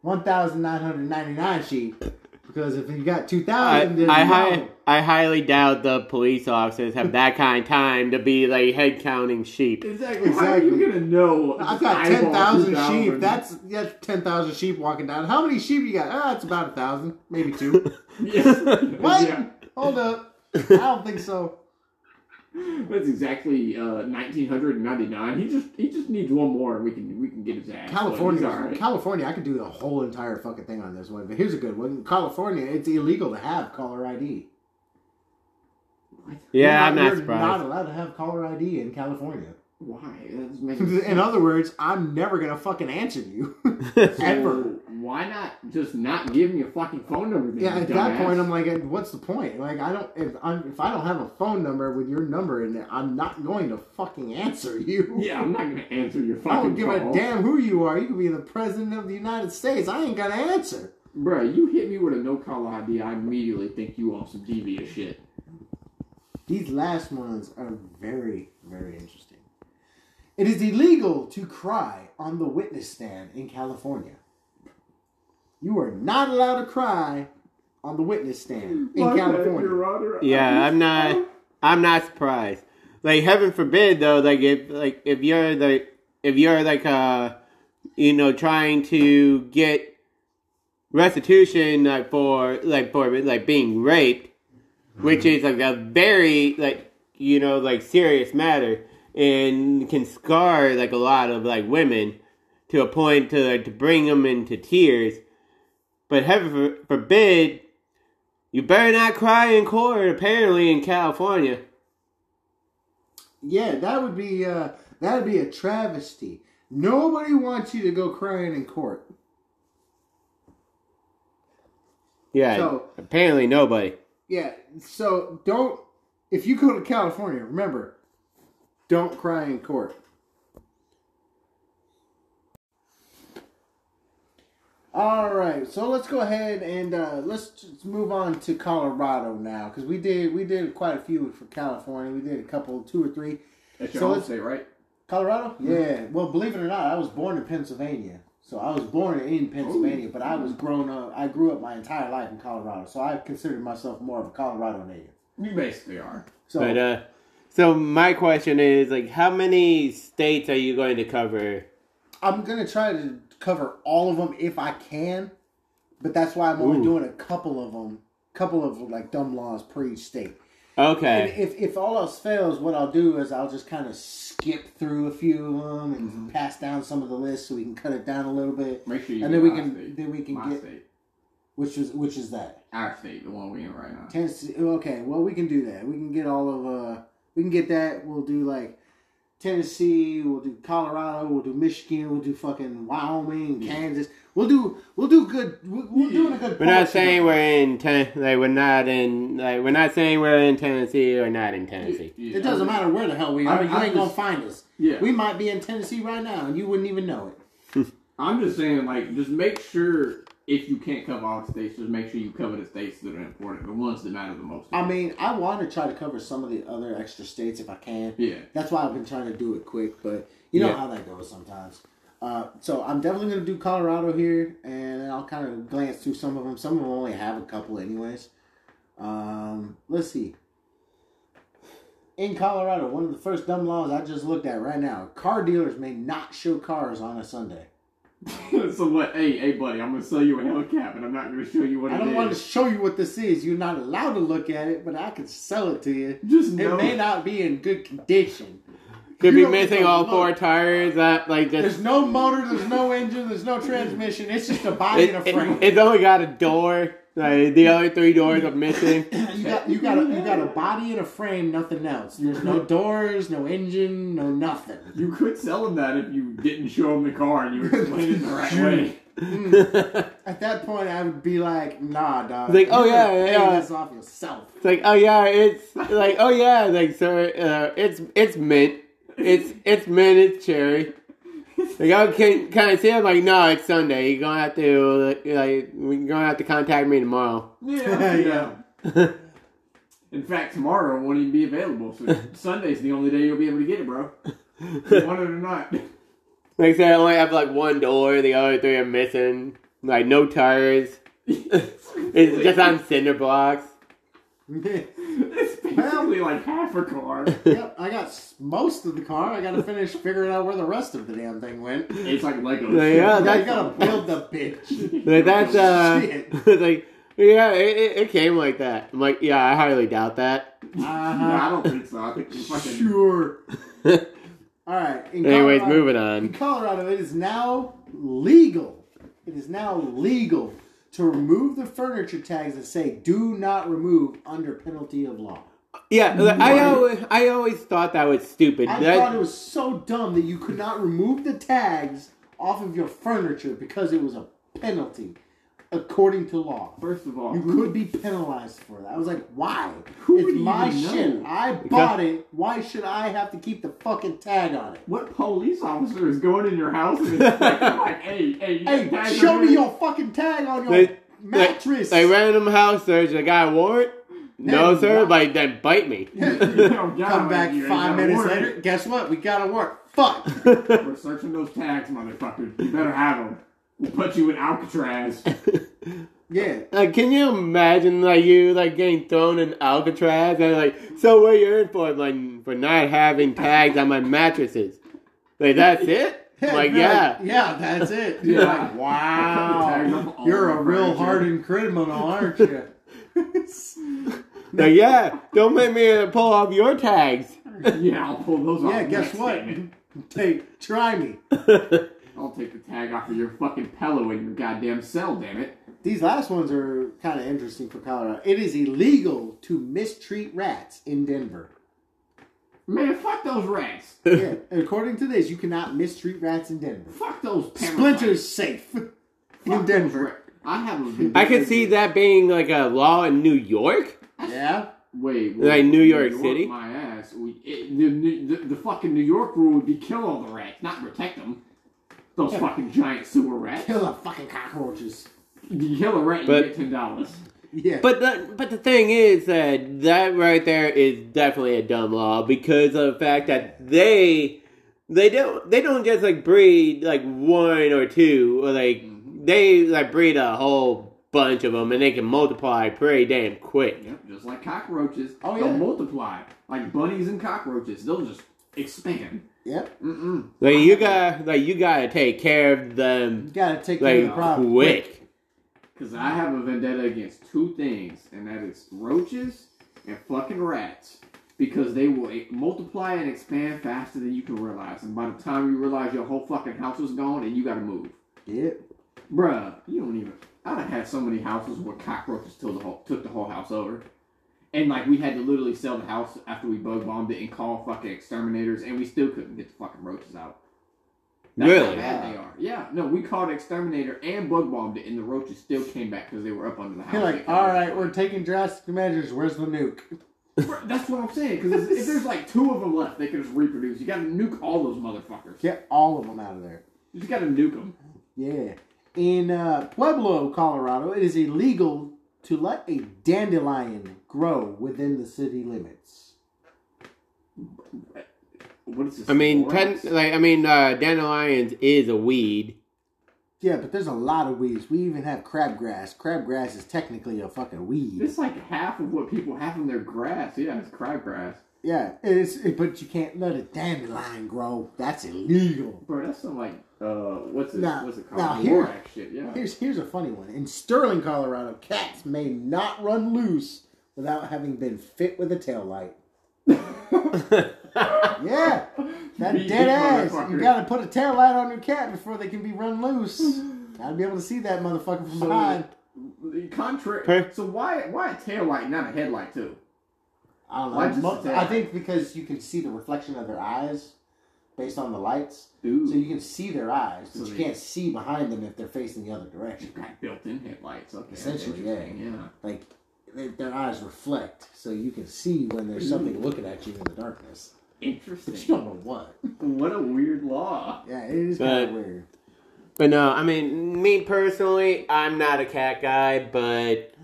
one thousand nine hundred ninety nine sheep. Because if you got two thousand, I, then I, you hi- know. I highly doubt the police officers have that kind of time to be like head counting sheep. exactly. How are you Exactly. gonna know? I've got ten thousand sheep. That's that's ten thousand sheep walking down. How many sheep you got? Ah, it's about a thousand, maybe two. Yeah. what? Yeah. Hold up. I don't think so. That's exactly uh, 1999. He just he just needs one more, and we can we can get his ass. California, But he's all right. California, I could do the whole entire fucking thing on this one. But here's a good one. California, it's illegal to have caller ID. You're Yeah, I'm not you're surprised. not allowed to have caller ID in California. Why? That doesn't make any In other words, I'm never gonna fucking answer you sense. ever. Why not just not give me a fucking phone number? Then, Yeah, at that point, I'm like, what's the point? Like, I don't if I'm if I don't have a phone number with your number in there, I'm not going to fucking answer you. Yeah, I'm not gonna answer your fucking. I don't give call. a damn who you are. You could be the president of the United States. I ain't gonna answer. Bruh, you hit me with a no caller ID, I immediately think you on some devious shit. These last ones are very, very interesting. It is illegal to cry on the witness stand in California. You are not allowed to cry on the witness stand in My bad, California. Your Honor. Yeah, I'm not. I'm not surprised. Like heaven forbid though, like if like if you're like if you're like uh you know trying to get restitution like for like for like being raped, which is like a very like you know like serious matter and can scar like a lot of like women to a point to like, to bring them into tears. But heaven forbid you better not cry in court, apparently, in California. Yeah, that would be uh, that would be a travesty. Nobody wants you to go crying in court. Yeah, So- apparently nobody. Yeah, so don't if you go to California, remember, don't cry in court. All right, so let's go ahead and uh, let's just move on to Colorado now because we did we did quite a few for California. We did a couple, two or three. That's So your home let's- state, right? Colorado? Yeah. Well, believe it or not, I was born in Pennsylvania. So I was born in Pennsylvania, but I was grown up. I grew up my entire life in Colorado, so I consider myself more of a Colorado native. You basically are. So But uh, so my question is like, how many states are you going to cover? I'm gonna try to cover all of them if I can, but that's why I'm only Ooh. doing a couple of them, couple of like dumb laws per each state. Okay, And if if all else fails, what I'll do is I'll just kind of skip through a few of them and Mm-hmm. pass down some of the lists so we can cut it down a little bit. Make sure you And then we can- state. then we can my get- state. Which is which is that? our state, the one we're in right now. Tennessee. Okay, well we can do that. We can get all of uh, we can get that. We'll do like Tennessee. We'll do Colorado. We'll do Michigan. We'll do fucking Wyoming, Yeah. Kansas. We'll do we'll do good. We're, we're doing a good. We're not saying we're in ten, like we're not in like we're not saying we're in Tennessee or not in Tennessee. Yeah, It doesn't I- matter where the hell we I- are. You I ain't gonna find us. Yeah, We might be in Tennessee right now, and you wouldn't even know it. I'm just saying, like, just make sure if you can't cover all the states, just make sure you cover the states that are important, the ones that matter the most. I mean, I want to try to cover some of the other extra states if I can. yeah, That's why I've been trying to do it quick, but you know Yeah. how that goes sometimes. Uh, so I'm definitely going to do Colorado here, and I'll kind of glance through some of them. Some of them only have a couple, anyways. Um, let's see. In Colorado, one of the first dumb laws I just looked at right now: car dealers may not show cars on a Sunday. so what? Hey, hey, buddy, I'm gonna sell you a Hellcat, but I'm not gonna show you what I it don't is. want to show you what this is. You're not allowed to look at it, but I can sell it to you. Just It may not be in good condition. Could You be missing all look. four tires. That like There's no motor, there's no engine, there's no transmission. It's just a body it, and a it- frame. it's only got a door. Like the other three doors are missing. you got you got a, you got a body and a frame, nothing else. There's no doors, no engine, no nothing. You could sell him that if you didn't show him the car and you explained it the right way. it's At that point, I would be like, Nah, dog. Like, oh, you yeah, yeah. this off yourself. like oh yeah, it's like oh yeah, like so uh, it's it's mint. It's it's mint. It's cherry. Like I can kind of see. I'm like, no, it's Sunday. You're gonna have to like, like you're gonna have to contact me tomorrow. Yeah, Yeah. yeah. In fact, tomorrow won't even be available. So Sunday's the only day you'll be able to get it, bro. You want it or not. Like I said, I only have like one door. The other three are missing. Like no tires. It's just on cinder blocks. It's basically like half a car. yep, I got s- most of the car. I got to finish figuring out where the rest of the damn thing went. It's like Lego. Yeah, shit. yeah, You that's- gotta build the bitch. Like that's uh, Shit. like yeah, it, it, it came like that. I'm like, yeah, I highly doubt that. No, I Uh-huh. don't think so. I think it's fucking. Sure. All right. in Anyways, Colorado- moving In on. Colorado, it is now legal. It is now legal to remove the furniture tags that say "Do not remove" under penalty of law. Yeah, like, I always I always thought that was stupid. I That- thought it was so dumb that you could not remove the tags off of your furniture because it was a penalty, according to law. First of all, You who- could be penalized for that. I was like, why? Who it's would my even shit. know? I bought it. Why should I have to keep the fucking tag on it? What police officer is going in your house and inspecting like, hey, hey, you Hey, show me your fucking tag on your They- mattress. Like random house search. I got a warrant. No, Then sir. what? Like then bite me. Come back you five minutes warrant. later. Guess what? We gotta work. Fuck. We're searching those tags, motherfucker. You better have them. We'll put you in Alcatraz. yeah. Like, can you imagine like you like getting thrown in Alcatraz and like, so what you're in for? Like for not having tags on my mattresses. Like that's it? Like You're yeah. yeah, that's it. You're Yeah. like, wow. Tags on all You're a real hardened criminal, aren't you? Like yeah. Don't make me uh, pull off your tags. Yeah, I'll pull those off. yeah, guess what? damn. Take, try me. I'll take the tag off of your fucking pillow in your goddamn cell, damn it. These last ones are kind of interesting for Colorado. It is illegal to mistreat rats in Denver. Man, fuck those rats. Yeah, according to this, you cannot mistreat rats in Denver. Fuck those parasites. Splinter's safe Fuck in Denver. rats. I have a I could see that being like a law in New York. Yeah, Wait, Like New York City? My ass. We, it, the, the, the fucking New York rule would be kill all the rats, not protect them. Those fucking giant sewer rats. kill the fucking cockroaches. You kill a rat, But- you get ten dollars. Yeah, But the, but the thing is that that right there is definitely a dumb law because of the fact that they they don't they don't just like breed like one or two or like mm-hmm. they like breed a whole bunch of them and they can multiply pretty damn quick. Yep, just like cockroaches. Oh, yeah. They'll yeah. multiply like bunnies and cockroaches. They'll just expand. yep. Mm-mm. Like you got like you gotta take care of them. You them gotta take care of the problem quick. Because I have a vendetta against two things, and that is roaches and fucking rats. Because they will multiply and expand faster than you can realize. And by the time you realize your whole fucking house is gone and you gotta move. Yep. Bruh, you don't even. I'd have had so many houses where cockroaches took the whole, took the whole house over. And like we had to literally sell the house after we bug bombed it and call fucking exterminators, and we still couldn't get the fucking roaches out. That's Really? how bad they are. Yeah, no, we called exterminator and bug bombed it, and the roaches still came back because they were up under the house. You're like, couldn't all get right, out." we're taking drastic measures. Where's the nuke? That's what I'm saying. Because if there's like two of them left, they can just reproduce. You got to nuke all those motherfuckers. Get all of them out of there. You just got to nuke them. Yeah. In uh, Pueblo, Colorado, it is illegal to let a dandelion grow within the city limits. What is this? I mean, ten, like I mean, uh, dandelions is a weed. Yeah, but there's a lot of weeds. We even have crabgrass. Crabgrass is technically a fucking weed. It's like half of what people have in their grass. Yeah, it's crabgrass. Yeah, it's it, but you can't let a dandelion grow. That's illegal. Bro, that's some like uh, what's it? Now- what's it now called? here- shit. Yeah. Here's here's a funny one. In Sterling, Colorado, cats may not run loose without having been fit with a tail light. Yeah, that Beat dead ass. You gotta put a tail light on your cat before they can be run loose. gotta be able to see that motherfucker from So- behind. The contrary. Huh? So why why a tail light, not a headlight too? I don't know. Why just Mo- a tail I think because you can see the reflection of their eyes based on the lights. Dude, So you can see their eyes, but So you they- can't see behind them if they're facing the other direction. you've built-in headlights. Okay, Essentially, interesting, yeah. Like they, their eyes reflect, so you can see when there's mm. something looking at you in the darkness. But you Interesting. don't know what. What a weird law. Yeah, it is But- kind of weird. But no, I mean, me personally, I'm not a cat guy, but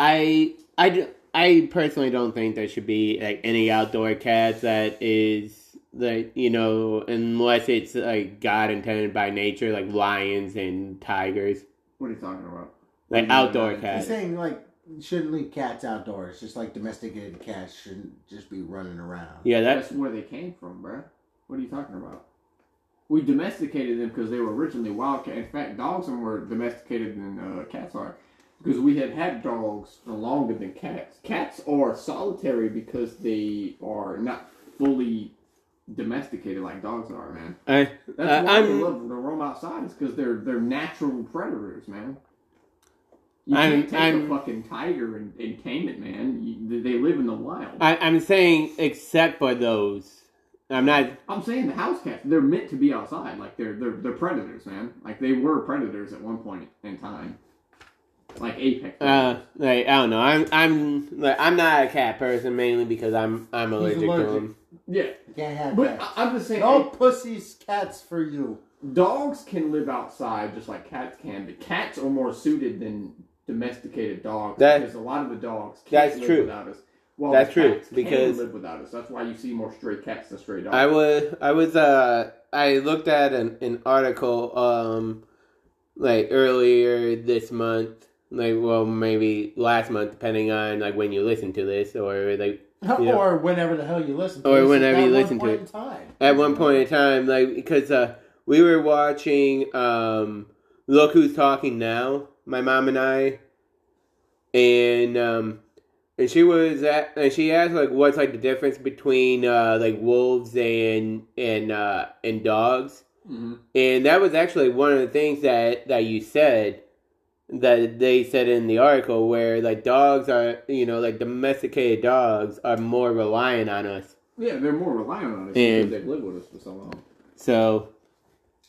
I, I, I personally don't think there should be like any outdoor cats that is like you know unless it's like God intended by nature, like lions and tigers, What are you talking about? like mm-hmm. outdoor he's He's cats. saying like you shouldn't leave cats outdoors, just like domesticated cats shouldn't just be running around. Yeah, that's That's where they came from, bruh. What are you talking about? We domesticated them because they were originally wild cats. In fact, dogs are more domesticated than uh, cats are. Because we have had dogs for longer than cats. Cats are solitary because they are not fully domesticated like dogs are, man. I, That's uh, why they I'm, love to roam outside. Is because they're they're natural predators, man. You I'm- can't take I'm- a fucking tiger and, and tame it, man. You, they live in the wild. I, I'm saying except for those. I'm not. I'm saying the house cats, they're meant to be outside. Like they're they're they're predators, man. Like they were predators at one point in time. Like apex. Uh, like I don't know. I'm I'm like I'm not a cat person mainly because I'm I'm allergic, to them. yeah. Can't have But cats. I, I'm just saying No pussies, cats for you. dogs can live outside just like cats can, but cats are more suited than domesticated dogs That- because a lot of the dogs can't that's live true. without us. Well, That's true, because- live without us. That's why you see more stray cats than stray dogs. I was I was uh I looked at an, an article um like earlier this month like well maybe last month depending on like when you listen to this or like or whenever the hell you listen to Or whenever you listen to it. at one point in time like because uh we were watching um look who's talking now my mom and i and um and she was at and she asked like what's like the difference between uh like wolves and and uh and dogs Mhm. and that was actually one of the things that that you said that they said in the article where like dogs are you know like domesticated dogs are more reliant on us Yeah, they're more reliant on us And- because they've lived with us for so long. So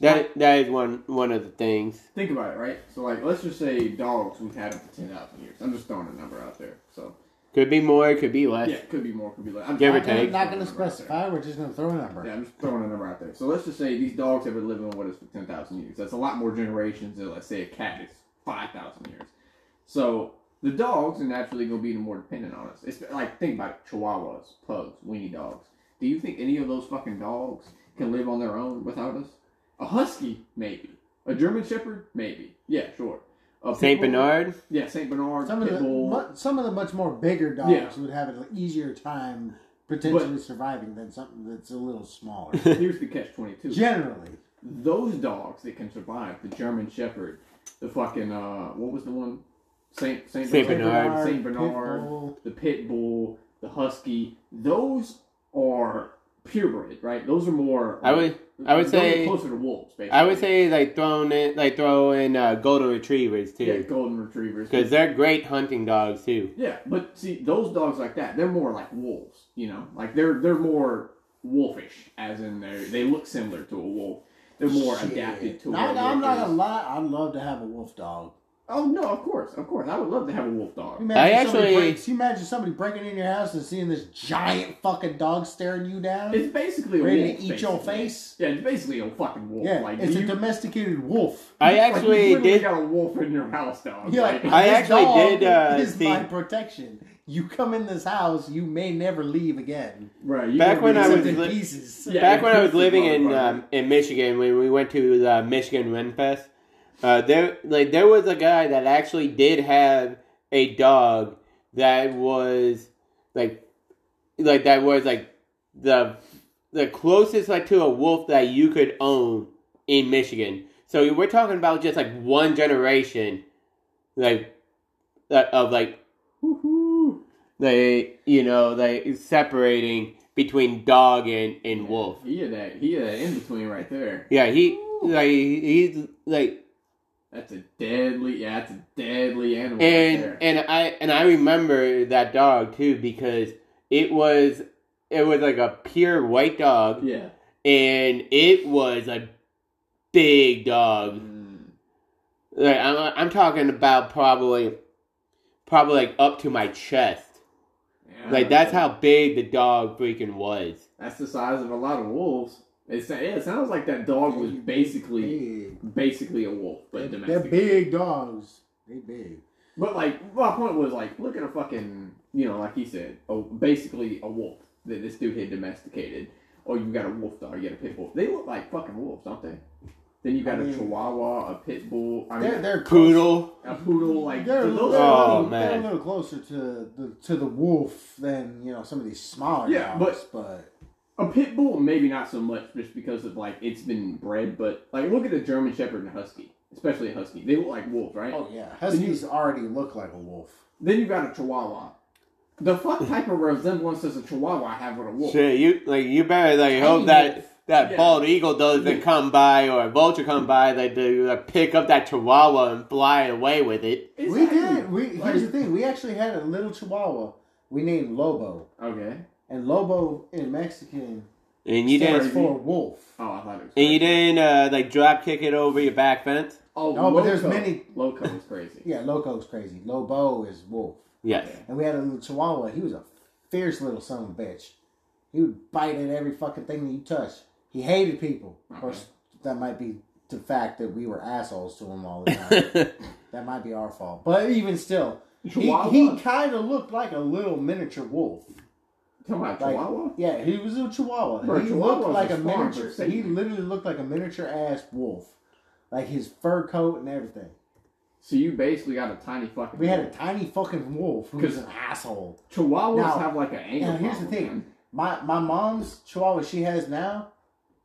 that that is one one of the things. Think about it, right? So, like, let's just say dogs, we've had them for 10,000 years. I'm just throwing a number out there. So, Could be more, could be less. yeah, it could be more, could be less. I'm Give or just take. I'm not throwing going a to number out there. specify. We're just going to throw a number. Yeah, I'm just throwing a number out there. So let's just say these dogs have been living with us for 10,000 years. That's a lot more generations than, let's say, a cat is 5,000 years. So the dogs are naturally going to be more dependent on us. It's like, think about it chihuahuas, pugs, weenie dogs. Do you think any of those fucking dogs can live on their own without us? A husky, maybe. A German Shepherd, maybe. Yeah, sure. A Saint pit bull- Bernard. Yeah, Saint Bernard, Some of pit the bull. mu- some of the much more bigger dogs Yeah. would have an easier time potentially surviving than something that's a little smaller. Here's the catch 22. Generally, those dogs that can survive, the German Shepherd, the fucking uh, what was the one? Saint Saint, Saint Bernard. Saint Bernard, Bull. the Pit Bull, the Husky. Those are purebred, right? Those are more. I would I would say- closer to wolves. Basically. I would say like throwing in like throw in uh, golden retrievers too. yeah, golden retrievers. because they're great hunting dogs too. Yeah, but see, those dogs like that, they're more like wolves. You know, like they're they're more wolfish, as in they they look similar to a wolf. They're more Shit. adapted to. No, no, I'm not gonna lie. I'd love to have a wolf dog. Oh no, of course, of course, I would love to have a wolf dog. imagine I somebody actually- break- you imagine somebody breaking in your house and seeing this giant fucking dog staring you down, It's basically a ready wolf, to eat your face. Yeah, it's basically a fucking wolf. Yeah, like it's you, a domesticated wolf. I you actually literally did. got a wolf in your house, dog. You're Like, like, I this actually dog did, uh, is see- my protection. You come in this house, you may never leave again. right. You Back gonna when I was living- in li- pieces. Yeah. Back when I was living in um, in Michigan, when we went to the Michigan Ren Fest, uh, there like there was a guy that actually did have a dog that was like like that was like the the closest like to a wolf that you could own in Michigan. So we're talking about just like one generation, like uh, of like they you know like separating between dog and and wolf. He had that. He had that in between right there. Yeah, he like he's like That's a deadly. Yeah, that's a deadly animal. right and there. and I and I remember that dog too because it was it was like a pure white dog yeah. and it was a big dog. Mm. Like I'm I'm talking about probably probably like up to my chest. Yeah, Like that's how big the dog freaking was. That's the size of a lot of wolves. It, yeah, it sounds like that dog was basically big. basically a wolf, They're, but they're big dogs. They big. But like, my point was like, look at a fucking, you know, like he said, oh, basically a wolf that this dude had domesticated. Oh, or you got a wolf dog, you got a pit bull. They look like fucking wolves, don't they? Then you got I a mean- chihuahua, a pit bull, I mean, They're they're Poodle. a poodle. Like They're, those they're, Oh, a little, man. they're a little closer to the to the wolf than you know some of these smaller Yeah, dogs. But, A pit bull, maybe not so much, just because of like it's been bred. But like, look at the German Shepherd and a Husky, especially a Husky. They look like wolves, right? oh yeah, huskies already look like a wolf. Then you got a Chihuahua. The fuck type of resemblance does a Chihuahua have with a wolf? Shit, you like you better like hope that that Yeah. bald eagle doesn't come by or a vulture come by like to like, pick up that chihuahua and fly away with it. We Exactly. did. We here's the thing. We actually had a little Chihuahua. We named Lobo, Okay. And Lobo in Mexican And you stands didn't for wolf. Oh, I thought it was. and you didn't uh, like drop kick it over your back fence. Oh, No, but there's many- Loco is crazy. Yeah, Loco's crazy. Lobo is wolf. Yes. And we had a little Chihuahua. He was a fierce little son of a bitch. He would bite at every fucking thing that you touched. He hated people. Of course, that might be the fact that we were assholes to him all the time. that might be our fault. But even still, he, Chihuahua. he kind of looked like a little miniature wolf. Talking about Like, Chihuahua. Yeah, he was a Chihuahua. Bro, he Chihuahuas looked like are a miniature. He literally looked like a miniature ass wolf, like his fur coat and everything. So you basically got a tiny fucking. We had a tiny fucking wolf who was 'Cause- an asshole. Chihuahuas Now- have like an anger. Now here's the thing: man. my my mom's Chihuahua she has now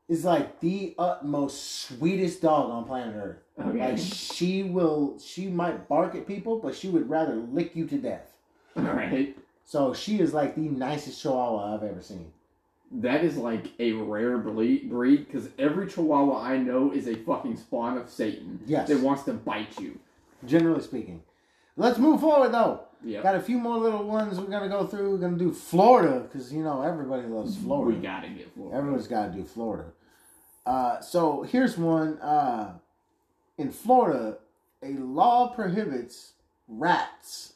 is like the utmost sweetest dog on planet Earth. Okay. Like she will, she might bark at people, but she would rather lick you to death. All right. So she is like the nicest Chihuahua I've ever seen. That is like a rare breed because every Chihuahua I know is a fucking spawn of Satan. Yes. That wants to bite you. Generally speaking. Let's move forward though. Yeah. Got a few more little ones we're gonna go through. We're gonna do Florida because you know everybody loves Florida. We gotta get Florida. Everyone's got to do Florida. Uh, so here's one. Uh, in Florida, a law prohibits rats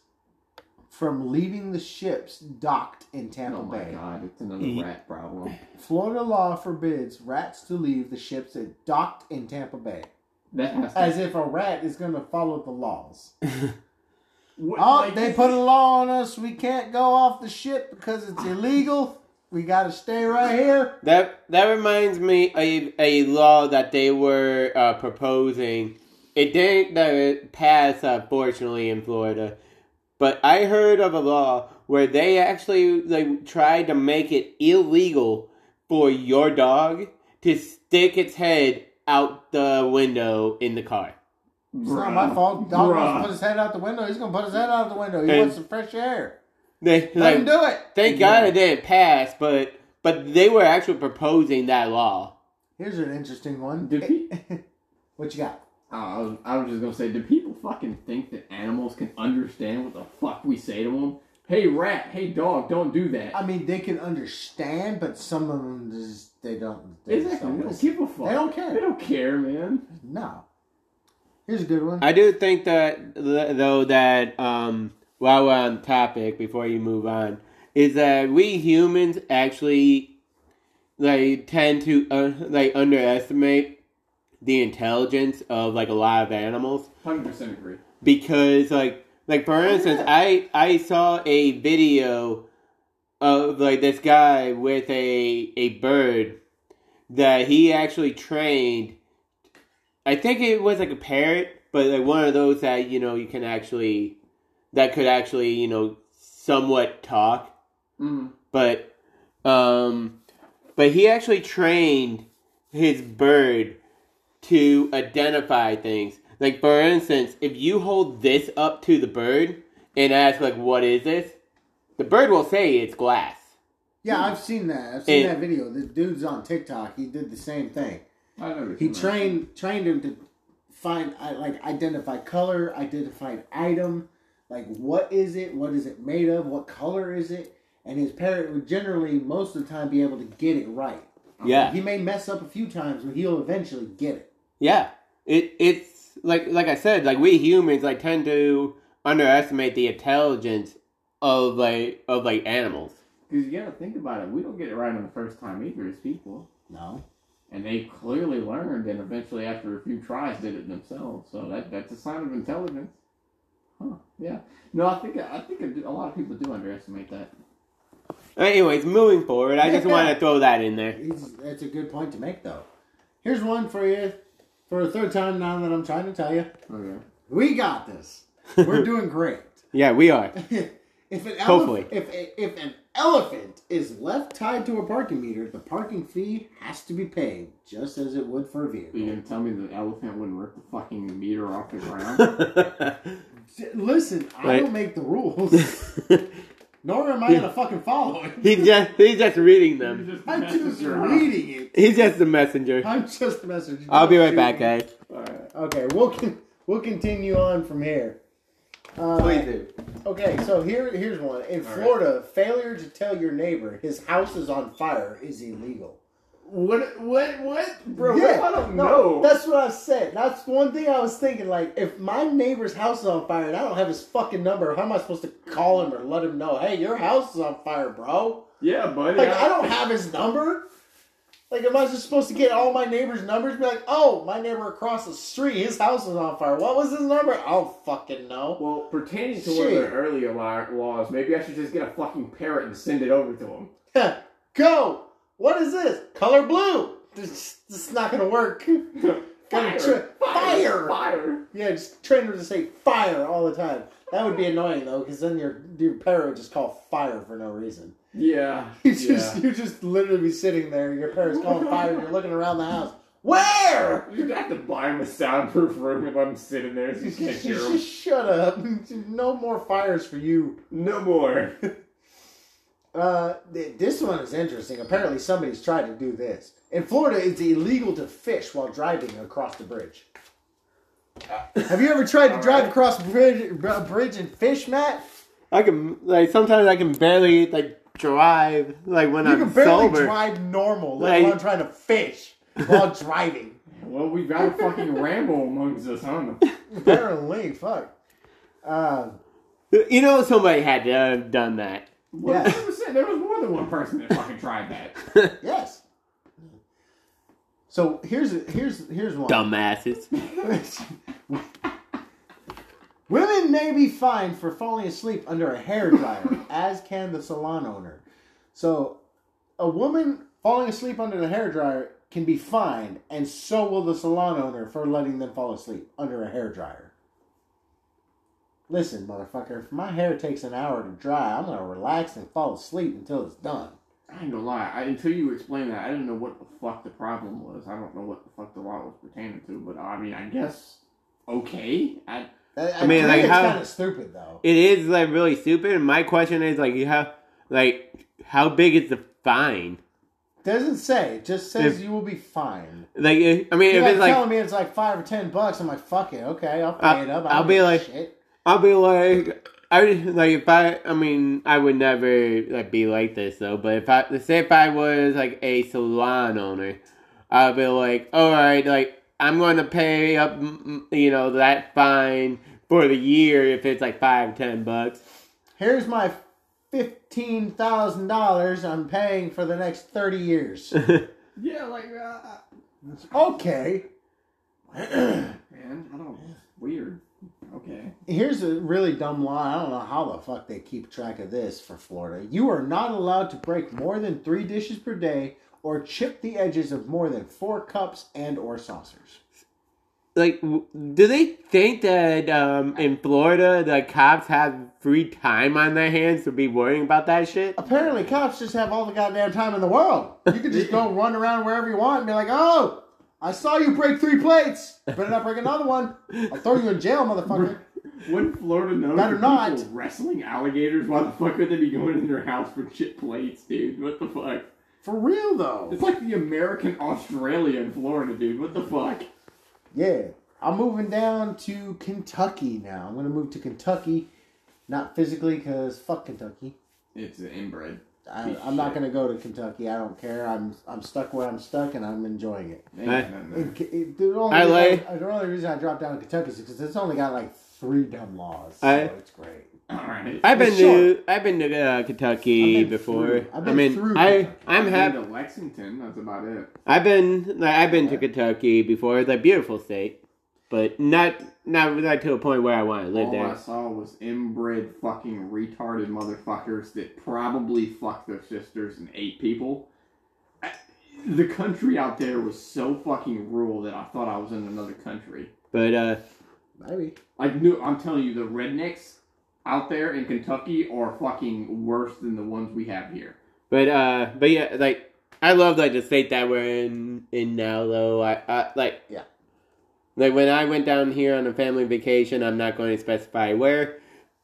from leaving the ships docked in Tampa Oh my Bay. god, it's another Ye- rat problem. Florida law forbids rats to leave the ships that docked in Tampa Bay, That has to. as if a rat is going to follow the laws. What- Oh, like, they put a law on us. We can't go off the ship because it's illegal. We got to stay right here. That that reminds me of a law that they were uh, proposing. It didn't uh, pass, uh, fortunately, in Florida. But I heard of a law where they actually like tried to make it illegal for your dog to stick its head out the window in the car. It's not my fault. Dog wants to put his head out the window. He's gonna put his head out the window. He And- wants some fresh air. They Let him do it. thank God it didn't pass, but but they were actually proposing that law. Here's an interesting one. Did he- what you got? Uh, I, was, I was just gonna say, do people fucking think that animals can understand what the fuck we say to them? Hey rat, hey dog, don't do that. I mean, they can understand, but some of them just they don't. They just exactly. don't They don't give a fuck. They don't care. They don't care, man. No. Here's a good one. I do think that though that um, while we're on topic, before you move on, is that we humans actually like tend to uh, like underestimate the intelligence of like a lot of animals Hundred percent agree. because like like for instance i i saw a video of like this guy with a a bird that he actually trained i think it was like a parrot but like one of those that you know you can actually that could actually you know somewhat talk Mm. but um but he actually trained his bird to identify things like for instance if you hold this up to the bird and ask like what is this the bird will say it's glass yeah, I've seen that. I've seen And- that video. The dude's on TikTok. He did the same thing. I never. He seen that. trained trained him to find like identify color, identify item, like what is it, what is it made of, what color is it, and his parrot would generally most of the time be able to get it right. yeah He may mess up a few times, but he'll eventually get it. Yeah it it's like like i said like we humans like tend to underestimate the intelligence of like of like animals Because you gotta think about it. We don't get it right on the first time either as people. No. And they clearly learned and eventually after a few tries did it themselves. So that that's a sign of intelligence. Huh. Yeah. No, I think I think a lot of people do underestimate that. anyways moving forward i just want to throw that in there He's, that's a good point to make, though. Here's one for you for a third time now that I'm trying to tell you. Okay. We got this. We're doing great. yeah we are if an Hopefully. if if an elephant is left tied to a parking meter, the parking fee has to be paid, just as it would for a vehicle. you vehicle. gonna tell me the elephant wouldn't rip the fucking meter off the ground? Listen, I Right. don't make the rules, nor am I gonna fucking follow it. he's just he's just reading them I'm just reading it. He's just the messenger. I'm just messaging. I'll be right back, guys. Alright. Okay, we'll con- we'll continue on from here. Uh, do. Okay, so here here's one. In All right. Florida, failure to tell your neighbor his house is on fire is illegal. What what what? Bro, Yeah, I don't no, know. That's what I said. That's one thing I was thinking. Like, if my neighbor's house is on fire and I don't have his fucking number, how am I supposed to call him or let him know? Hey, your house is on fire, bro. yeah, buddy. Like, I don't have his number. Like, am I just supposed to get all my neighbors' numbers? Be like, oh, my neighbor across the street, his house is on fire. What was his number? I don't fucking know. Well, pertaining to one of Shit. the earlier la- laws, maybe I should just get a fucking parrot and send it over to him. Go. What is this? Color blue. This, this is not gonna work. Fire! tra- fire! Fire! Yeah, just train her to say fire all the time. That would be annoying though, because then your your parrot would just call fire for no reason. Yeah. You just yeah. you just literally be sitting there, your parrot's calling fire, and you're looking around the house. Where? You'd have to buy him a soundproof room if I'm sitting there so you can't hear him. just shut up. No more fires for you. No more. Uh, th- this one is interesting. Apparently, somebody's tried to do this. In Florida, it's illegal to fish while driving across the bridge. Have you ever tried to All drive right. across a bridge, a bridge and fish, Matt? I can like sometimes I can barely like drive like when You I'm can barely sober. drive normal, let Like- alone trying to fish while driving. well, we've got a fucking ramble amongst us, huh? Apparently, fuck. Um, You know somebody had to have done that. Well, Yeah. Was there was more than one person that fucking tried that. yes. So here's here's here's one. Dumbasses. Women may be fined for falling asleep under a hair dryer, as can the salon owner. So, a woman falling asleep under the hair dryer can be fined, and so will the salon owner for letting them fall asleep under a hairdryer. Listen, motherfucker, if my hair takes an hour to dry, I'm gonna relax and fall asleep until it's done. I ain't gonna lie. I, until you explained that, I didn't know what the fuck the problem was. I don't know what the fuck the law was pertaining to, but I mean, I guess okay. I I, I mean, to like, it's how- kind of stupid though. It is like really stupid. And my question is like, you have like, how big is the fine? Doesn't say. It just says If- you will be fine. Like, if- I mean, You're if like it's like, telling me it's like five or ten bucks. I'm like, fuck it. Okay, I'll pay I'll- it up. I I'll be like- shit. I'll be like, I like if I, I mean, I would never like be like this though. But if I say if I was like a salon owner, I'd be like, all right, like I'm going to pay up, you know, that fine for the year if it's like five, ten bucks. Here's my fifteen thousand dollars I'm paying for the next thirty years. Yeah, like uh, okay. man, I don't. Weird. Okay. Here's a really dumb law. I don't know how the fuck they keep track of this for Florida. You are not allowed to break more than three dishes per day or chip the edges of more than four cups and or saucers. like, do they think that um, in Florida the cops have free time on their hands to be worrying about that shit? Apparently, cops just have all the goddamn time in the world. You can just go run around wherever you want and be like, "Oh, I saw you break three plates. Better not break another one. I'll throw you in jail, motherfucker." Wouldn't Florida know Better not. wrestling alligators? Why the fuck would they be going in their house for chip plates, dude? What the fuck? For real though. It's like the American Australia in Florida, dude. What the fuck? Yeah. I'm moving down to Kentucky now. I'm gonna move to Kentucky, not physically, cause fuck Kentucky. It's an inbred. I, Piece of I'm not gonna go to Kentucky. I don't care. I'm I'm stuck where I'm stuck, and I'm enjoying it. I- got nothing there. And Ke- it- the, only I reason like- I, the only reason I dropped down to Kentucky is because it's only got like three dumb laws. So I- it's great. All right. I've been It's to I've been to uh, Kentucky I've been before. through- I've I been mean, through I Kentucky. I'm happy. to Lexington. That's about it. I've been like, I've been to Kentucky before. It's a beautiful state, but not not like to a point where I want to live All I saw was inbred fucking retarded motherfuckers that probably fucked their sisters and ate people. I- The country out there was so fucking rural that I thought I was in another country. But uh, Maybe. Like, no, I'm telling you, the rednecks out there in Kentucky are fucking worse than the ones we have here. but uh, but yeah, like I love like the state that we're in in now. Though I, I like Yeah. Like when I went down here on a family vacation. I'm not going to specify where,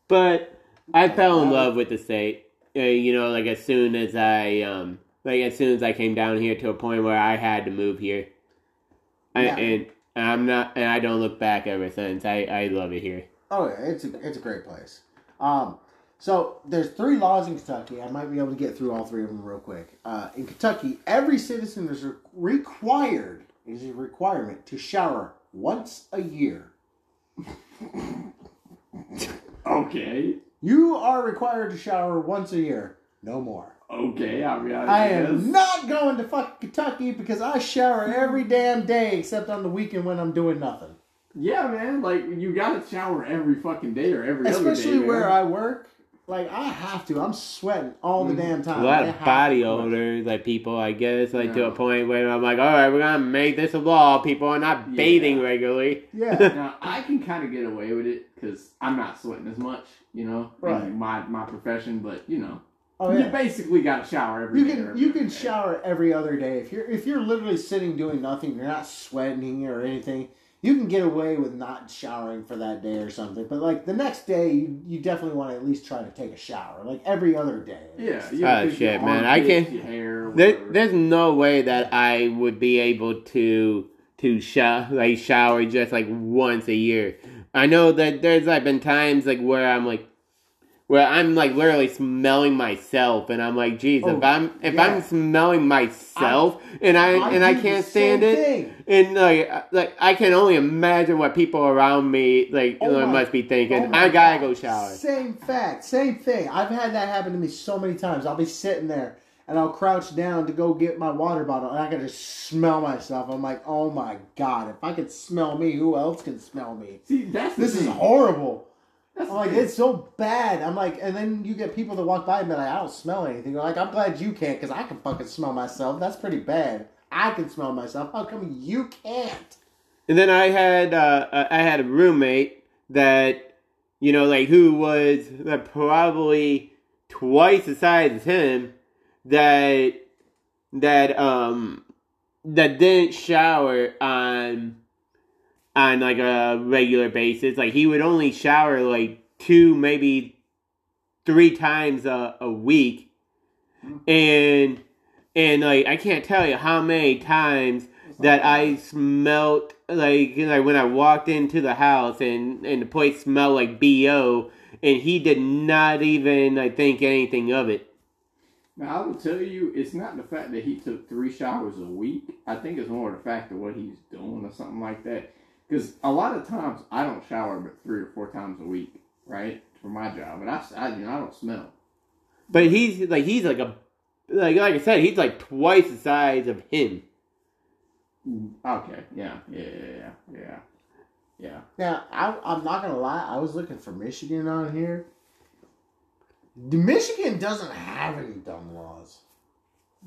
but I fell in love with the state. Uh, you know, like as soon as I um like as soon as I came down here to a point where I had to move here, I, Yeah. and I'm not and I don't look back ever since. I I love it here. Oh yeah, it's a it's a great place. Um, so there's three laws in Kentucky. I might be able to get through all three of them real quick. Uh, in Kentucky, every citizen is re- required is a requirement to shower once a year. Okay. You are required to shower once a year, no more. Okay, I mean, I, I am not going to fuck Kentucky because I shower every damn day except on the weekend when I'm doing nothing. Yeah, man, like, you gotta shower every fucking day or every other day. Especially man. where I work. Like I have to. I'm sweating all the Mhm. damn time. a lot I of body to. odor, like people, I guess, like to a point where I'm like, all right, we're gonna make this a law. People are not Yeah. bathing regularly. Yeah. Now I can kind of get away with it because I'm not sweating as much, you know, in Right. my my profession. But you know, Oh yeah. you basically got to shower every You day can every you other can day. shower every other day if you're if you're literally sitting doing nothing. You're not sweating or anything. You can get away with not showering for that day or something. But like the next day, you, you definitely want to at least try to take a shower. Like every other day. Yeah, least. yeah. Ah, 'cause shit, your man, I can't- hair, There, there's no way that I would be able to to shower like shower just like once a year. I know that there's like been times like where I'm like where I'm like literally smelling myself and I'm like, geez, Oh, if I'm if yeah. I'm smelling myself and I, and I can't stand it. thing. And like, like I can only imagine what people around me like Oh my- must be thinking. Oh I gotta God. go shower. Same fact, same thing. I've had that happen to me so many times. I'll be sitting there and I'll crouch down to go get my water bottle and I can just smell myself. I'm like, oh my god, if I could smell me, who else can smell me? See, that's This is horrible. I'm like, it's so bad. I'm like, and then you get people that walk by and be like, I don't smell anything. You're like, I'm glad you can't because I can fucking smell myself. That's pretty bad. I can smell myself. How come you can't? And then I had uh, uh, I had a roommate that you know like who was probably twice the size as him that that um that didn't shower on on like a regular basis. Like he would only shower like two maybe three times a, a week mm-hmm. and and like I can't tell you how many times that I smelt like like when I walked into the house and and the place smelled like bo, and he did not even like think anything of it. Now, I will tell you, it's not the fact that he took three showers a week. I think it's more the fact of what he's doing or something like that. Because a lot of times I don't shower but three or four times a week, right, for my job, and I, I you know I don't smell. But he's like he's like a like like I said, he's like twice the size of him. Okay, yeah, yeah, yeah, yeah, yeah. Now, I, I'm not gonna lie. I was looking for Michigan on here. The Michigan doesn't have any dumb laws.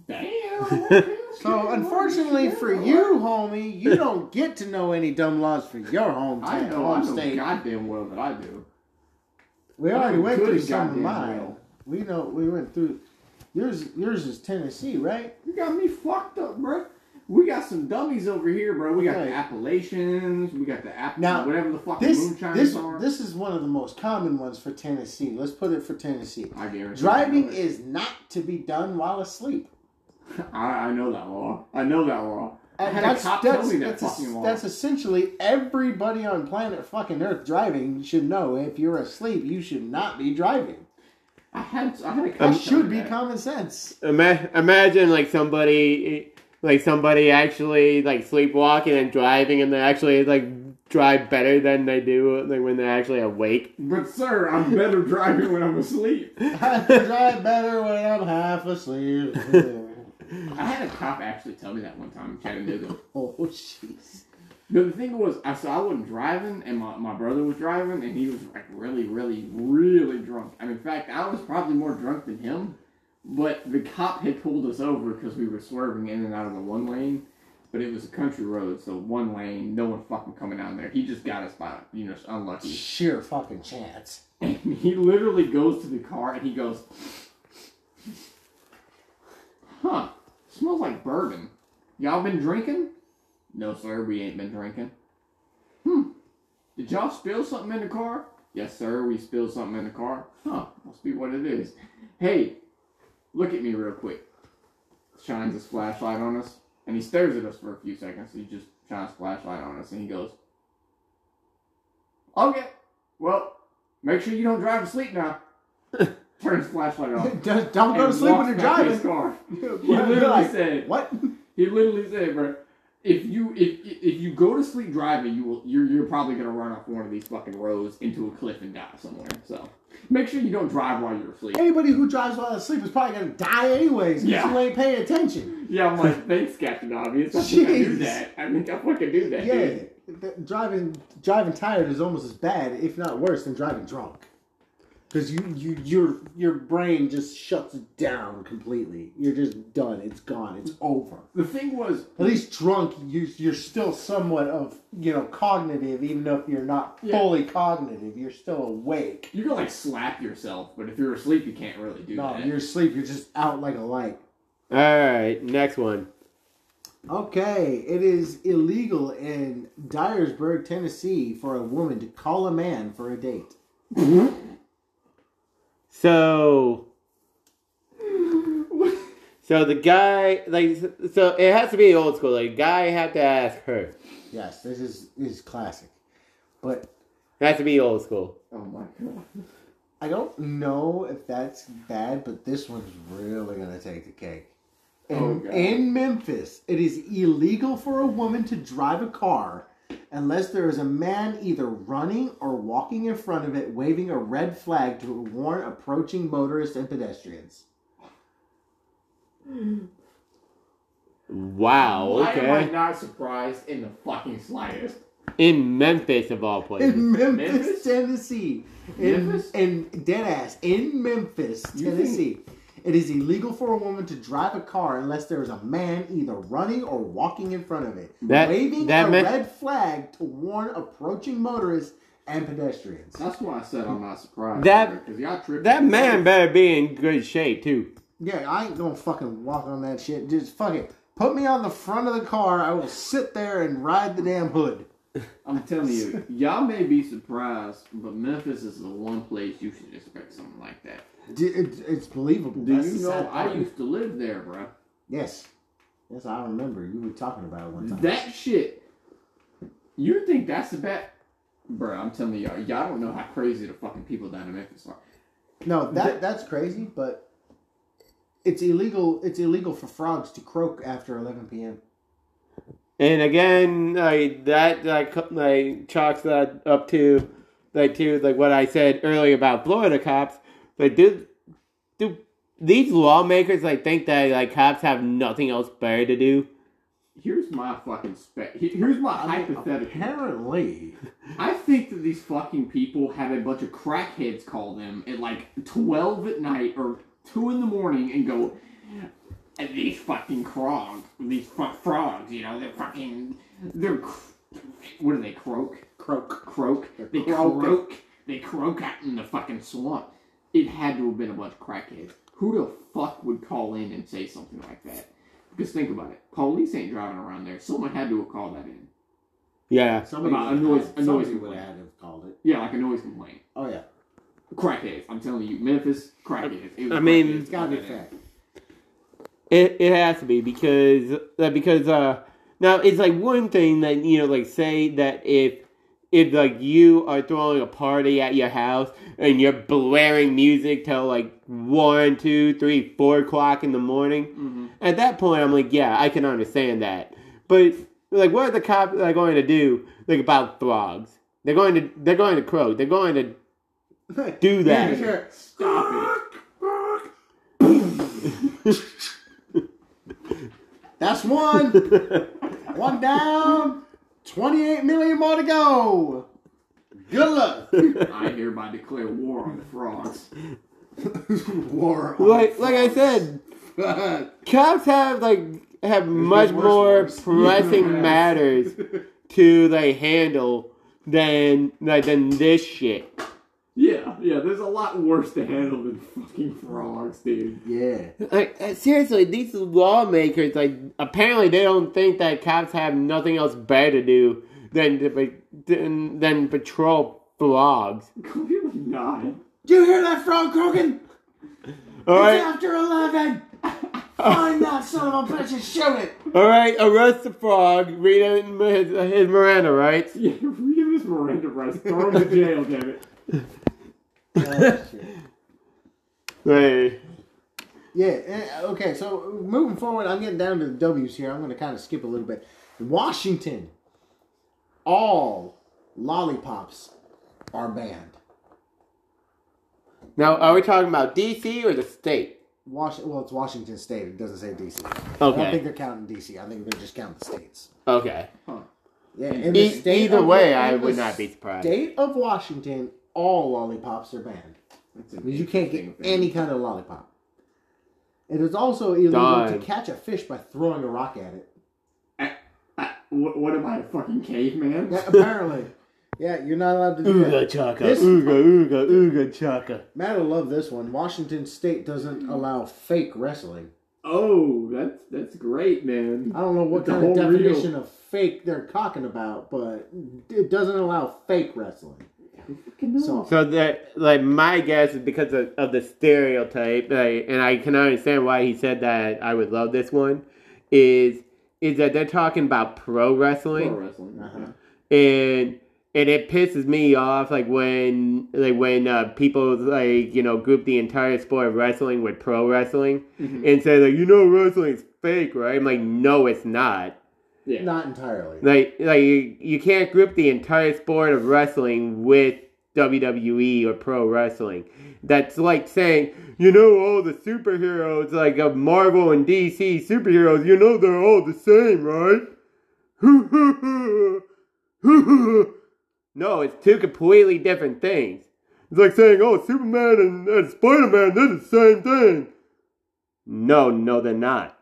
Damn. So, unfortunately for you, homie, you don't get to know any dumb laws for your home, I know, I know state. goddamn well that I do. We I already know went through some of mine. well. We know we went through. Yours, yours is Tennessee, right? You got me fucked up, bro. We got some dummies over here, bro. We got Okay. the Appalachians. We got the App. Now, whatever the fucking This, moonshiners this, are. this is one of the most common ones for Tennessee. Let's put it for Tennessee. I guarantee. Driving is not to be done while asleep. I, I know that law. I know that law. And had that's, a cop that's, tell me that that's, fucking law. that's essentially everybody on planet fucking Earth driving should know if you're asleep, you should not be driving. I had I had a cop That should be that. common sense. Ima- imagine like somebody like somebody actually like sleepwalking and driving and they actually like drive better than they do like when they're actually awake. But sir, I'm better driving when I'm asleep. I drive better when I'm half asleep. I had a cop actually tell me that one time in Chattanooga. oh, jeez. But the thing was, I so I wasn't driving, and my, my brother was driving, and he was like really, really, really drunk. And in fact, I was probably more drunk than him. But the cop had pulled us over because we were swerving in and out of the one lane. But it was a country road, so one lane, no one fucking coming down there. He just got us by, you know, unlucky. Sheer fucking chance. And he literally goes to the car and he goes, Huh, smells like bourbon. Y'all been drinking? No, sir, we ain't been drinking. Hmm, did y'all spill something in the car? Yes, sir, we spilled something in the car. Huh, must be what it is. Hey, look at me real quick. Shines his flashlight on us, and he stares at us for a few seconds. He just shines a flashlight on us, and he goes, Okay, well, make sure you don't drive asleep now. Turns flashlight off. Don't don't go to sleep when you're to his driving. car. He literally like, said, What? he literally said, bro, if you if if you go to sleep driving, you will you're you're probably gonna run off one of these fucking roads into a cliff and die somewhere. So make sure you don't drive while you're asleep. Anybody who drives while asleep is probably gonna die anyways because Yeah. you ain't paying attention. Yeah, I'm like, thanks, Captain Obvious. I think I do that. I think I fucking do that. Yeah, dude. driving driving tired is almost as bad, if not worse, than driving drunk. Because you, you your your brain just shuts it down completely. You're just done. It's gone. It's over. The thing was, At least drunk, you you're still somewhat of you know cognitive, even if you're not Yeah. fully cognitive. You're still awake. you can like slap yourself, but if you're asleep, you can't really do No, that. No, you're asleep. You're just out like a light. All right, next one. Okay, it is illegal in Dyersburg, Tennessee, for a woman to call a man for a date. So, so the guy like so it has to be old school. Like guy had to ask her. Yes, this is this is classic, but It has to be old school. oh my god. I don't know if that's bad. But this one's really gonna take the cake. Oh in, Oh, God. in Memphis, it is illegal for a woman to drive a car unless there is a man either running or walking in front of it, waving a red flag to warn approaching motorists and pedestrians. Wow. Why am I not surprised in the fucking slightest? In Memphis, of all places. in Memphis, Memphis? Tennessee. In, Memphis? in dead ass in Memphis, You Tennessee. It is illegal for a woman to drive a car unless there is a man either running or walking in front of it, That- waving that a ma- red flag to warn approaching motorists and pedestrians. That's why I said I'm not surprised. That- because y'all tripping. That man better be in good shape too. Yeah, I ain't gonna fucking walk on that shit. Just fuck it. Put me on the front of the car. I will sit there and ride the damn hood. I'm telling you, y'all may be surprised, but Memphis is the one place you should expect something like that. D- It, it's believable. Do That's you know I part. used to live there, bro? Yes. Yes, I remember. You were talking about it one time. That shit. You think that's the bet? Bro, I'm telling y'all, y'all don't know how crazy the fucking people down in Memphis are. no, that that's crazy, but it's illegal. It's illegal for frogs to croak after 11 p.m. And again, like that, like, like chalks that up to, like, to like what I said earlier about Florida cops. Like, do, do these lawmakers like think that like cops have nothing else better to do? Here's my fucking spec. Here's my hypothetical. Apparently, I think that these fucking people have a bunch of crackheads call them at like 12 at night or 2 in the morning and go, "And these fucking frogs, these fu- frogs, you know, they're fucking, they're, cr- what do they croak? croak. Croak? They croaking. croak. They croak out in the fucking swamp. It had to have been a bunch of crackheads. Who the fuck would call in and say something like that? Because think about it. Police ain't driving around there. Someone had to have called that in. Yeah, Somebody, About a would noise- have- a noise somebody would complaint. have have called it. Yeah, like a noise complaint. Oh yeah, Crackheads. I'm telling you, Memphis, crackheads. It was I mean- crackheads it's gotta be that fact. it it has to be because uh, because uh now it's like one thing that you know like say that if if like you are throwing a party at your house and you're blaring music till like one, two, three, four o'clock in the morning, Mhm. at that point I'm like, yeah, I can understand that. But like, what are the cops like, going to do like about frogs? They're going to they're going to croak. They're going to do that. Stop That's one. one down. 28 million more to go. Good luck. I hereby declare war on the frogs. War. on like like I said, cops have like have much worse more wars. pressing Yeah. matters to like handle than like than this shit. Yeah, yeah, there's a lot worse to handle than fucking frogs, dude. yeah. Like uh, seriously, these lawmakers like apparently they don't think that cops have nothing else better to do than to, pa- than, than patrol frogs. Clearly not. Do you hear that frog croaking? All It's right, after 11. Find that son of a bitch and shoot it. all right, arrest the frog. Read him his, his Miranda rights. Yeah, read him his Miranda rights. Throw him in jail, damn it. Right. Yeah, okay, so moving forward, I'm getting down to the W's here. I'm going to kind of skip a little bit. Washington, all lollipops are banned. Now, are we talking about DC or the state? Wash- well, it's Washington State. It doesn't say DC. Okay. I don't think they're counting DC. I think they're just counting the states. Okay. Huh. Yeah, in E- state either way, I would not be surprised. State of Washington, all lollipops are banned. That's Because you can't get interesting thing. any kind of lollipop. It is also illegal Darn. to catch a fish by throwing a rock at it. Uh, what, what am I, a fucking caveman? Yeah, apparently. yeah, you're not allowed to do that. chaka. This- Ooga, ooga, ooga chaka. Matt will love this one. Washington State doesn't allow fake wrestling. Oh, that's that's great, man. I don't know what It's a kind of whole reel. definition of fake they're talking about, but it doesn't allow fake wrestling. So, So that, like, my guess is because of, of the stereotype, like, and I can understand why he said that. I would love this one. Is is that they're talking about pro wrestling? Pro wrestling. Uh-huh. and and it pisses me off like when like when uh, people like you know group the entire sport of wrestling with pro wrestling Mhm. and say like you know wrestling's fake right i'm like no it's not Yeah. not entirely. like like you, you can't group the entire sport of wrestling with WWE or pro wrestling. That's like saying you know all the superheroes like of Marvel and DC superheroes you know they're all the same right? No it's two completely different things. It's like saying oh Superman and, and Spider-Man they're the same thing. No no they're not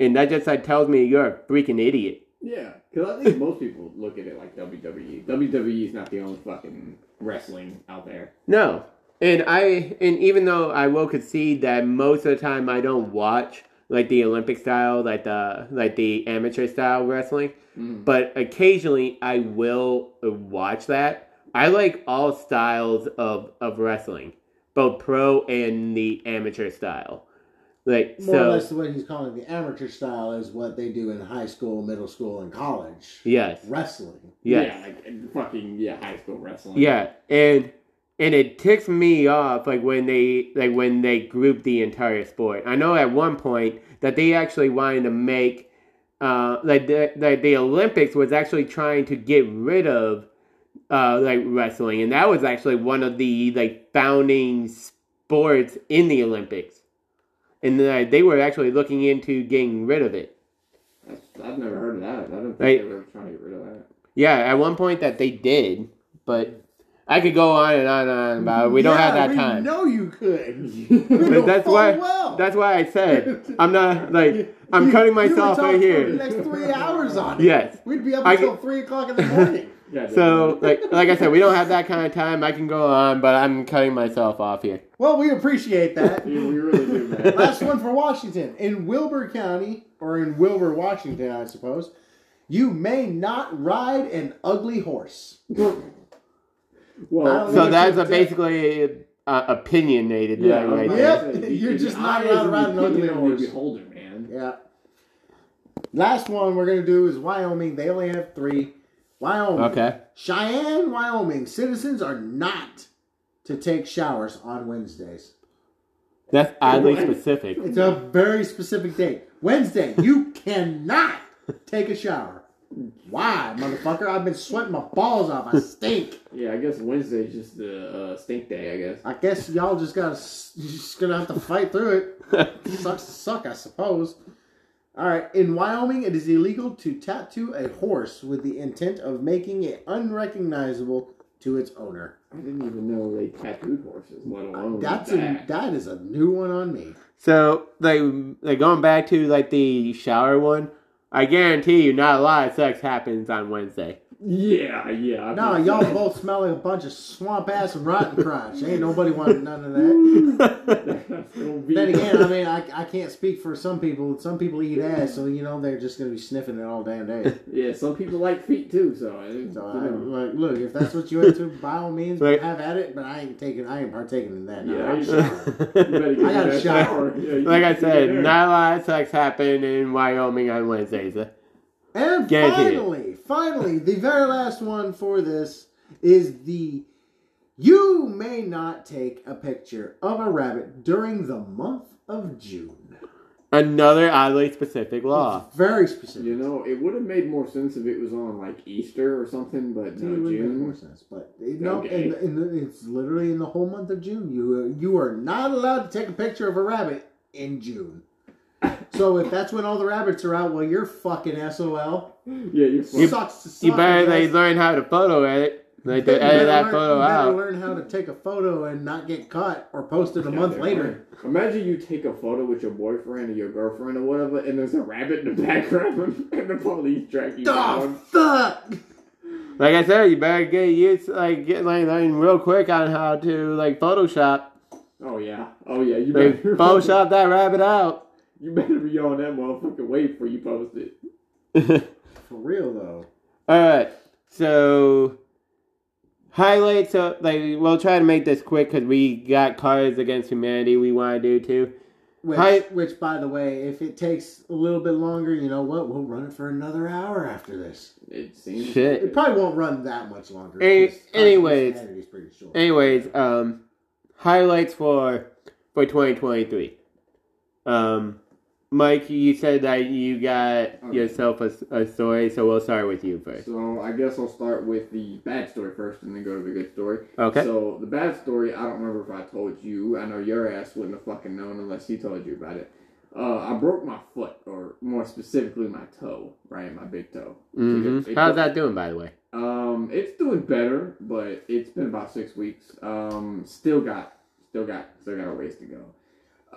and that just like tells me you're a freaking idiot Yeah, because I think most people look at it like. WWE. WWE is not the only fucking wrestling out there. No. And I and even though I will concede that most of the time I don't watch like the Olympic style, like the like the amateur style wrestling, Mm. but occasionally I will watch that. I like all styles of of wrestling, both pro and the amateur style. Like More or so. less, what he's calling the amateur style is what they do in high school, middle school, and college. Yes, Wrestling. yes. Yeah, like fucking yeah, high school wrestling. Yeah, and and it ticks me off like when they like when they group the entire sport. I know at one point that they actually wanted to make uh like the like the Olympics was actually trying to get rid of uh like wrestling and that was actually one of the like founding sports in the Olympics. And uh, they were actually looking into getting rid of it. That's, I've never heard of that. I don't think Right. they were trying to get rid of that. Yeah, at one point that they did, but I could go on and on and on about it. We don't have that we time. No, you could. But that's full why. well. That's why I said I'm not like I'm You- cutting you would myself talk right for here. The next three hours on it. Yes. We'd be up I until get- three o'clock in the morning. Yeah, So like like I said, we don't have that kind of time. I can go on, but I'm cutting myself off here. well, we appreciate that. yeah, we really do, man. Last one for Washington. In Wilbur County, or in Wilbur, Washington, I suppose, you may not ride an ugly horse. Well, So that's a it's- basically uh, opinionated yeah, right, right Yep. there. You're just not eyes allowed to ride an ugly opinion horse. Beholder, man. Yeah. Last one we're gonna do is Wyoming. They only have three. Wyoming. Okay. Cheyenne, Wyoming. Citizens are not to take showers on Wednesdays. That's oddly What? specific. It's a very specific date. Wednesday, you cannot take a shower. Why, motherfucker? I've been sweating my balls off. I stink. Yeah, I guess Wednesday's just the uh, stink day. I guess. I guess y'all just gotta, just gonna have to fight through it. Sucks to suck, I suppose. All right, in Wyoming, it is illegal to tattoo a horse with the intent of making it unrecognizable to its owner. I didn't even know they tattooed horses, let uh, alone That's a that. that is a new one on me. So like like going back to like the shower one, I guarantee you not a lot of sex happens on Wednesday. Yeah, yeah. I No, think y'all both smell like a bunch of swamp ass and rotten crotch. Ain't nobody wanting none of that. Be- Then again, I mean, I, I can't speak for some people. Some people eat ass, so you know they're just gonna be sniffing it all damn day. yeah, some people like feet too. So, uh, I- So I, like, look, if that's what you into, by all means, Right. have at it. But I ain't taking, I ain't partaking in that. No, Yeah, I'm you- sorry. You better get I got a shower. Yeah, you like I said, not a lot of sex happen in Wyoming on Wednesdays. And Guaranteed. finally, finally, the very last one for this is the you may not take a picture of a rabbit during the month of June. Another oddly specific law. It's very specific. You know, it would have made more sense if it was on like Easter or something, but It no, would make more sense, but it, no, Okay. in the, in the, it's literally in the whole month of June. You you are not allowed to take a picture of a rabbit in June. So if that's when all the rabbits are out, well, you're fucking SOL. Yeah, you're You- Sucks to suck. You better they guess. learn how to photo edit. Like to You edit better that learn- photo you better out. learn how to take a photo and not get caught or post it a month later. right. Imagine you take a photo with your boyfriend or your girlfriend or whatever, and there's a rabbit in the background, and the police track you Oh down. fuck! Like I said, you better get used like get like learn real quick on how to like Photoshop. Oh yeah, oh yeah. You Like better Photoshop that rabbit out. You better be on that motherfucking wait before you post it. For real though. Alright, so highlights So like we'll try to make this quick because we got Cards Against Humanity we want to do too. Which, Hi- which, by the way, if it takes a little bit longer, you know what? We'll run it for another hour after this. It seems. It probably won't run that much longer. Any- because anyways. Christmas is pretty short. Anyways, um, highlights for for 2023. Um, Mike, you said that you got Okay. yourself a, a story, so we'll start with you first. So I guess I'll start with the bad story first, and then go to the good story. Okay. So the bad story, I don't remember if I told you. I know your ass wouldn't have fucking known unless he told you about it. Uh, I broke my foot, or more specifically, my toe. Right, my big toe. hmm It- it- How's that doing, by the way? Um, it's doing better, but it's been about six weeks. Um, still got, still got, still got a ways to go.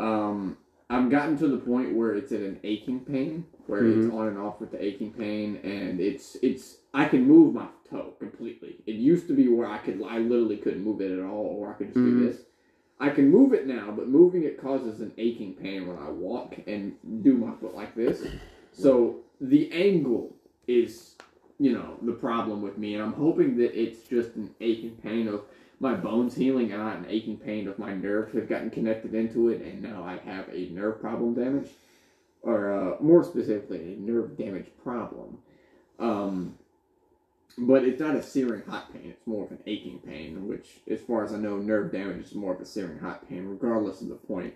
Um, I've gotten to the point where it's at an aching pain, where it's on and off with the aching pain, and it's it's I can move my toe completely. It used to be where I could I literally couldn't move it at all, or I could just Mhm. do this. I can move it now, but moving it causes an aching pain when I walk and do my foot like this. So the angle is, you know, the problem with me, and I'm hoping that it's just an aching pain of my bones healing and not an aching pain of my nerves have gotten connected into it, and now I have a nerve problem damage, or uh, more specifically, a nerve damage problem. Um, but it's not a searing hot pain; it's more of an aching pain. Which, as far as I know, nerve damage is more of a searing hot pain, regardless of the point.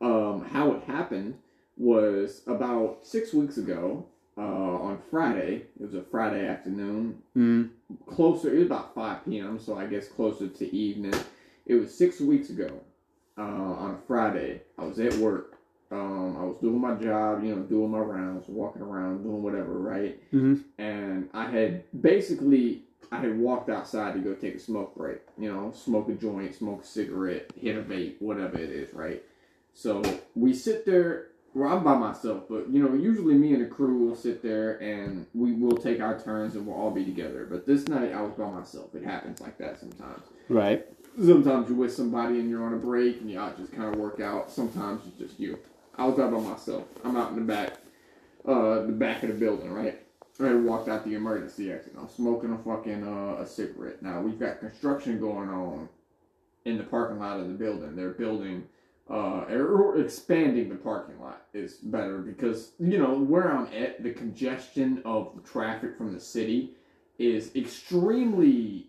Um, how it happened was about six weeks ago uh, on Friday. It was a Friday afternoon Mm. closer. It was about five p.m., so I guess closer to evening. It was six weeks ago uh, on a Friday. I was at work. Um, I was doing my job, you know, doing my rounds, walking around, doing whatever, right? Mhm. And I had basically I had walked outside to go take a smoke break. You know, smoke a joint, smoke a cigarette, hit a vape, whatever it is, right? So we sit there. Well, I'm by myself, but you know, usually me and the crew will sit there and we will take our turns and we'll all be together. But this night I was by myself. It happens like that sometimes. Right. Sometimes you're with somebody and you're on a break and y'all just kind of work out. Sometimes it's just you. I was out by myself. I'm out in the back, uh, the back of the building, right? I walked out the emergency exit. I'm smoking a fucking uh, a cigarette. Now we've got construction going on in the parking lot of the building. They're building, uh, or expanding the parking lot is better because you know where I'm at. The congestion of traffic from the city is extremely.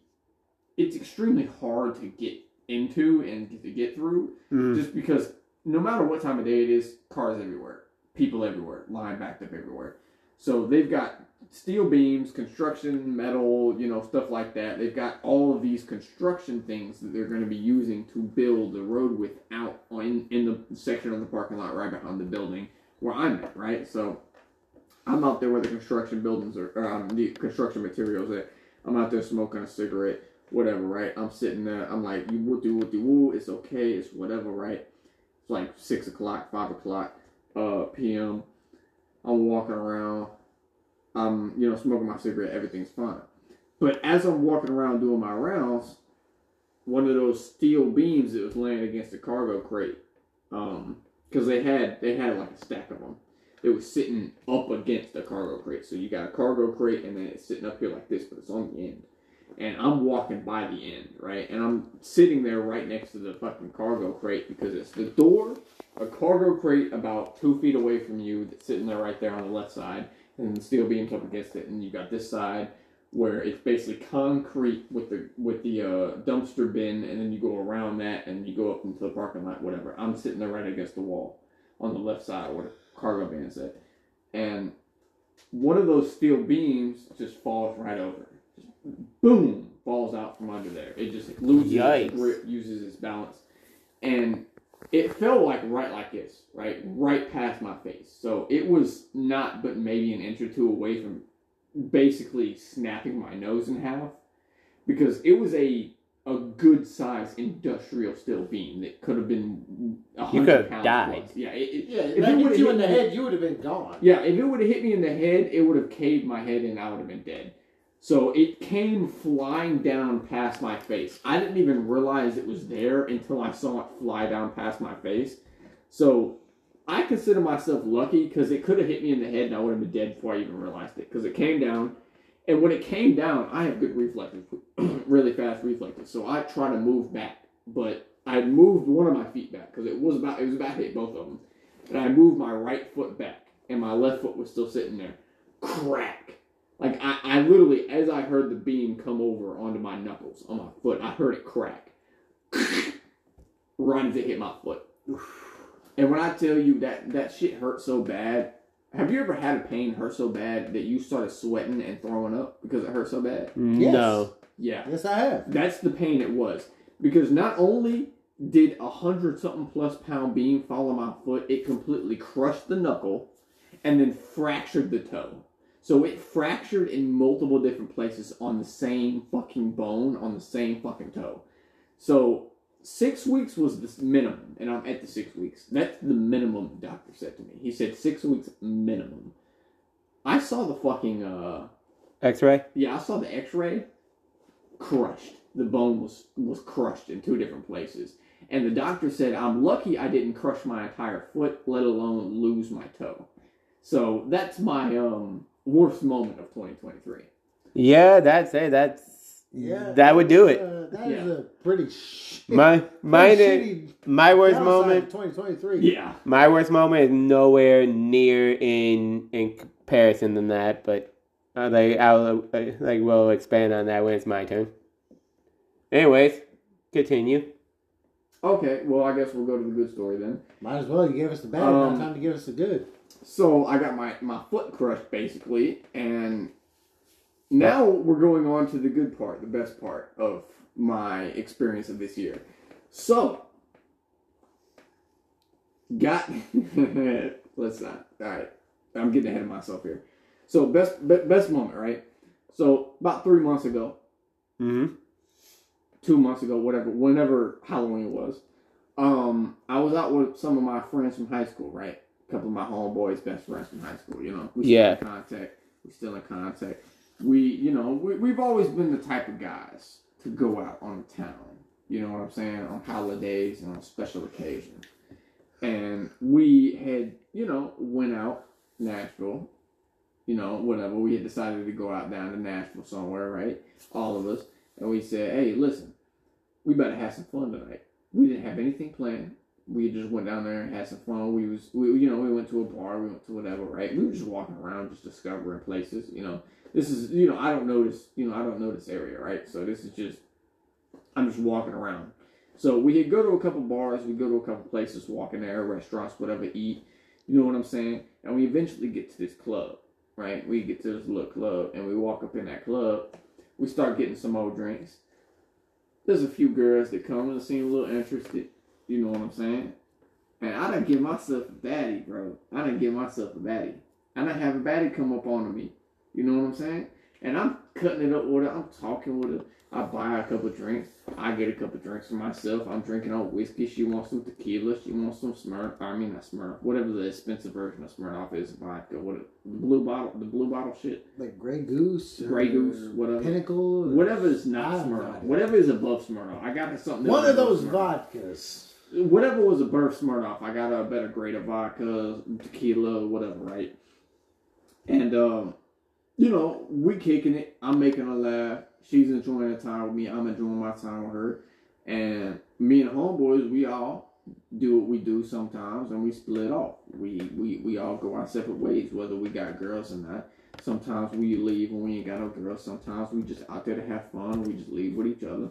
It's extremely hard to get into and to get through Mm. just because no matter what time of day it is, cars everywhere, people everywhere, line backed up everywhere. So they've got steel beams, construction, metal, you know, stuff like that. They've got all of these construction things that they're going to be using to build the road width out in, in the section of the parking lot right behind the building where I'm at, right? So I'm out there where the construction buildings are, um, the construction materials at. I'm out there smoking a cigarette, whatever, right? I'm sitting there. I'm like, you woo do woo woo. It's okay. It's whatever, right? It's like six o'clock, five o'clock, uh, p.m. I'm walking around. I'm, you know, smoking my cigarette. Everything's fine. But as I'm walking around doing my rounds, one of those steel beams that was laying against the cargo crate, um, because they had they had like a stack of them. It was sitting up against the cargo crate. So you got a cargo crate, and then it's sitting up here like this, but it's on the end. And I'm walking by the end, right? And I'm sitting there right next to the fucking cargo crate because it's the door, a cargo crate about two feet away from you that's sitting there right there on the left side, and the steel beams up against it, and you got this side where it's basically concrete with the with the uh, dumpster bin, and then you go around that and you go up into the parking lot, whatever. I'm sitting there right against the wall on the left side where the cargo is at, and one of those steel beams just falls right over. Just boom, falls out from under there. It just loses Yikes. its grip, uses its balance, and it fell like right like this, right, right past my face. So it was not but maybe an inch or two away from basically snapping my nose in half because it was a a good sized industrial steel beam that could have been a You hundred could've pounds died. plus. Yeah, it, it, Yeah, If if that it hit would've you in hit the me- head, you would have been gone. yeah, if it would have hit me in the head, it would have caved my head in. I would have been dead. So it came flying down past my face. I didn't even realize it was there until I saw it fly down past my face. So I consider myself lucky because it could have hit me in the head and I would have been dead before I even realized it. Because it came down, and when it came down, I have good reflexes, really fast reflexes. So I try to move back, but I moved one of my feet back because it was about it was about to hit both of them, and I moved my right foot back, and my left foot was still sitting there. Crack! Like I, I literally, as I heard the beam come over onto my knuckles on my foot, I heard it crack. right as it hit my foot. And when I tell you that that shit hurt so bad, have you ever had a pain hurt so bad that you started sweating and throwing up because it hurt so bad? Yes. No. Yeah, Yes, I have. that's the pain it was. Because not only did a hundred something plus pound beam fall on my foot, it completely crushed the knuckle and then fractured the toe. So it fractured in multiple different places on the same fucking bone on the same fucking toe. So six weeks was the minimum, and I'm at the six weeks. That's the minimum the doctor said to me. He said six weeks minimum. I saw the fucking uh X-ray. yeah, I saw the X-ray. Crushed. The bone was was crushed in two different places, and the doctor said, "I'm lucky I didn't crush my entire foot, let alone lose my toe." So that's my um worst moment of 2023. Yeah, that's it. That's Yeah, that would do it. Uh, that is Yeah. a pretty sh- My my pretty shitty my worst moment 2023. Yeah. my worst moment is nowhere near in in comparison than that, but uh, like I'll uh, like we'll expand on that when it's my turn. Anyways, continue. Okay, well, I guess we'll go to the good story then. Might as well. You gave us the bad. Um, now time to give us the good. So I got my, my foot crushed basically, and now we're going on to the good part, the best part of my experience of this year. So, got let's not. All right, I'm getting ahead of myself here. So best be, best moment, right? So about three months ago, Mm-hmm. two months ago, whatever, whenever Halloween was, um, I was out with some of my friends from high school, right? A couple of my homeboys, best friends from high school, you know. We still Yeah. in contact. We're still in contact. We, you know, we, we've always been the type of guys to go out on the town. You know what I'm saying? On holidays and on special occasions. And we had, you know, went out Nashville, you know, whatever. We had decided to go out down to Nashville somewhere, right? All of us. And we said, hey, listen, we better have some fun tonight. We didn't have anything planned. We just went down there and had some fun. We was, we, you know, we went to a bar, we went to whatever, right? We were just walking around, just discovering places. You know, this is, you know, I don't know this, you know, I don't know this area, right? So this is just, I'm just walking around. So we could go to a couple bars, we go to a couple places, walk in there, restaurants, whatever, eat. You know what I'm saying? And we eventually get to this club, right? We get to this little club, and we walk up in that club. We start getting some old drinks. There's a few girls that come and seem a little interested. You know what I'm saying? And I done give myself a baddie, bro. I done give myself a baddie. I done have a baddie come up on me. You know what I'm saying? And I'm cutting it up with her. I'm talking with her. I buy her a couple drinks. I get a couple drinks for myself. I'm drinking on whiskey. She wants some tequila. She wants some Smirnoff. I mean, not Smirnoff. Whatever the expensive version of Smirnoff is, vodka. What the blue bottle, the blue bottle shit. Like Grey Goose, Grey Goose, whatever. Pinnacle, Whatever is not Smirnoff. Whatever is above Smirnoff. I got her something. One of those Smirnoff. vodkas. Whatever was above Smirnoff, I got a better grade of vodka, tequila, whatever, right? And um, you know, we kicking it. I'm making her laugh. She's enjoying the time with me. I'm enjoying my time with her. And me and homeboys, we all do what we do sometimes, and we split off. We we we all go our separate ways, whether we got girls or not. Sometimes we leave when we ain't got no girls. Sometimes we just out there to have fun. We just leave with each other.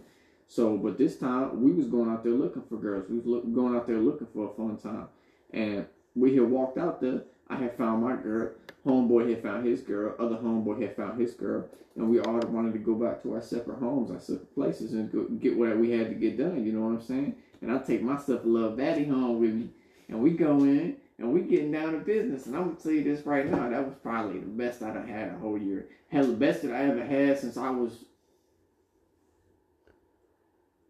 So, but this time we was going out there looking for girls. We was look, going out there looking for a fun time, and we had walked out there. I had found my girl. Homeboy had found his girl. Other homeboy had found his girl, and we all wanted to go back to our separate homes, our separate places, and go, get what we had to get done. You know what I'm saying? And I take my stuff, love daddy, home with me, and we go in and we getting down to business. And I'm gonna tell you this right now, that was probably the best I done had a whole year. Hell, the best that I ever had since I was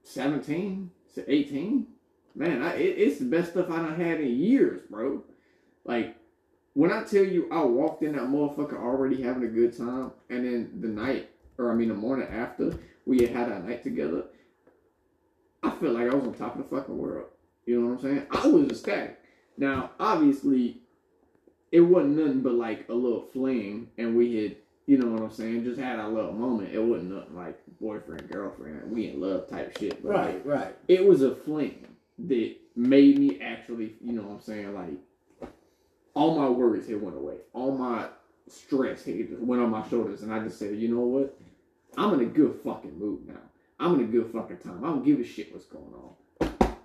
17 to 18. Man, I, it, it's the best stuff I done had in years, bro. Like, when I tell you I walked in that motherfucker already having a good time, and then the night, or I mean the morning after, we had that night together, I felt like I was on top of the fucking world. You know what I'm saying? I was ecstatic. Now, obviously, it wasn't nothing but like a little fling, and we had, you know what I'm saying, just had a little moment. It wasn't nothing like boyfriend, girlfriend, we in love type shit. But like, Right, right. it was a fling that made me actually, you know what I'm saying, like all my worries had went away. All my stress had just went on my shoulders and I just said, you know what? I'm in a good fucking mood now. I'm in a good fucking time. I don't give a shit what's going on.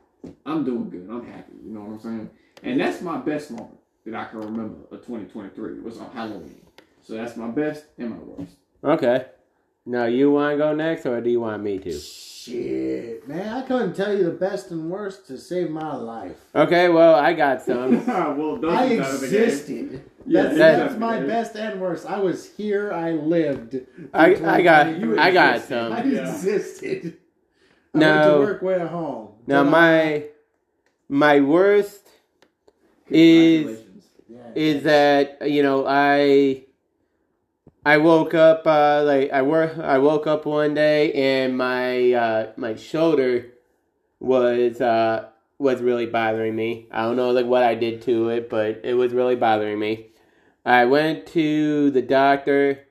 I'm doing good. I'm happy. You know what I'm saying? And that's my best moment that I can remember of 2023 was on Halloween. So that's my best and my worst. Okay. Now you want to go next, or do you want me to? Shit, man, I couldn't tell you the best and worst to save my life. Okay. Well, I got some. well, those I is out of the game. existed. Yeah, that's, he's that's my best and worst. I was here. I lived. I I got 2023. I got existed. some. I Yeah. existed. I No. went to work way at home. Now But I- my my worst is yeah. is that you know I I woke up uh, like I work I woke up one day and my uh, my shoulder was uh, was really bothering me. I don't know like what I did to it, but it was really bothering me. I went to the doctor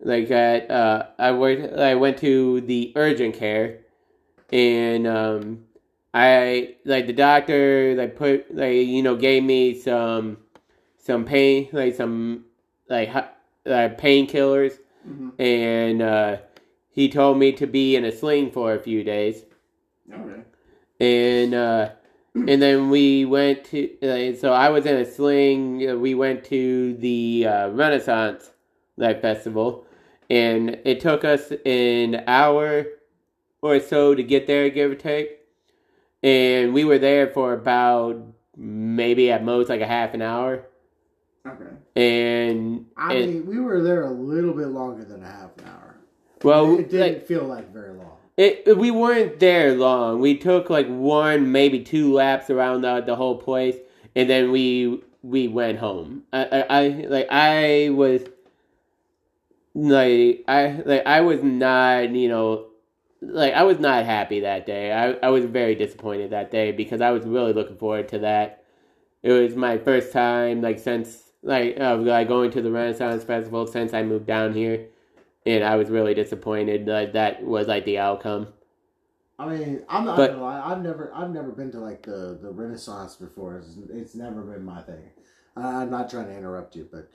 like at uh, I worked. I went to the urgent care, and um, I like the doctor like put like you know gave me some some pain like some like uh, painkillers, Mhm. and uh, he told me to be in a sling for a few days Okay. and uh, and then we went to uh, so I was in a sling. uh, We went to the uh, Renaissance Light Festival, and it took us an hour or so to get there, give or take. And we were there for about maybe at most like a half an hour. Okay. And, I and mean, we were there a little bit longer than a half an hour. well, it didn't like, feel like very long. It we weren't there long. We took like one, maybe two laps around the the whole place, and then we we went home. I I, I like I was like I like I was not you know like I was not happy that day. I I was very disappointed that day because I was really looking forward to that. It was my first time like since like of like going to the Renaissance Festival since I moved down here and I was really disappointed that that was like the outcome. I mean, I'm not But- gonna lie. I've never, I've never been to like the the Renaissance before. It's, it's never been my thing. I'm not trying to interrupt you, but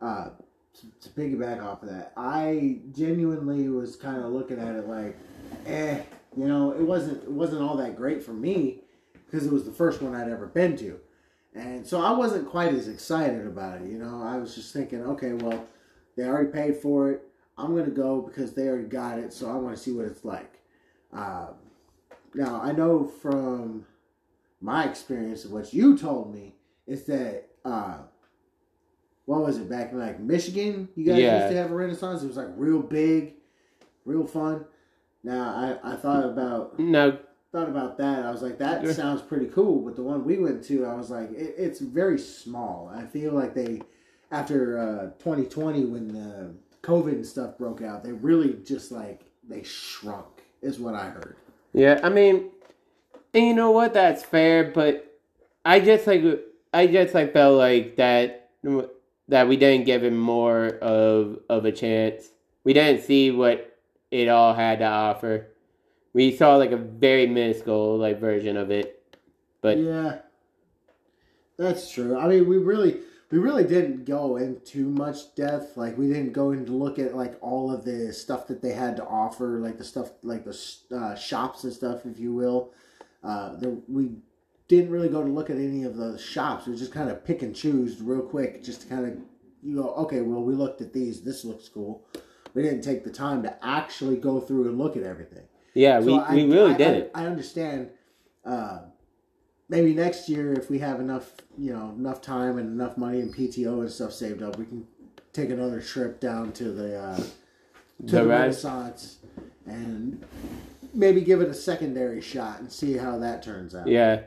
uh, to, to piggyback off of that, I genuinely was kind of looking at it like, eh, you know, it wasn't, it wasn't all that great for me because it was the first one I'd ever been to, and so I wasn't quite as excited about it. You know, I was just thinking, okay, well, they already paid for it. I'm gonna go because they already got it, so I want to see what it's like. Um, now I know from my experience of what you told me is that uh, what was it back in like Michigan? You guys Yeah. used to have a Renaissance. It was like real big, real fun. Now I, I thought about No, thought about that. I was like, that Yeah. sounds pretty cool. But the one we went to, I was like, it, it's very small. I feel like they, after uh, 2020, when the COVID and stuff broke out, they really just like they shrunk. Is what I heard. Yeah, I mean, and you know what? That's fair, but I just like I just like felt like that that we didn't give him more of of a chance. We didn't see what it all had to offer. We saw like a very minuscule like version of it, but yeah, that's true. I mean, we really, we really didn't go into much depth. Like, we didn't go into look at like all of the stuff that they had to offer, like the stuff, like the uh, shops and stuff, if you will. Uh, the, we didn't really go to look at any of the shops. We just kind of pick and choose real quick, just to kind of you know, okay, well, we looked at these. This looks cool. We didn't take the time to actually go through and look at everything. Yeah, we, I- we really I- didn't. I, I understand. Uh, maybe next year, if we have enough, you know, enough time and enough money and PTO and stuff saved up, we can take another trip down to the uh, to The the, Renaissance and maybe give it a secondary shot and see how that turns out. Yeah.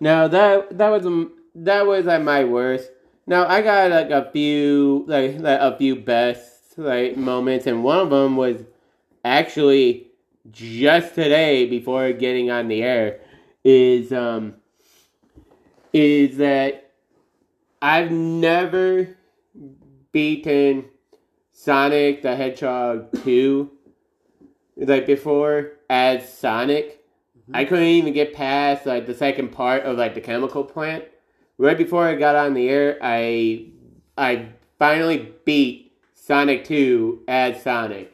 Now that that was um, that was at my worst. Now I got like a few like, like a few best like moments, and one of them was actually just today before getting on the air. Is um is that I've never beaten Sonic the Hedgehog two like before as Sonic. I couldn't even get past like the second part of like the chemical plant. Right before I got on the air, I I finally beat Sonic 2 as Sonic.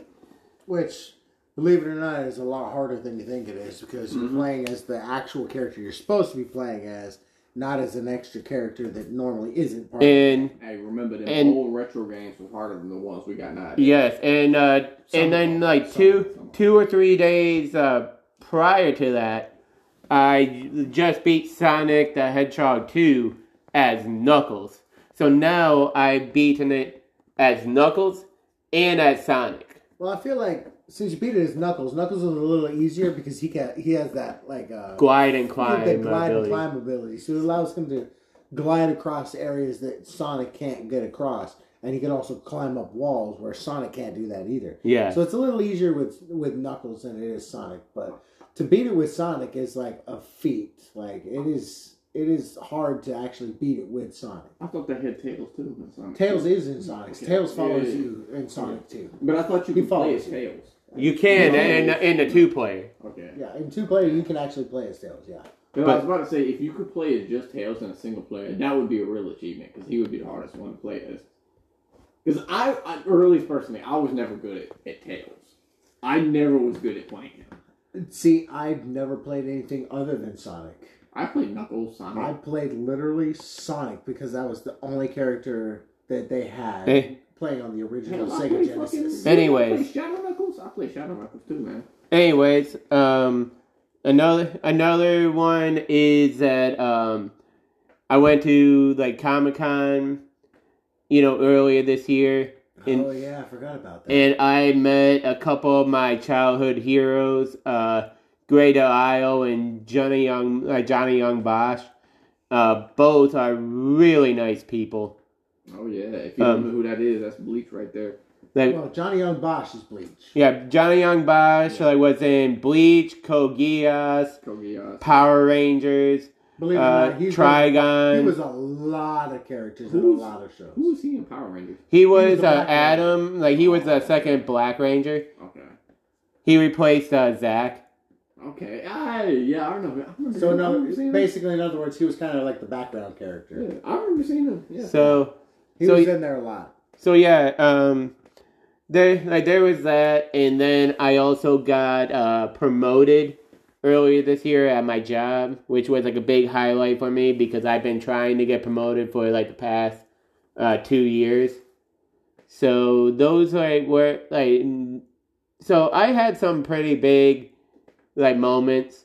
Which, believe it or not, is a lot harder than you think it is because you're playing as the actual character you're supposed to be playing as, not as an extra character that normally isn't part of And Hey, remember them And- old retro games were harder than the ones we got now. yes, and uh Some and then like some two some two or three days uh prior to that, I just beat Sonic the Hedgehog 2 as Knuckles. So now I've beaten it as Knuckles and as Sonic. Well, I feel like since you beat it as Knuckles, Knuckles is a little easier because he can he has that like uh Glide and the climb glide and ability. climb ability, so it allows him to glide across areas that Sonic can't get across, and he can also climb up walls where Sonic can't do that either. Yeah. So it's a little easier with with Knuckles than it is Sonic, but to beat it with Sonic is like a feat. Like it is, it it is hard to actually beat it with Sonic. I thought they had Tails too. in Sonic. Tails is in Sonic. Okay. Tails follows Yeah, yeah, yeah. you in Sonic too. But I thought you He could play as. Tails. You can No. in, in the two player. Okay. Yeah, in two player you can actually play as Tails. Yeah. But, I was about to say, if you could play as just Tails in a single player, that would be a real achievement because he would be the hardest one to play as. Because I, I, or at least personally, I was never good at, at Tails. I never was good at playing him. See, I've never played anything other than Sonic. I played Knuckles, Sonic. I played literally Sonic because that was the only character that they had Hey. Playing on the original Hell, Sega Genesis. fucking- Anyways. I played Shadow Knuckles. I play Shadow Knuckles too, man. Anyways, um, another another one is that um, I went to like Comic Con, you know, earlier this year, and oh yeah, I forgot about that. and I met a couple of my childhood heroes, uh, Greta Isle and Johnny Yong, uh, Johnny Yong Bosch. Uh, both are really nice people. Oh yeah, if you Um, don't know who that is, that's Bleach right there. Like, well, Johnny Yong Bosch is Bleach. yeah, Johnny Yong Bosch like was in Bleach, Code Geass, Code Geass. Power Rangers, Believe it or uh, not, he's Trigon. he was a lot of characters in a lot of shows. Who was he in Power Rangers? He was was, uh, Black Adam, like he was the second Black Ranger. Okay. He replaced uh, Zach. Okay. I yeah, I remember. I remember So no, remember seeing him. basically, in other words, he was kind of like the background character. Yeah, I remember seeing him. Yeah. So, He So was he- in there a lot. so yeah, um, there like there was that, and then I also got uh, promoted earlier this year at my job, which was like a big highlight for me because I've been trying to get promoted for like the past uh, two years. So those like were like, so I had some pretty big like moments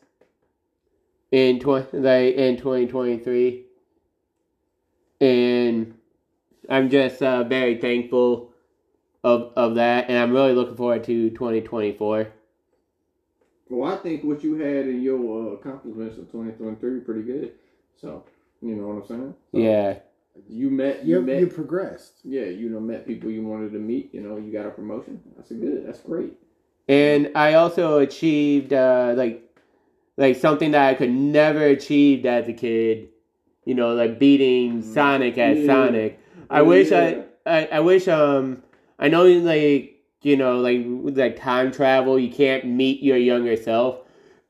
in twenty like in twenty twenty three, and I'm just uh, very thankful of of that, and I'm really looking forward to twenty twenty four. Well, I think what you had in your uh, accomplishments of 2023 pretty good. So, you know what I'm saying? So, Yeah, You met. You You met. you progressed. yeah, you know, met people you wanted to meet. You know, you got a promotion. That's a good. That's great. and I also achieved uh, like like something that I could never achieved as a kid. You know, like beating Sonic as Yeah. Sonic. I wish yeah. I, I I wish um I know like you know like with like time travel you can't meet your younger self,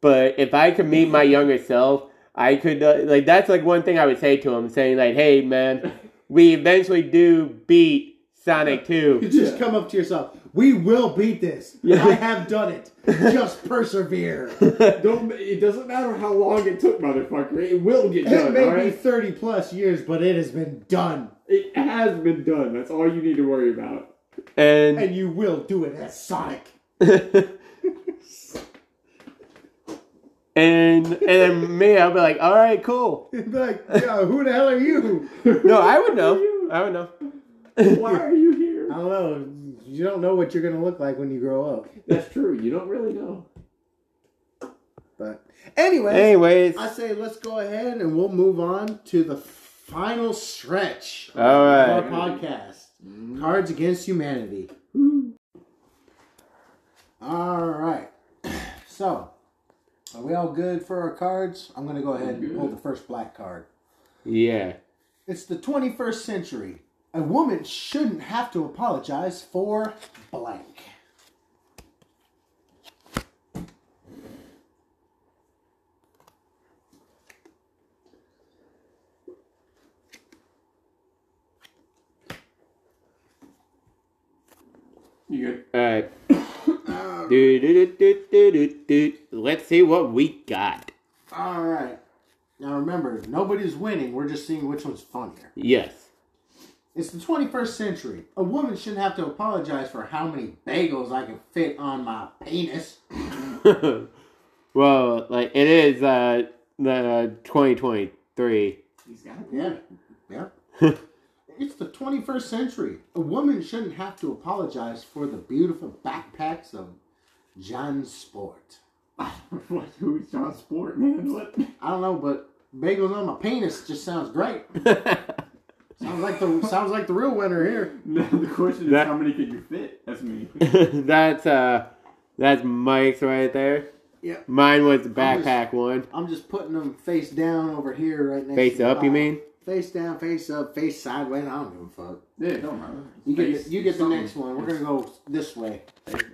but if I could meet my younger self, I could uh, like that's like one thing I would say to him, saying like, hey man, we eventually do beat Sonic Two. You just Yeah. come up to yourself. We will beat this. Yeah. I have done it. Just persevere. Don't. It doesn't matter how long it took, motherfucker. It will get done. It done. may all be right? 30 plus years, but it has been done. It has been done. That's all you need to worry about. and And you will do it as Sonic. and and then me, I'll be like, all right, cool. Be like, yeah, who the hell are you? No, I would know. I would know. Why are you here? I don't know. You don't know what you're going to look like when you grow up. That's true. You don't really know. But, anyways, Anyways, I say let's go ahead and we'll move on to the final stretch all of right. our podcast Cards Against Humanity. All right. So, are we all good for our cards? I'm going to go ahead and pull the first black card. Yeah. It's the 21st century. A woman shouldn't have to apologize for blank. You good? All right. do, do, do, do, do, do, do. Let's see what we got. All right. Now remember, nobody's winning. We're just seeing which one's funnier. Yes. It's the 21st century. A woman shouldn't have to apologize for how many bagels I can fit on my penis. well, like it is uh the 2023. He's got it. Yeah. Yeah. It's the 21st century. A woman shouldn't have to apologize for the beautiful backpacks of John Sport. what? Who's John Sport, man? What? I don't know, but bagels on my penis just sounds great. Sounds like the sounds like the real winner here. No, the question is That- how many can you fit? That's me. that's uh that's Mike's right there. Yep. Mine was the I'm just- backpack one. I'm just putting them face down over here, right next. Face to the up, you mean? Face down, face up, face sideways. I don't give a fuck. Yeah, don't matter. You get Face the, you get the something. next one. We're gonna go this way.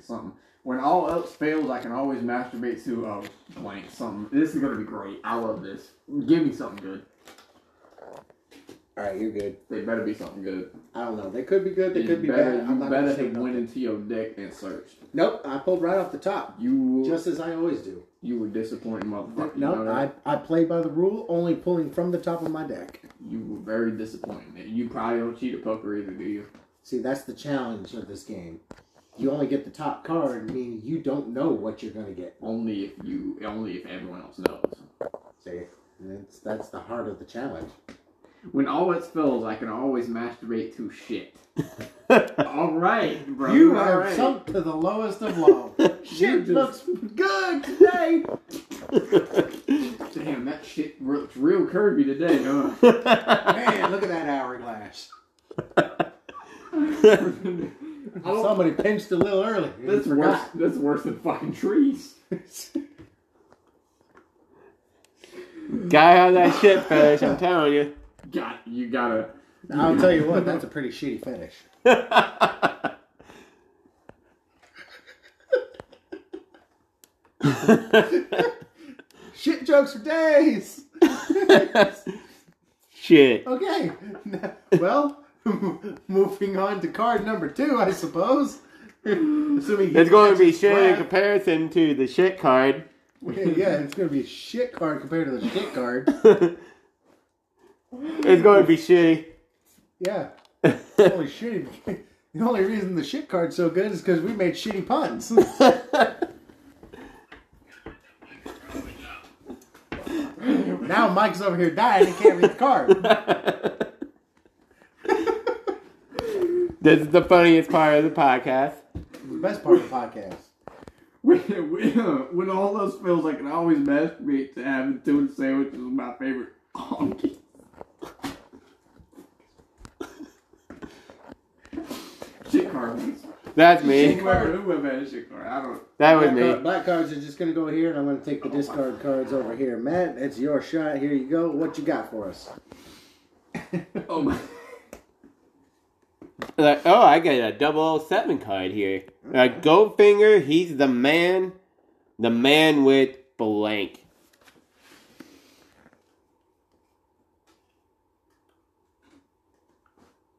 Something. When all else fails, I can always masturbate to a blank something. This is gonna be great. I love this. Give me something good. All right, you're good. They better be something good. I don't know. They could be good. They you could be better, bad. I'm You better have went into your dick and searched. Nope, I pulled right off the top, You just as I always do. you were disappointing motherfucker. No, that? I I played by the rule, only pulling from the top of my deck. You were very disappointed. You probably don't cheat at poker either, do you? See, that's the challenge of this game. You only get the top card, meaning you don't know what you're gonna get. Only if you, only if everyone else knows. See, that's that's the heart of the challenge. When all else fails, I can always masturbate to shit. all right, bro. you all have right. sunk to the lowest of low. Shit You looks good today. Damn, that shit looks real curvy today, huh? Man, look at that hourglass. Somebody pinched a little early. that's worse. forgot. That's worse than fucking trees. Guy has that shit fetish, I'm telling you. Got you gotta. I'll tell you what, that's a pretty shitty finish. Shit jokes for days. shit. Okay. Well, moving on to card number two, I suppose. Assuming It's going to be shit in comparison to the shit card. Yeah, it's going to be a shit card compared to the shit card. it's going to be shitty. Yeah. Holy shitty. The only reason the shit card's so good is because we made shitty puns. now Mike's over here dying and can't read the card. this is the funniest part of the podcast. The best part of the podcast. When, when, when all those fails, I can always masturbate to having tuna sandwiches is my favorite. honky. shit cards. That's me. Whoever, whoever had a shit card, I don't. That was black, card- me. black cards are just going to go here, and I'm going to take the discard cards over here. Matt, it's your shot. Here you go. What you got for us? Oh my. Like, oh, I got a 007 card here. Uh, Goldfinger, he's the man. The man with blank.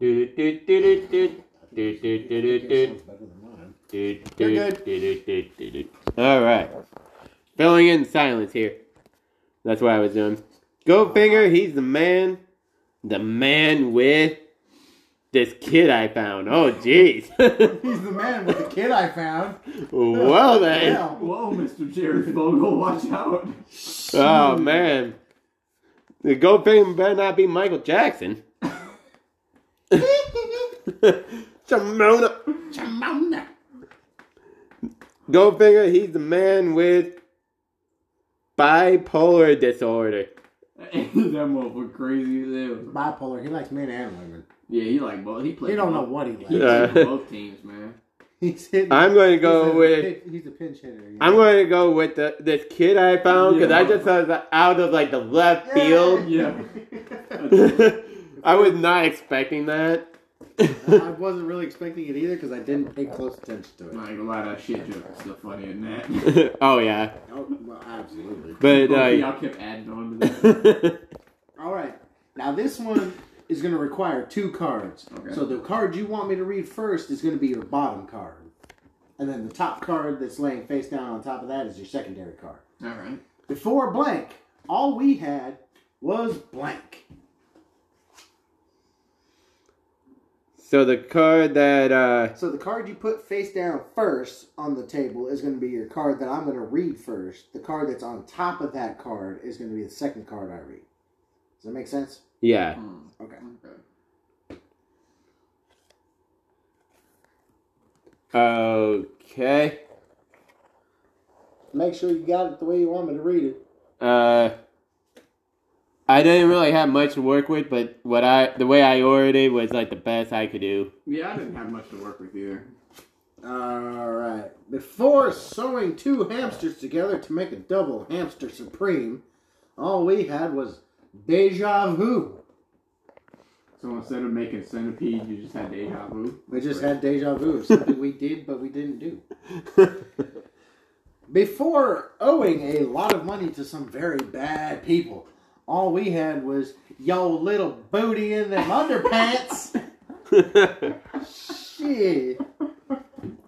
Do, do, do, do, do. Do, do, do, do, do. Sounds better than mine. Do, do, do, do, do, do, do. All right. Filling in silence here. That's what I was doing. Goldfinger, he's the man. The man with this kid I found. Oh, jeez. He's the man with the kid I found. well, then. Hell. Whoa, Mr. Jared Fogle, watch out. Oh, man. The Goldfinger better not be Michael Jackson. Shimona. Chamona. Goldfinger, he's the man with bipolar disorder. that motherfucker crazy as hell. Bipolar. He likes men and women. Yeah, he like both. He plays. He don't know what he He likes. Yeah. played both teams, man. He's hitting. I'm going to he's go a with. pin- he's a pinch hitter. you I'm going to go with the this kid I found because I just saw that out of like the left field. Yeah. I was not expecting that. I wasn't really expecting it either because I didn't pay close attention to it. not gonna lie, that shit jokes is still funnier than that. oh yeah, Oh, well, absolutely. but uh, y'all kept adding on to that. All right. Now this one is going to require two cards. Okay. So the card you want me to read first is going to be your bottom card, and then the top card that's laying face down on top of that is your secondary card. All right. Before blank, all we had was blank. So the card that uh, So the card you put face down first on the table is going to be your card that I'm going to read first. The card that's on top of that card is going to be the second card I read. Does that make sense? yeah. Okay. Okay. okay, Make sure you got it the way you want me to read it. uh, I didn't really have much to work with, but what I the way I ordered it was like the best I could do. Yeah, I didn't have much to work with either. All right. Before sewing two hamsters together to make a double hamster supreme, all we had was deja vu. So instead of making centipede, you just had deja vu. We just had deja vu, something we did but we didn't do. Before owing a lot of money to some very bad people, all we had was yo little booty in them underpants. Shit.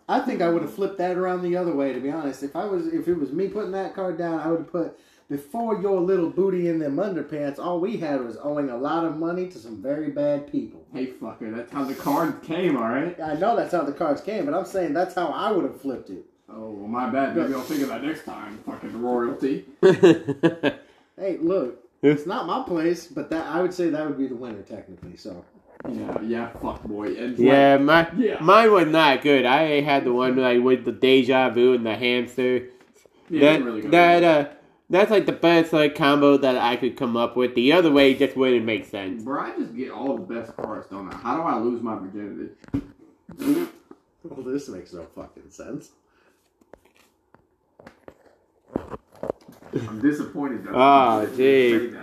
I think I would have flipped that around the other way. To be honest, if I was, if it was me putting that card down, I would have put before your little booty in them underpants. All we had was owing a lot of money to some very bad people. Hey fucker, that's how the card came, alright? I know that's how the cards came, but I'm saying that's how I would have flipped it. Oh, well, my bad. Maybe I'll think of that next time. Fucking royalty. Hey, look, it's not my place, but that I would say that would be the winner technically. So Yeah, yeah, fuck boy. And yeah, my Yeah. mine was not good. I had the one like with the deja vu and the hamster. yeah, that really good. that uh that's like the best like combo that I could come up with. The other way just wouldn't make sense. Bro, I just get all the best parts, don't I? How do I lose my virginity? well, this makes no fucking sense. I'm disappointed. Though. Oh, Say gee.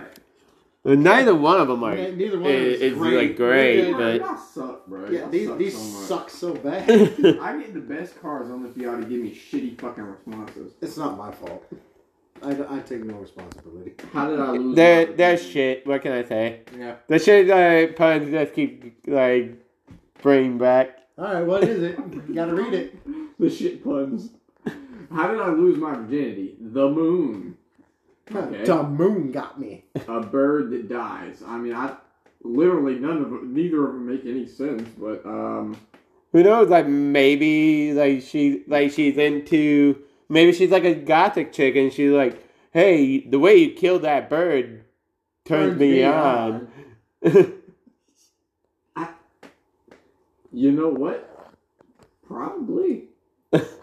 Well, neither one of them are. Yeah, neither one of is, them is is great. like great, Yeah, but Y'all suck, bro. Yeah, Y'all these suck these so suck so bad. I get the best cars only if y'all to give me shitty fucking responses. it's not my fault. I, I take no responsibility. How did I lose? they're they're shit. What can I say? Yeah. The shit uh, puns just keep like bringing back. All right, what is it? You gotta read it. The shit puns. How did I lose my virginity? The moon. Okay. The moon got me. A bird that dies. I mean, I literally none of them, neither of them make any sense. But um, Who knows? Like maybe like she like she's into maybe she's like a gothic chick and she's like, hey, the way you killed that bird turns, me, on. you know what? Probably.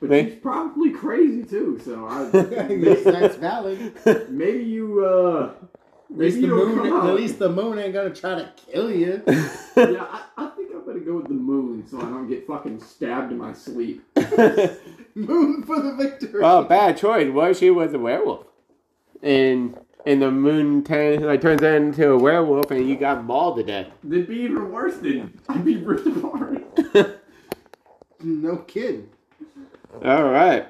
But May- she's probably crazy too. So I yes, that's valid. maybe you uh At least, maybe the you don't moon, come out. at least the moon ain't gonna try to kill you. yeah, I, I think I'm gonna go with the moon so I don't get fucking stabbed in my sleep. Moon for the victory. oh, bad choice. What if she was a werewolf? And and the moon turns like turns her into a werewolf and you got mauled to death. That'd be even worse than I'd be ripped apart. No kidding. All right.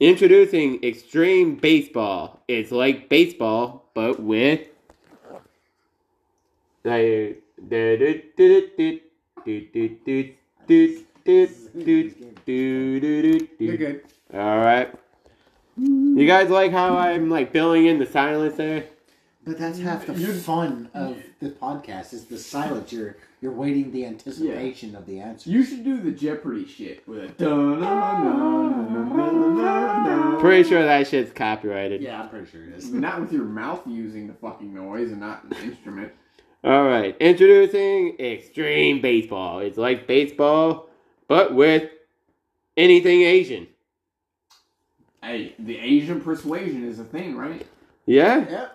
Introducing Extreme Baseball. It's like baseball, but with. Like, All right. You guys like how I'm like filling in the silence there? But that's half the fun of the podcast is the silence. You're you're waiting the anticipation of the answer. you should do the Jeopardy shit with a dun dun dun dun dun dun. Pretty sure that shit's copyrighted. Yeah, I'm pretty sure it is. Not with your mouth using the fucking noise and not an instrument. All right, introducing Extreme Baseball. It's like baseball, but with anything Asian. Hey, the Asian persuasion is a thing, right? Yeah.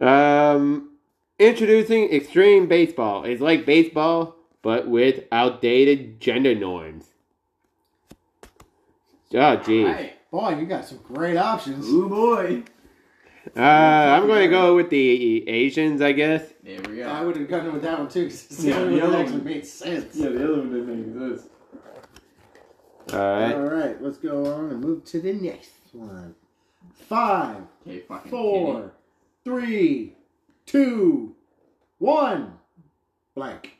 Yep. Um, introducing Extreme Baseball. It's like baseball, but with outdated gender norms. Oh, geez. Right. Boy, you got some great options. Ooh boy. Uh, I'm going to go with the Asians, I guess. There we go. I would have gone with that one too because it's the Yeah, only the one that other actually one. made sense. Yeah, the other one didn't make sense. All right. All right, let's go on and move to the next one. Five, Okay, fucking four, three, two, one. Blank.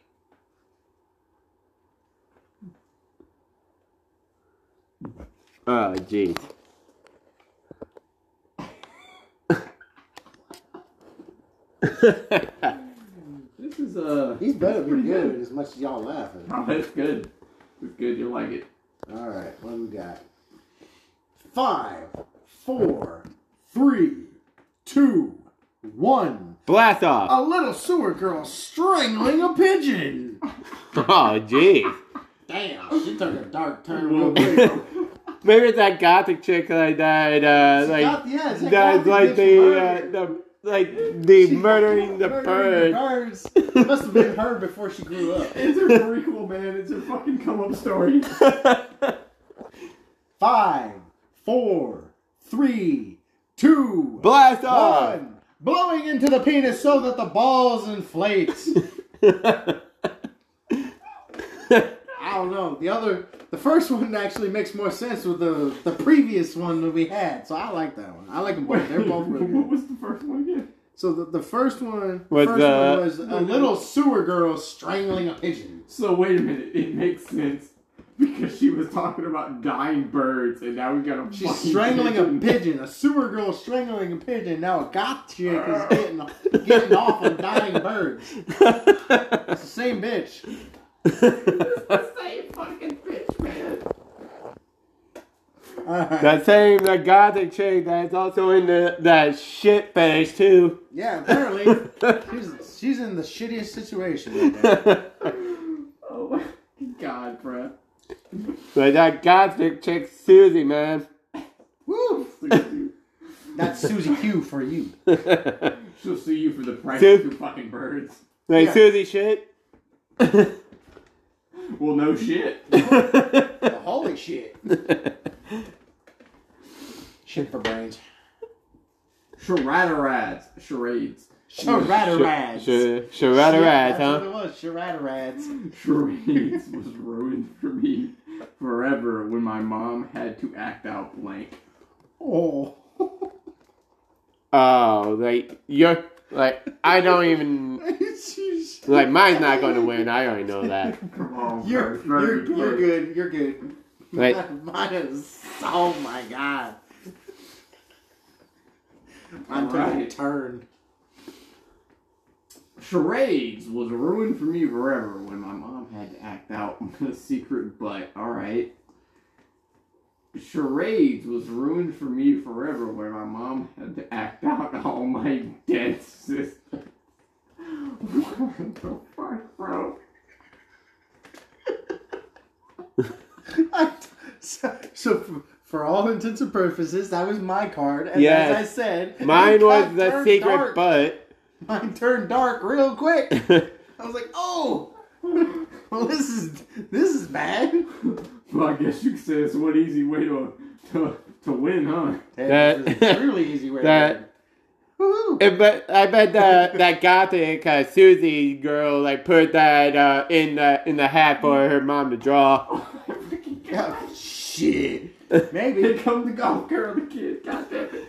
Oh, jeez. This is uh. He's better that's be pretty good as much as y'all laughing. Oh, that's good. It's good. You like it. All right, what do we got? Five, four, three, two, one. Blast off. A little sewer girl strangling a pigeon. Oh, jeez. Damn, she took a dark turn real quick. Maybe it's that gothic chick like that, uh, like, Got- yeah, that that's like the, uh, the like the murdering the Murdering bird. the birds. Must have been her before she grew up. It's a prequel, man. It's a fucking come up story. Five, four, three, two, Blast off! one. Blowing into the penis so that the balls inflate. I don't know. The other, the first one actually makes more sense with the the previous one that we had. So I like that one. I like them both. They're both really good. What was the first one again? So the, the first one, Was first the- one was a little sewer girl strangling a pigeon. So wait a minute. It makes sense because she was talking about dying birds, and now we got a She's strangling a pigeon. pigeon. A sewer girl strangling a pigeon. Now a goth chick is uh. getting getting off on dying birds. It's the same bitch. It's the same fucking bitch, man. Right. that same that gothic chick that's also in the that shit fetish too. Yeah, apparently she's she's in the shittiest situation. Right. Oh my god, bro. But that gothic chick Susie, man. Woo! That's Susie Q for you. She'll sue you for the price Dude. of two fucking birds. like Yeah. Susie shit. Well, no shit. Holy shit! Shit for brains. Charadarads. Charades. Sharadarads. Sh- Sharada Rad, That's what huh? it was. Sharadarads. Charades was ruined for me forever when my mom had to act out blank. Oh. Oh, like you're like I don't even like mine's not going to win. I already know that. Come on, You're bro. you're you're good. You're good. Like Mine is. Oh my god. I'm taking a turn. Charades was ruined for me forever when my mom had to act out a secret butt. Alright. Charades was ruined for me forever when my mom had to act out all my dead sisters. What the fuck, bro? So, so for, for all intents and purposes, that was my card. And Yes. as I said, mine was the secret dark. butt. Mine turned dark real quick. I was like, oh, well, this is this is bad. Well, I guess you could say it's one easy way to to, to win, huh? That- it's a really easy way. that- to Woohoo! I bet I bet that that gothic uh, Susie girl like put that uh, in the in the hat for her mom to draw. Yeah, shit. Here Maybe. come the golf girl, the kid. God damn it.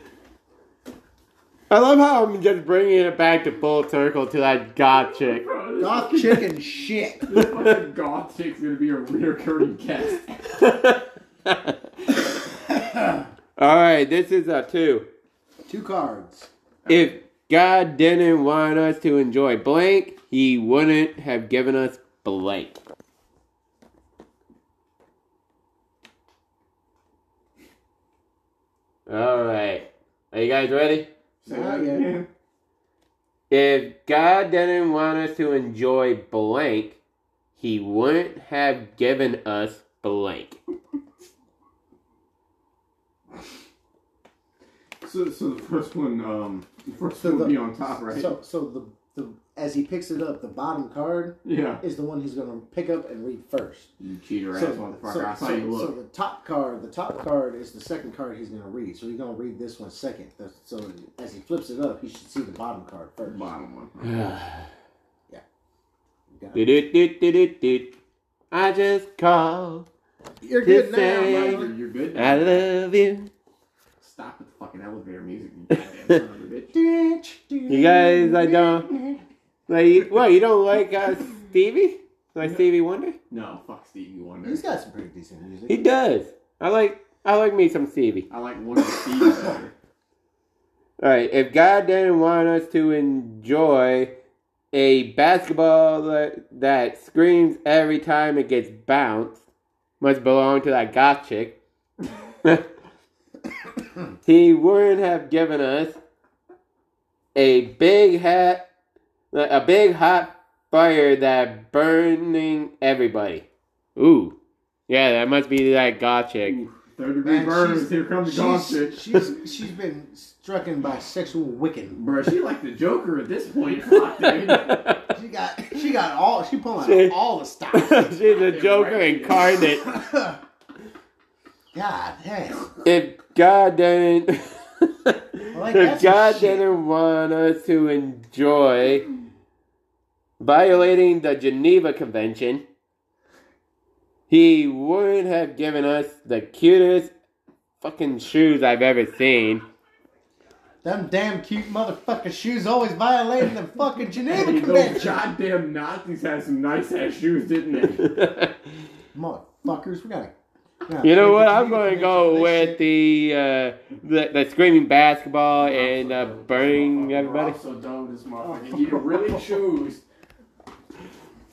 I love how I'm just bringing it back to full circle to that goth chick. Bro, Goth fucking- chicken shit. This fucking goth chick's gonna be a recurring guest. All right, this is a two. Two cards. If God didn't want us to enjoy blank, He wouldn't have given us blank. All right, are you guys ready? Say that again. If God didn't want us to enjoy blank, He wouldn't have given us blank. So, so the first one, um, the first So one would be on top, right? So, so the the as he picks it up, the bottom card yeah. is the one he's gonna pick up and read first. You cheater So, ass motherfucker. so, I saw so, you so the top card, the top card is the second card he's gonna read. So he's gonna read this one second. So as he flips it up, he should see the bottom card first. Bottom one. yeah. got it. Do-do-do-do-do-do. I just called. You're good good now, now, You're, man. you're good. I love you. Stop with the fucking elevator music, you goddamn son of a bitch. You guys, I don't- Like, what? You don't like uh, Stevie? Like Stevie Wonder? No, fuck Stevie Wonder. He's got some pretty decent music. He does. I like. I like me some Stevie. I like one of Steve's better. All right. If God didn't want us to enjoy a basketball that, that screams every time it gets bounced, must belong to that goth chick. he wouldn't have given us a big hat, a big hot fire that burning everybody. Ooh, yeah, that must be that goth chick. Ooh, Third degree Man, burners. Here comes the She's, gossip. she's she's been struck by sexual wicking. Bro, she like the Joker at this point. Fuck, dude. She got she got all she pulling She- all the stops. She's the Joker incarnate. God damn. If God didn't, Like, if God didn't want us to enjoy violating the Geneva Convention, he wouldn't have given us the cutest fucking shoes I've ever seen. Them damn cute motherfucking shoes always violating the fucking Geneva Hey, those Convention. goddamn Nazis had some nice ass shoes, didn't they? Motherfuckers, we gotta. we gotta You know what? I'm going to go with the, uh, the the screaming basketball and uh, burning everybody. I'm so done with this motherfucker. You really choose.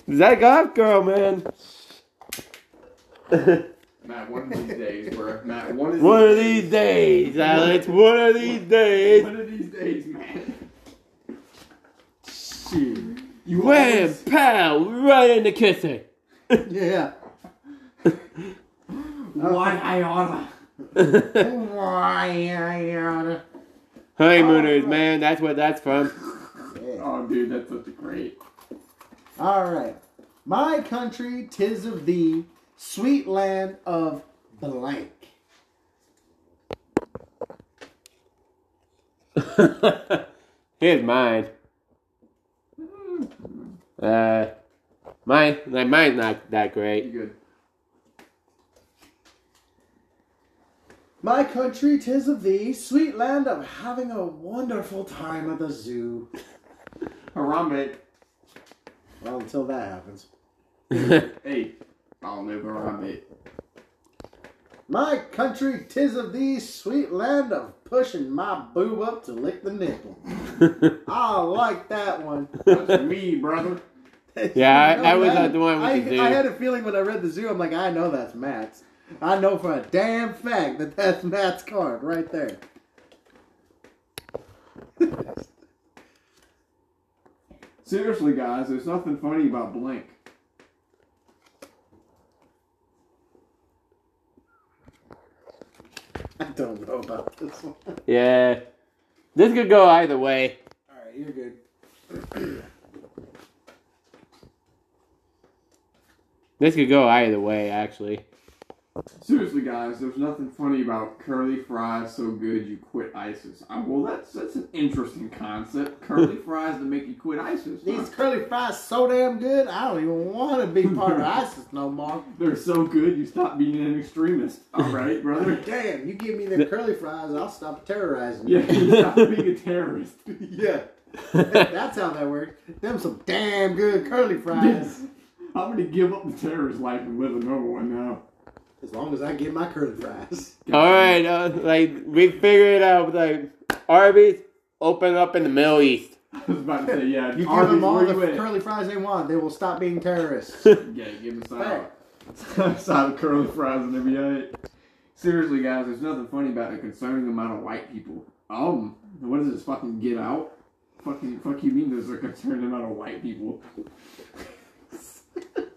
Is that golf girl, man? Matt, one of these days, bro. Matt, one of these One of these days, Alex. One of these days. One of these days, man. Shit. You Wham! always- Pow! Right in the kisser. Yeah. What I oughta. Honeymooners, man. That's what that's from. Oh, dude, that's such a great. All right. My country, tis of thee, sweet land of blank. Here's mine. Uh, mine, like mine's not that great. You great. good? My country, tis of thee, sweet land of having a wonderful time at the zoo. Harambe. Well, until that happens. Hey, I'll never Harambe. My country, tis of thee, sweet land of pushing my boob up to lick the nipple. I like that one. That's me, brother. Yeah, I- You I was, uh, that- the one with I, the zoo. I had a feeling when I read the zoo, I'm like, I know that's Matt's. I know for a damn fact that that's Matt's card right there. Seriously, guys, there's nothing funny about Blink. I don't know about this one. yeah. This could go either way. All right, you're good. This could go either way, actually. Seriously, guys, there's nothing funny about curly fries so good you quit ISIS. Uh, well, that's that's an interesting concept. Curly fries to make you quit ISIS. huh? These curly fries so damn good, I don't even want to be part of ISIS no more. They're so good you stop being an extremist. All right, brother. Damn, you give me the curly fries, I'll stop terrorizing Yeah, you. you stop being a terrorist. yeah. That's how that works. Them some damn good curly fries. I'm gonna give up the terrorist life and live a normal one now. As long as I get my curly fries. All right, uh, like we figured it out. Like Arby's open up in the Middle East. I was about to say, yeah. You give them all the you curly fries they want, they will stop being terrorists. Yeah, give them side, side of curly fries and every other. Seriously, guys, there's nothing funny about a concerning amount of white people. Um, what is this? Fucking get out? Fucking fuck you mean there's a concerning amount of white people?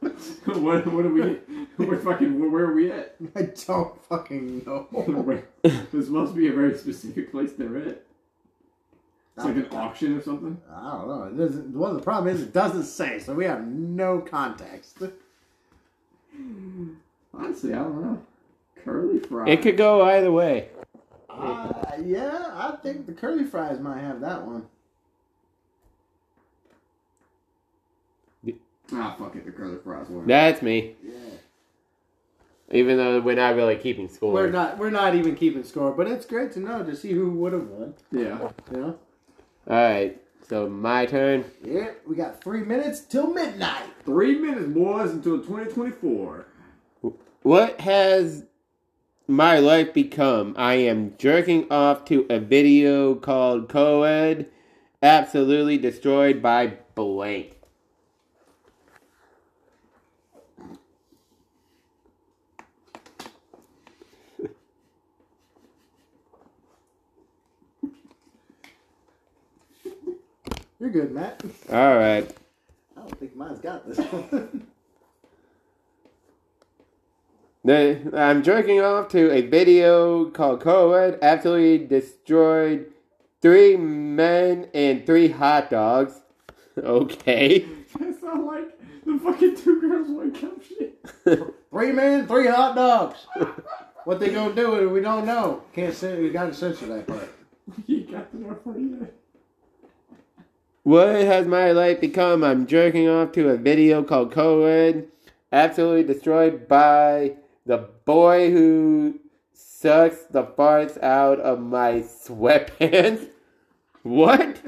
what what are we? We're fucking where are we at? I don't fucking know. this must be a very specific place they're at. It's like an auction or something. I don't know. It doesn't, well, the problem is it doesn't say, so we have no context. Honestly, I don't know. Curly fries. It could go either way. Uh, yeah, I think the curly fries might have that one. Ah, fuck it. The curly fries one. That's me. Yeah. Even though we're not really keeping score. We're not we're not even keeping score, but it's great to know to see who would have won. Yeah. You know? All right, so my turn. Yeah, we got three minutes till midnight. Three minutes, boys, until 2024. What has my life become? I am jerking off to a video called Coed, absolutely destroyed by blank. You're good, Matt. All right. I don't think mine's got this one. I'm jerking off to a video called Coed absolutely destroyed three men and three hot dogs. Okay. That sound like the fucking two girls one cup shit. Three men, three hot dogs. what they gonna do? We don't know. Can't say. We gotta censor that part. You got the there. What has my life become? I'm jerking off to a video called Coed absolutely destroyed by the boy who sucks the farts out of my sweatpants. What?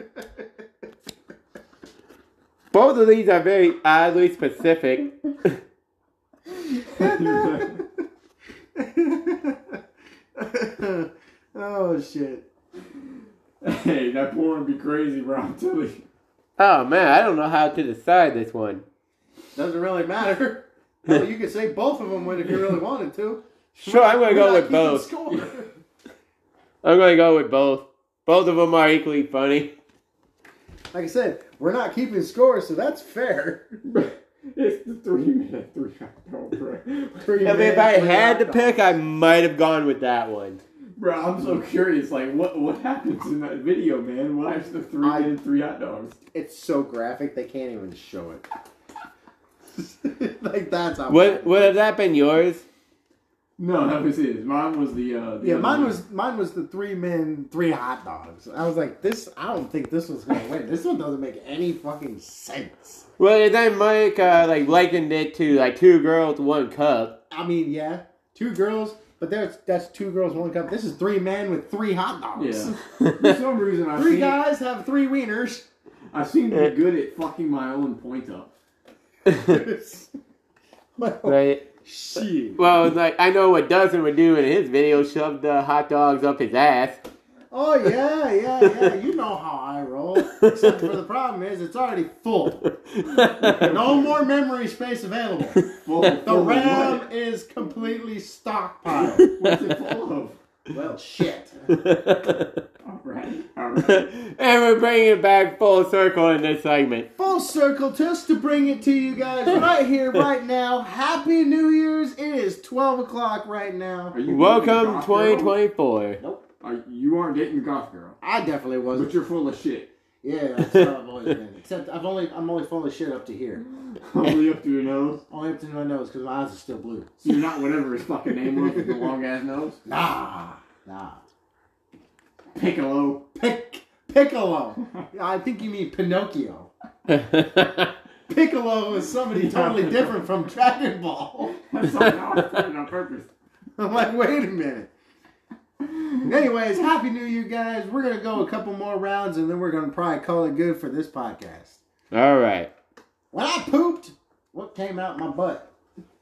Both of these are very oddly specific. oh shit. Hey, that porn would be crazy, bro. I'm telling you. Oh man, I don't know how to decide this one. Doesn't really matter. Well, you could say both of them would if you really wanted to. Sure, I'm gonna go with both. score. I'm gonna go with both. Both of them are equally funny. Like I said, we're not keeping score, so that's fair. It's the three minute three hot dog, bro. Three I mean, if I had hot to pick, I might have gone with that one. Bro, I'm so curious. Like, what what happens in that video, man? Why is the three I- men three hot dogs? It's so graphic they can't even show it. like that's how. Would would have that been yours? No, that was his. Mine was the. uh the Yeah, mine one. was mine was the three men, three hot dogs. I was like, this. I don't think this was gonna win. This one doesn't make any fucking sense. Well, and then Mike uh, like likened it to like two girls, one cup. I mean, yeah, two girls, but there's that's two girls, one cup. This is three men with three hot dogs. Yeah. For some reason, I Three seem, guys have three wieners. I seem to be good at fucking my own point up. well, right. shit. Well, like I know what Dustin would do in his video: shove the hot dogs up his ass. Oh yeah, yeah, yeah. You know how I roll. Except for the problem is it's already full. No more memory space available. Full, The RAM what? is completely stockpiled. What's it full of? Well, shit. Alright, alright. and we're bringing it back full circle in this segment. Full circle, just to bring it to you guys right here, right now. Happy New Year's! It is 12 o'clock right now. Welcome dating a goth girl? 2024. Nope. Are, you aren't dating a goth girl, I definitely wasn't. But you're full of shit. Yeah, that's how I've always been. Except I've only I'm only full of shit up to here. Only up to your nose. Only up to my nose because my eyes are still blue. So you're not whatever his fucking name was with the long ass nose. Nah, nah. Piccolo. Pic- Piccolo. I think you mean Pinocchio. Piccolo is somebody totally different from Dragon Ball. That's something I on purpose. I'm like, wait a minute. Anyways, happy New Year, guys. We're gonna go a couple more rounds, and then we're gonna probably call it good for this podcast. All right. When I pooped, what came out my butt?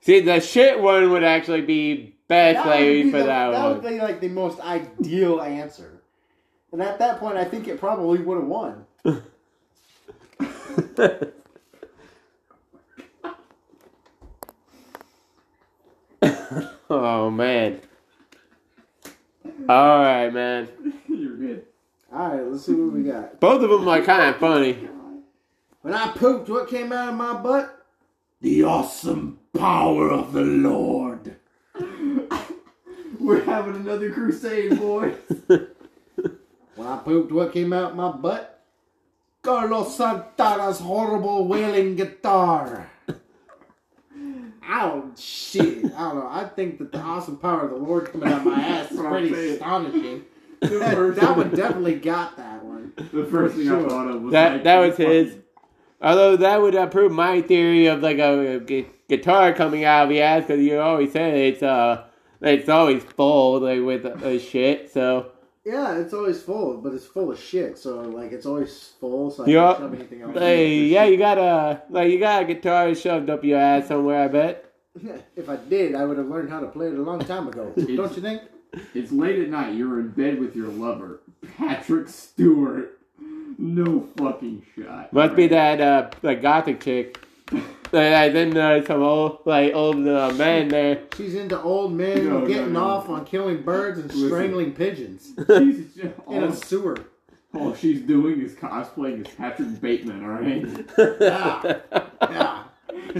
See, the shit one would actually be best That lady be for the, that, that one. That would be like the most ideal answer. And at that point, I think it probably would have won. oh man. All right, man. You're good. All right, let's see what we got. Both of them are kind of funny. When I pooped, what came out of my butt? The awesome power of the Lord. We're having another crusade, boys. When I pooped, what came out of my butt? Carlos Santana's horrible wailing guitar. Oh shit! I don't know. I think that the awesome power of the Lord coming out my ass is That's what I'm pretty astonishing. That, first, that one definitely got that one. the first thing Sure. I thought of was That like, that was fucking- his. Although that would uh, prove my theory of like a, gu- guitar coming out of the ass because you always say it's uh it's always full like with uh, shit. So Yeah, it's always full, but it's full of shit. So like, it's always full. So I Yeah. can't shove anything else. hey, it. yeah, you got a like you got a guitar shoved up your ass somewhere. I bet. if I did, I would have learned how to play it a long time ago. Don't you think? It's late at night. You're in bed with your lover, Patrick Stewart. No fucking shot. Must be that uh like gothic chick. Uh, then uh, some old like old uh, man there. She's into old men No, no, getting no. off on killing birds and Listen. strangling pigeons She's in all, a sewer. all she's doing is cosplaying as Patrick Bateman. All right. Yeah, yeah.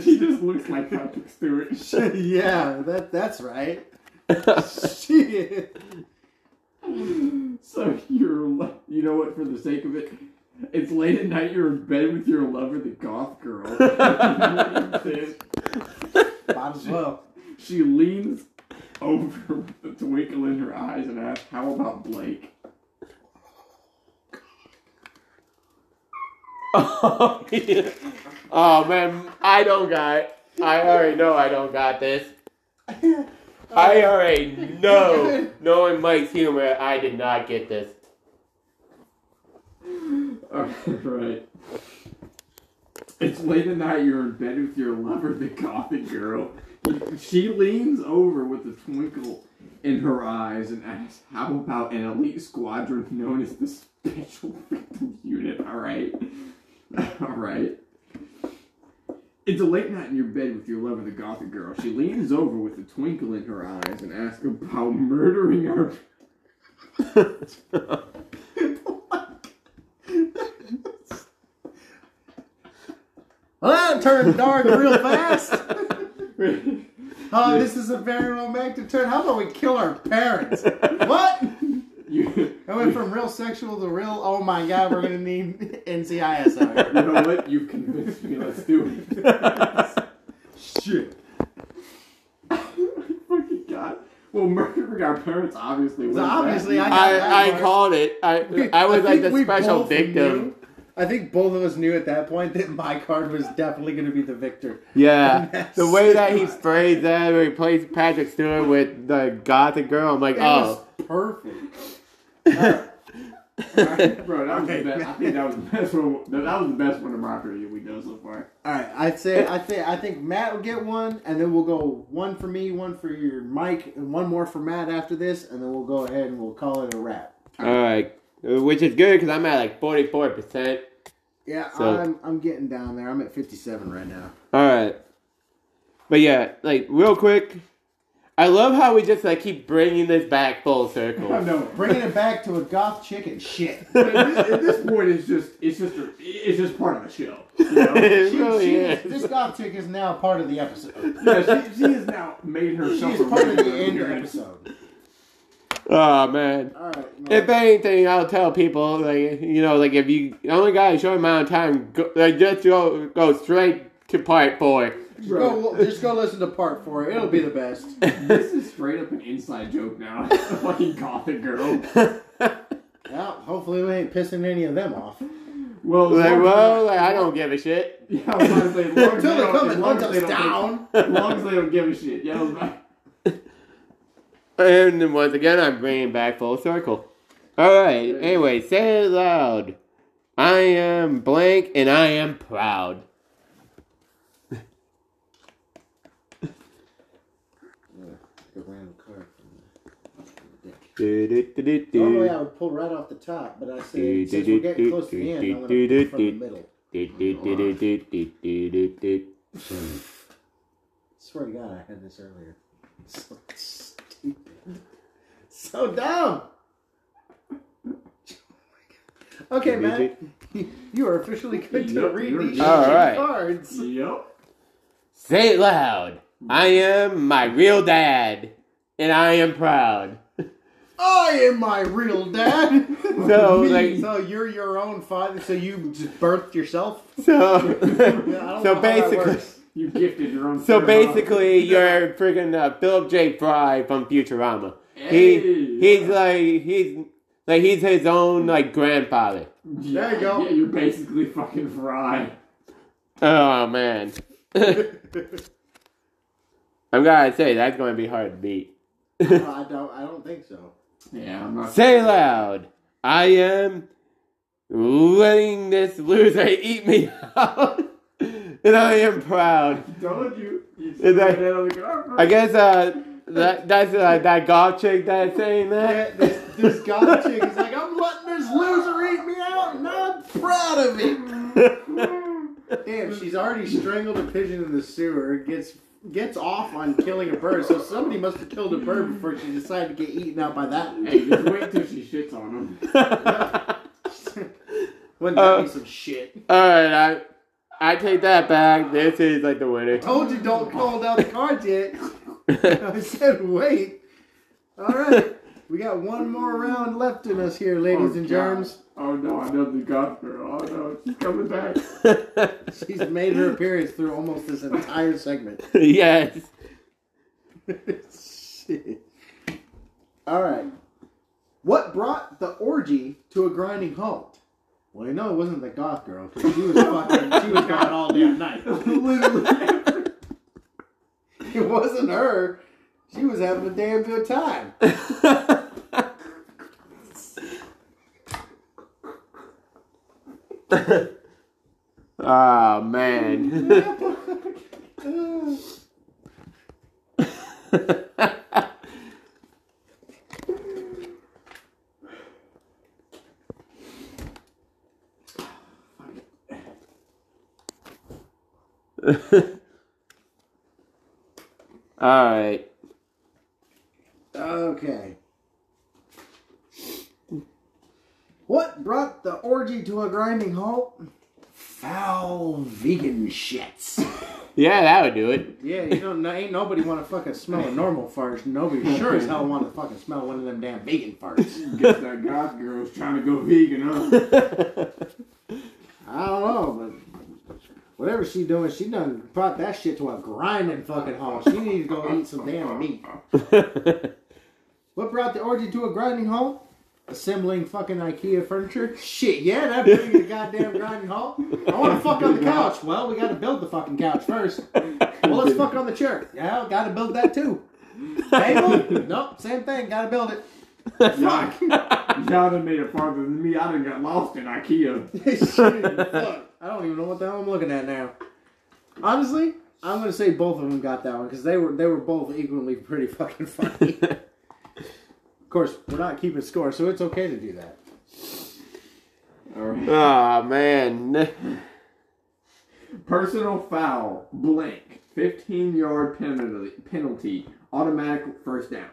She just looks like Patrick Stewart. yeah, that that's right. Shit. So you're, you know what? For the sake of it, it's late at night. You're in bed with your lover, the goth girl. Might as well. she leans over with a twinkle in her eyes and asks, "How about Blake?" oh, yeah. Oh, man, I don't got. I already know I don't got this. I already know, knowing Mike's humor, I did not get this. Alright. It's late at night, you're in bed with your lover, the gothic girl. She leans over with a twinkle in her eyes and asks, How about an elite squadron known as the Special Victims Unit? Alright. Alright. It's a late night in your bed with your lover, the gothic girl. She leans over with a twinkle in her eyes and asks about murdering our Well, that turned dark real fast. Oh, this is a very romantic turn. How about we kill our parents? What? you, I went from real sexual to real. Oh my god, we're gonna need NCIS out you know what? You've convinced me. Let's do it. Shit. fucking god. Well, murdering our parents obviously was So obviously, that. I I, I called it. I, I was like the special victim. knew- I think both of us knew at that point that my card was definitely going to be the victor. Yeah, the way that he God. phrased that, where he plays Patrick Stewart with the gothic girl, I'm like, It oh. was perfect. Bro, that was Okay. the best. I think that was the best one. That was the best one of my career we done so far. All right, I'd say I think I think Matt will get one, and then we'll go one for me, one for your Mike, and one more for Matt after this, and then we'll go ahead and we'll call it a wrap. All right, which is good because I'm at like 44 percent. Yeah, So- I'm I'm getting down there. I'm at 57 right now. All right, but yeah, like real quick, I love how we just like keep bringing this back full circle. I know. Bringing it back to a goth chicken shit. At this, at this point, it's just it's just a, it's just part of the show. You know? She, really she is. is, this goth chick is now part of the episode. yeah, she, she has now made herself. She's part of the end appearance. episode. Oh man. All right. no. If anything, I'll tell people like you know, like if you only got a short amount of time, go, like just go go straight to part four. Just go, just go listen to part four. It'll be the best. This is straight up an inside joke now. It's a fucking gothic girl. Well, hopefully we ain't pissing any of them off. Well, like, long well, like, I don't give a shit. Yeah, I was about to say, long as Until they they don't- come as and long hunt as us they don't- down. As long as they don't give a shit. Yeah, I was like- And then once again, I'm bringing back full circle. All right. Anyway, say it loud. I am blank, and I am proud. Normally I would pull right off the top, but I said since we're getting close to the end, I'm going to pull from the middle. Do-do-do-do-do-do-do-do. swear to God, I had this earlier. So stupid. Dumb. Okay, Matt. You are officially good to Yep, read you're these good. All right. cards. Yep. Say it loud. I am my real dad, and I am proud. I am my real dad. So, Me. like- so you're your own father. So you just birthed yourself. So, Yeah, I don't know so how that basically, works. You gifted your own. so basically, you're freaking uh, Philip J. Fry from Futurama. Hey, He he's like he's like he's his own like grandfather. Yeah, There you go. Yeah, you're basically fucking fried. Oh man, I'm gonna say that's going to be hard to beat. no, I don't. I don't think so. Yeah, I'm not. Say loud. I am letting this loser eat me out, and I am proud. Told you. You Is said that- that on the ground. I guess uh that that's uh, that golf chick that's saying Yeah, that. this, this goth chick is like, I'm letting this loser eat me out, and I'm proud of it. Damn, she's already strangled a pigeon in the sewer. Gets gets off on killing a bird. So somebody must have killed a bird before she decided to get eaten out by that. Hey, just wait till she shits on him. Wouldn't that Uh, be some shit? All right, I I take that back. This is like the winner. I Told you don't call down the cards yet. I said wait. All right. We got one more round left in us here, ladies Oh, and germs. Oh no, I know the goth girl. Oh no, she's coming back. She's made her appearance through almost this entire segment. yes. Shit. All right. What brought the orgy to a grinding halt? Well, you know it wasn't the goth girl because she was fucking. She was going all damn night. It wasn't her. She was having a damn good time. oh man. All right. Okay. What brought the orgy to a grinding halt? Foul vegan shits. Yeah, that would do it. Yeah, you know, no- ain't nobody want to fucking smell a normal fart. Nobody sure as hell want to fucking smell one of them damn vegan farts. Guess that goth girl's trying to go vegan, huh? I don't know, but whatever she doing, she done brought that shit to a grinding fucking halt. She needs to go eat some damn meat. What brought the orgy to a grinding halt? Assembling fucking IKEA furniture? Shit, yeah, that brings a goddamn grinding halt. I want to fuck on the couch. Well, we got to build the fucking couch first. Well, let's fuck on the chair. Yeah, got to build that too. Table? nope, same thing. Got to build it. Y'all, y'all done made it farther than me. I done got lost in IKEA. Shit, fuck. I don't even know what the hell I'm looking at now. Honestly, I'm gonna say both of them got that one because they were they were both equally pretty fucking funny. of course, we're not keeping score, so it's okay to do that. Alright. oh man. Personal foul, blank, 15 yard penalty, penalty, automatic first down.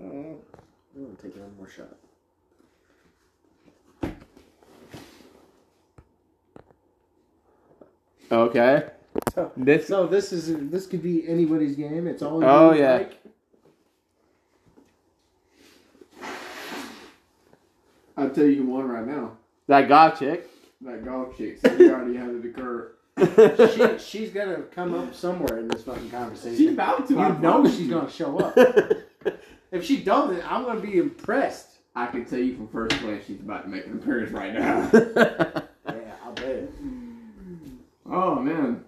I'm gonna take one more shot. Okay. So, This. so this is this could be anybody's game. It's all. Oh, yeah. like. I'll tell you one right now. That goth chick. That golf chick said we already had it occur. She, she's gonna come up somewhere in this fucking She conversation. about to. You know she's gonna show up. If she doesn't, I'm gonna be impressed. I can tell you from first glance she's about to make an appearance right now. Yeah, I'll bet. Oh man.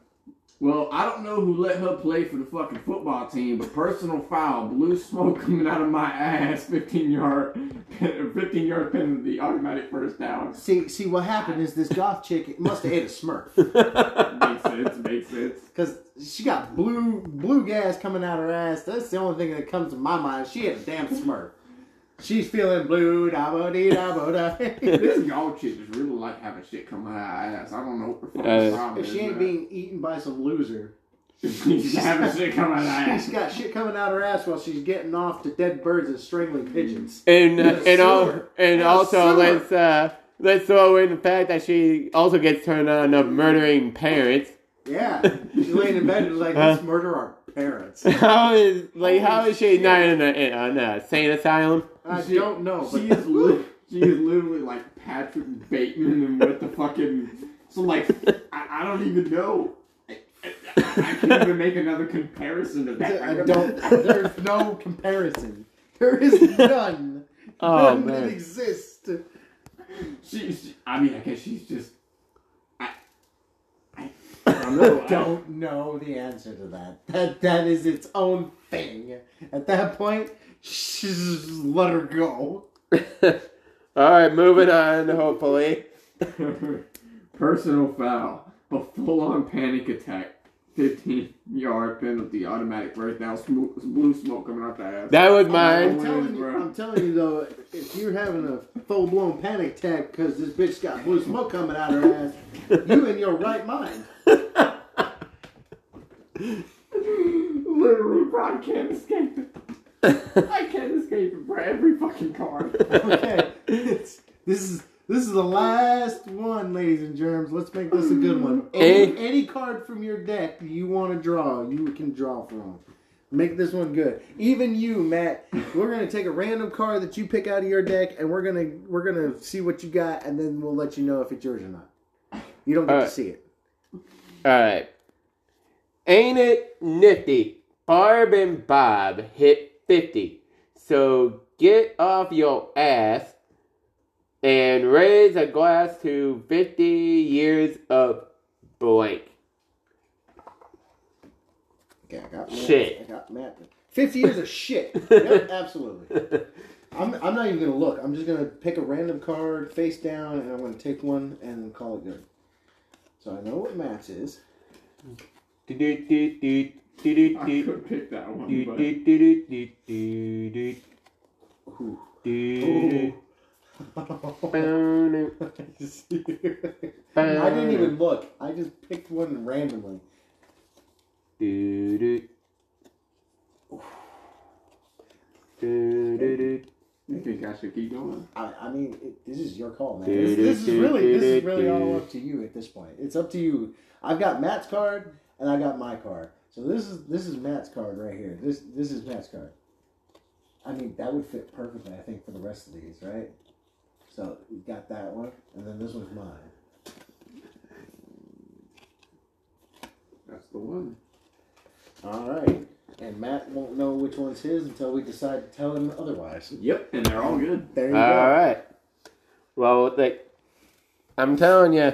Well, I don't know who let her play for the fucking football team, but personal foul, blue smoke coming out of my ass, 15 yard, 15 yard penalty, automatic first down. See, see what happened is this goth chick must have ate a Smurf Makes sense, makes sense. because she got blue blue gas coming out her ass. That's the only thing that comes to my mind. She had a damn Smurf. She's feeling blue, da ba dee da ba da. This golf chick just really like having shit come out of her ass. I don't know what the fucking Uh, problem If is. she ain't man. being eaten by some loser, she's having shit come out of her she's ass. got shit coming out her ass while she's getting off to dead birds and strangling pigeons. and uh, In and, al- sewer. and In also sewer. let's uh let's throw in the fact that she also gets turned on of murdering parents. Yeah, she's laying in bed and like, Huh? let's murder our parents. How is like how is she Holy not in a, in a, in a sane asylum? I She- don't know, but She is, li- she is literally like Patrick Bateman and with the fucking. So, like, I, I don't even know. I, I, I can't even make another comparison to that. I don't. There's no comparison. There is none. Oh, none man. that exists. She, she, I mean, I guess she's just. I, I, I don't know. Don't know the answer to that. That that is its own thing. At that point, just let her go. All right, moving on. Hopefully, Personal foul, a full-on panic attack, 15 yard penalty, automatic first down, sm- blue smoke coming out the ass. that was I'm mine. telling you, I'm telling you though, if you're having a full blown panic attack because this bitch got blue smoke coming out her ass, you in your right mind. Literally, bro, I can't escape it. I can't escape it, bro. Every fucking card. Okay, it's, this is this This is the last one, ladies and germs. Let's make this a good one. Any, any card from your deck you want to draw, you can draw from. Make this one good. Even you, Matt. We're gonna take a random card that you pick out of your deck, and we're gonna we're gonna see what you got, and then we'll let you know if it's yours or not. You don't get to Alright. see it. Alright. Ain't it nifty? Barb and Bob hit 50. So get off your ass and raise a glass to 50 years of blank. Okay, I got Matt. Shit. I got Matt. Fifty years of shit. Yep, absolutely. I'm, I'm not even gonna look. I'm just gonna pick a random card face down, and I'm gonna take one and call it good. So I know what Matt's is. I could pick that one, but Ooh. I didn't even look. I just picked one randomly. Do do. Do do do. You think I should keep going? I, I mean, it, this is your call, man. This, this is really, this is really all up to you at this point. It's up to you. I've got Matt's card and I got my card. So this is this is Matt's card right here. This this is Matt's card. I mean, that would fit perfectly, I think, for the rest of these, right? So we got that one, and then this one's mine. That's the one. All right. And Matt won't know which one's his until we decide to tell him otherwise. Yep, and they're all good. There you All go. right. Well, like, I'm telling you,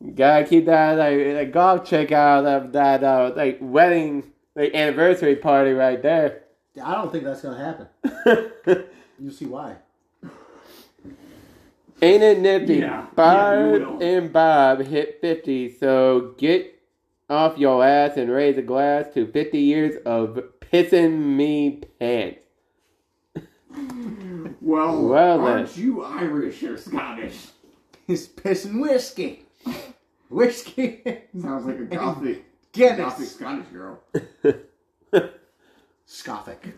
you gotta keep that like, like golf chick out of that uh, like wedding like anniversary party right there. I don't think that's gonna happen. You'll see why. Ain't it nifty? Yeah. Yeah, you Barb will. and Bob hit 50, so get off your ass and raise a glass to 50 years of pissing me pants. Well, Well, then. aren't you Irish or Scottish? He's pissing whiskey. Whiskey. Sounds like a gothic, gothic Guinness. Scottish girl. Scothic.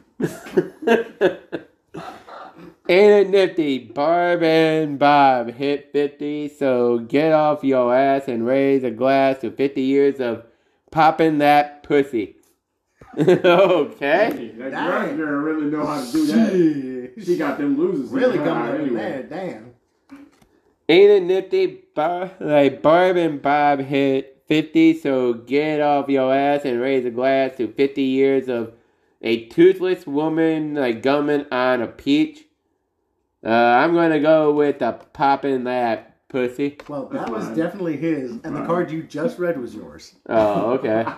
Ain't it nifty? Barb and Bob hit 50, so get off your ass and raise a glass to 50 years of popping that pussy. okay? Hey, that Dang. Girl really know how to do that. She got them losers. really her coming eye up in anyway. there, damn. Ain't it nifty? Bar- like Barb and Bob hit 50, so get off your ass and raise a glass to 50 years of a toothless woman like gumming on a peach. Uh, I'm gonna go with the popping that pussy. Well, that was definitely his, and the card you just read was yours. Oh, okay.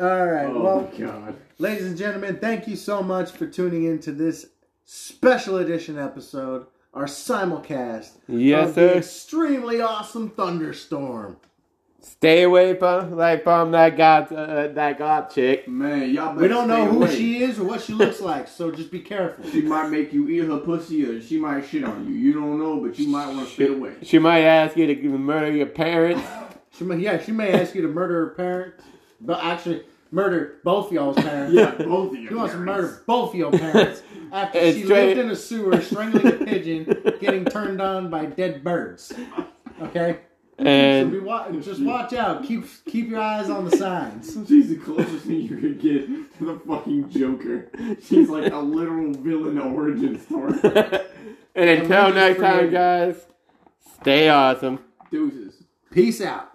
All right. Oh well, my god. ladies and gentlemen, thank you so much for tuning in to this special edition episode, our simulcast Yes, of the sir. extremely awesome thunderstorm. Stay away from like from that god uh, that god chick. Man, y'all We don't know who away. she is or what she looks like, so just be careful. She might make you eat her pussy or she might shit on you. You don't know, but you might want to stay away. She might ask you to murder your parents. She may, yeah, she may ask you to murder her parents, but actually murder both y'all's parents. Yeah, both of you. She wants to murder both of your parents after It's she straight- lived in a sewer, strangling a pigeon, getting turned on by dead birds. Okay, so And be wa- just watch out. Keep keep your eyes on the signs. She's the closest thing you could get to the fucking Joker. She's like a literal villain origin story. and until next time, guys, stay awesome. Deuces. Peace out.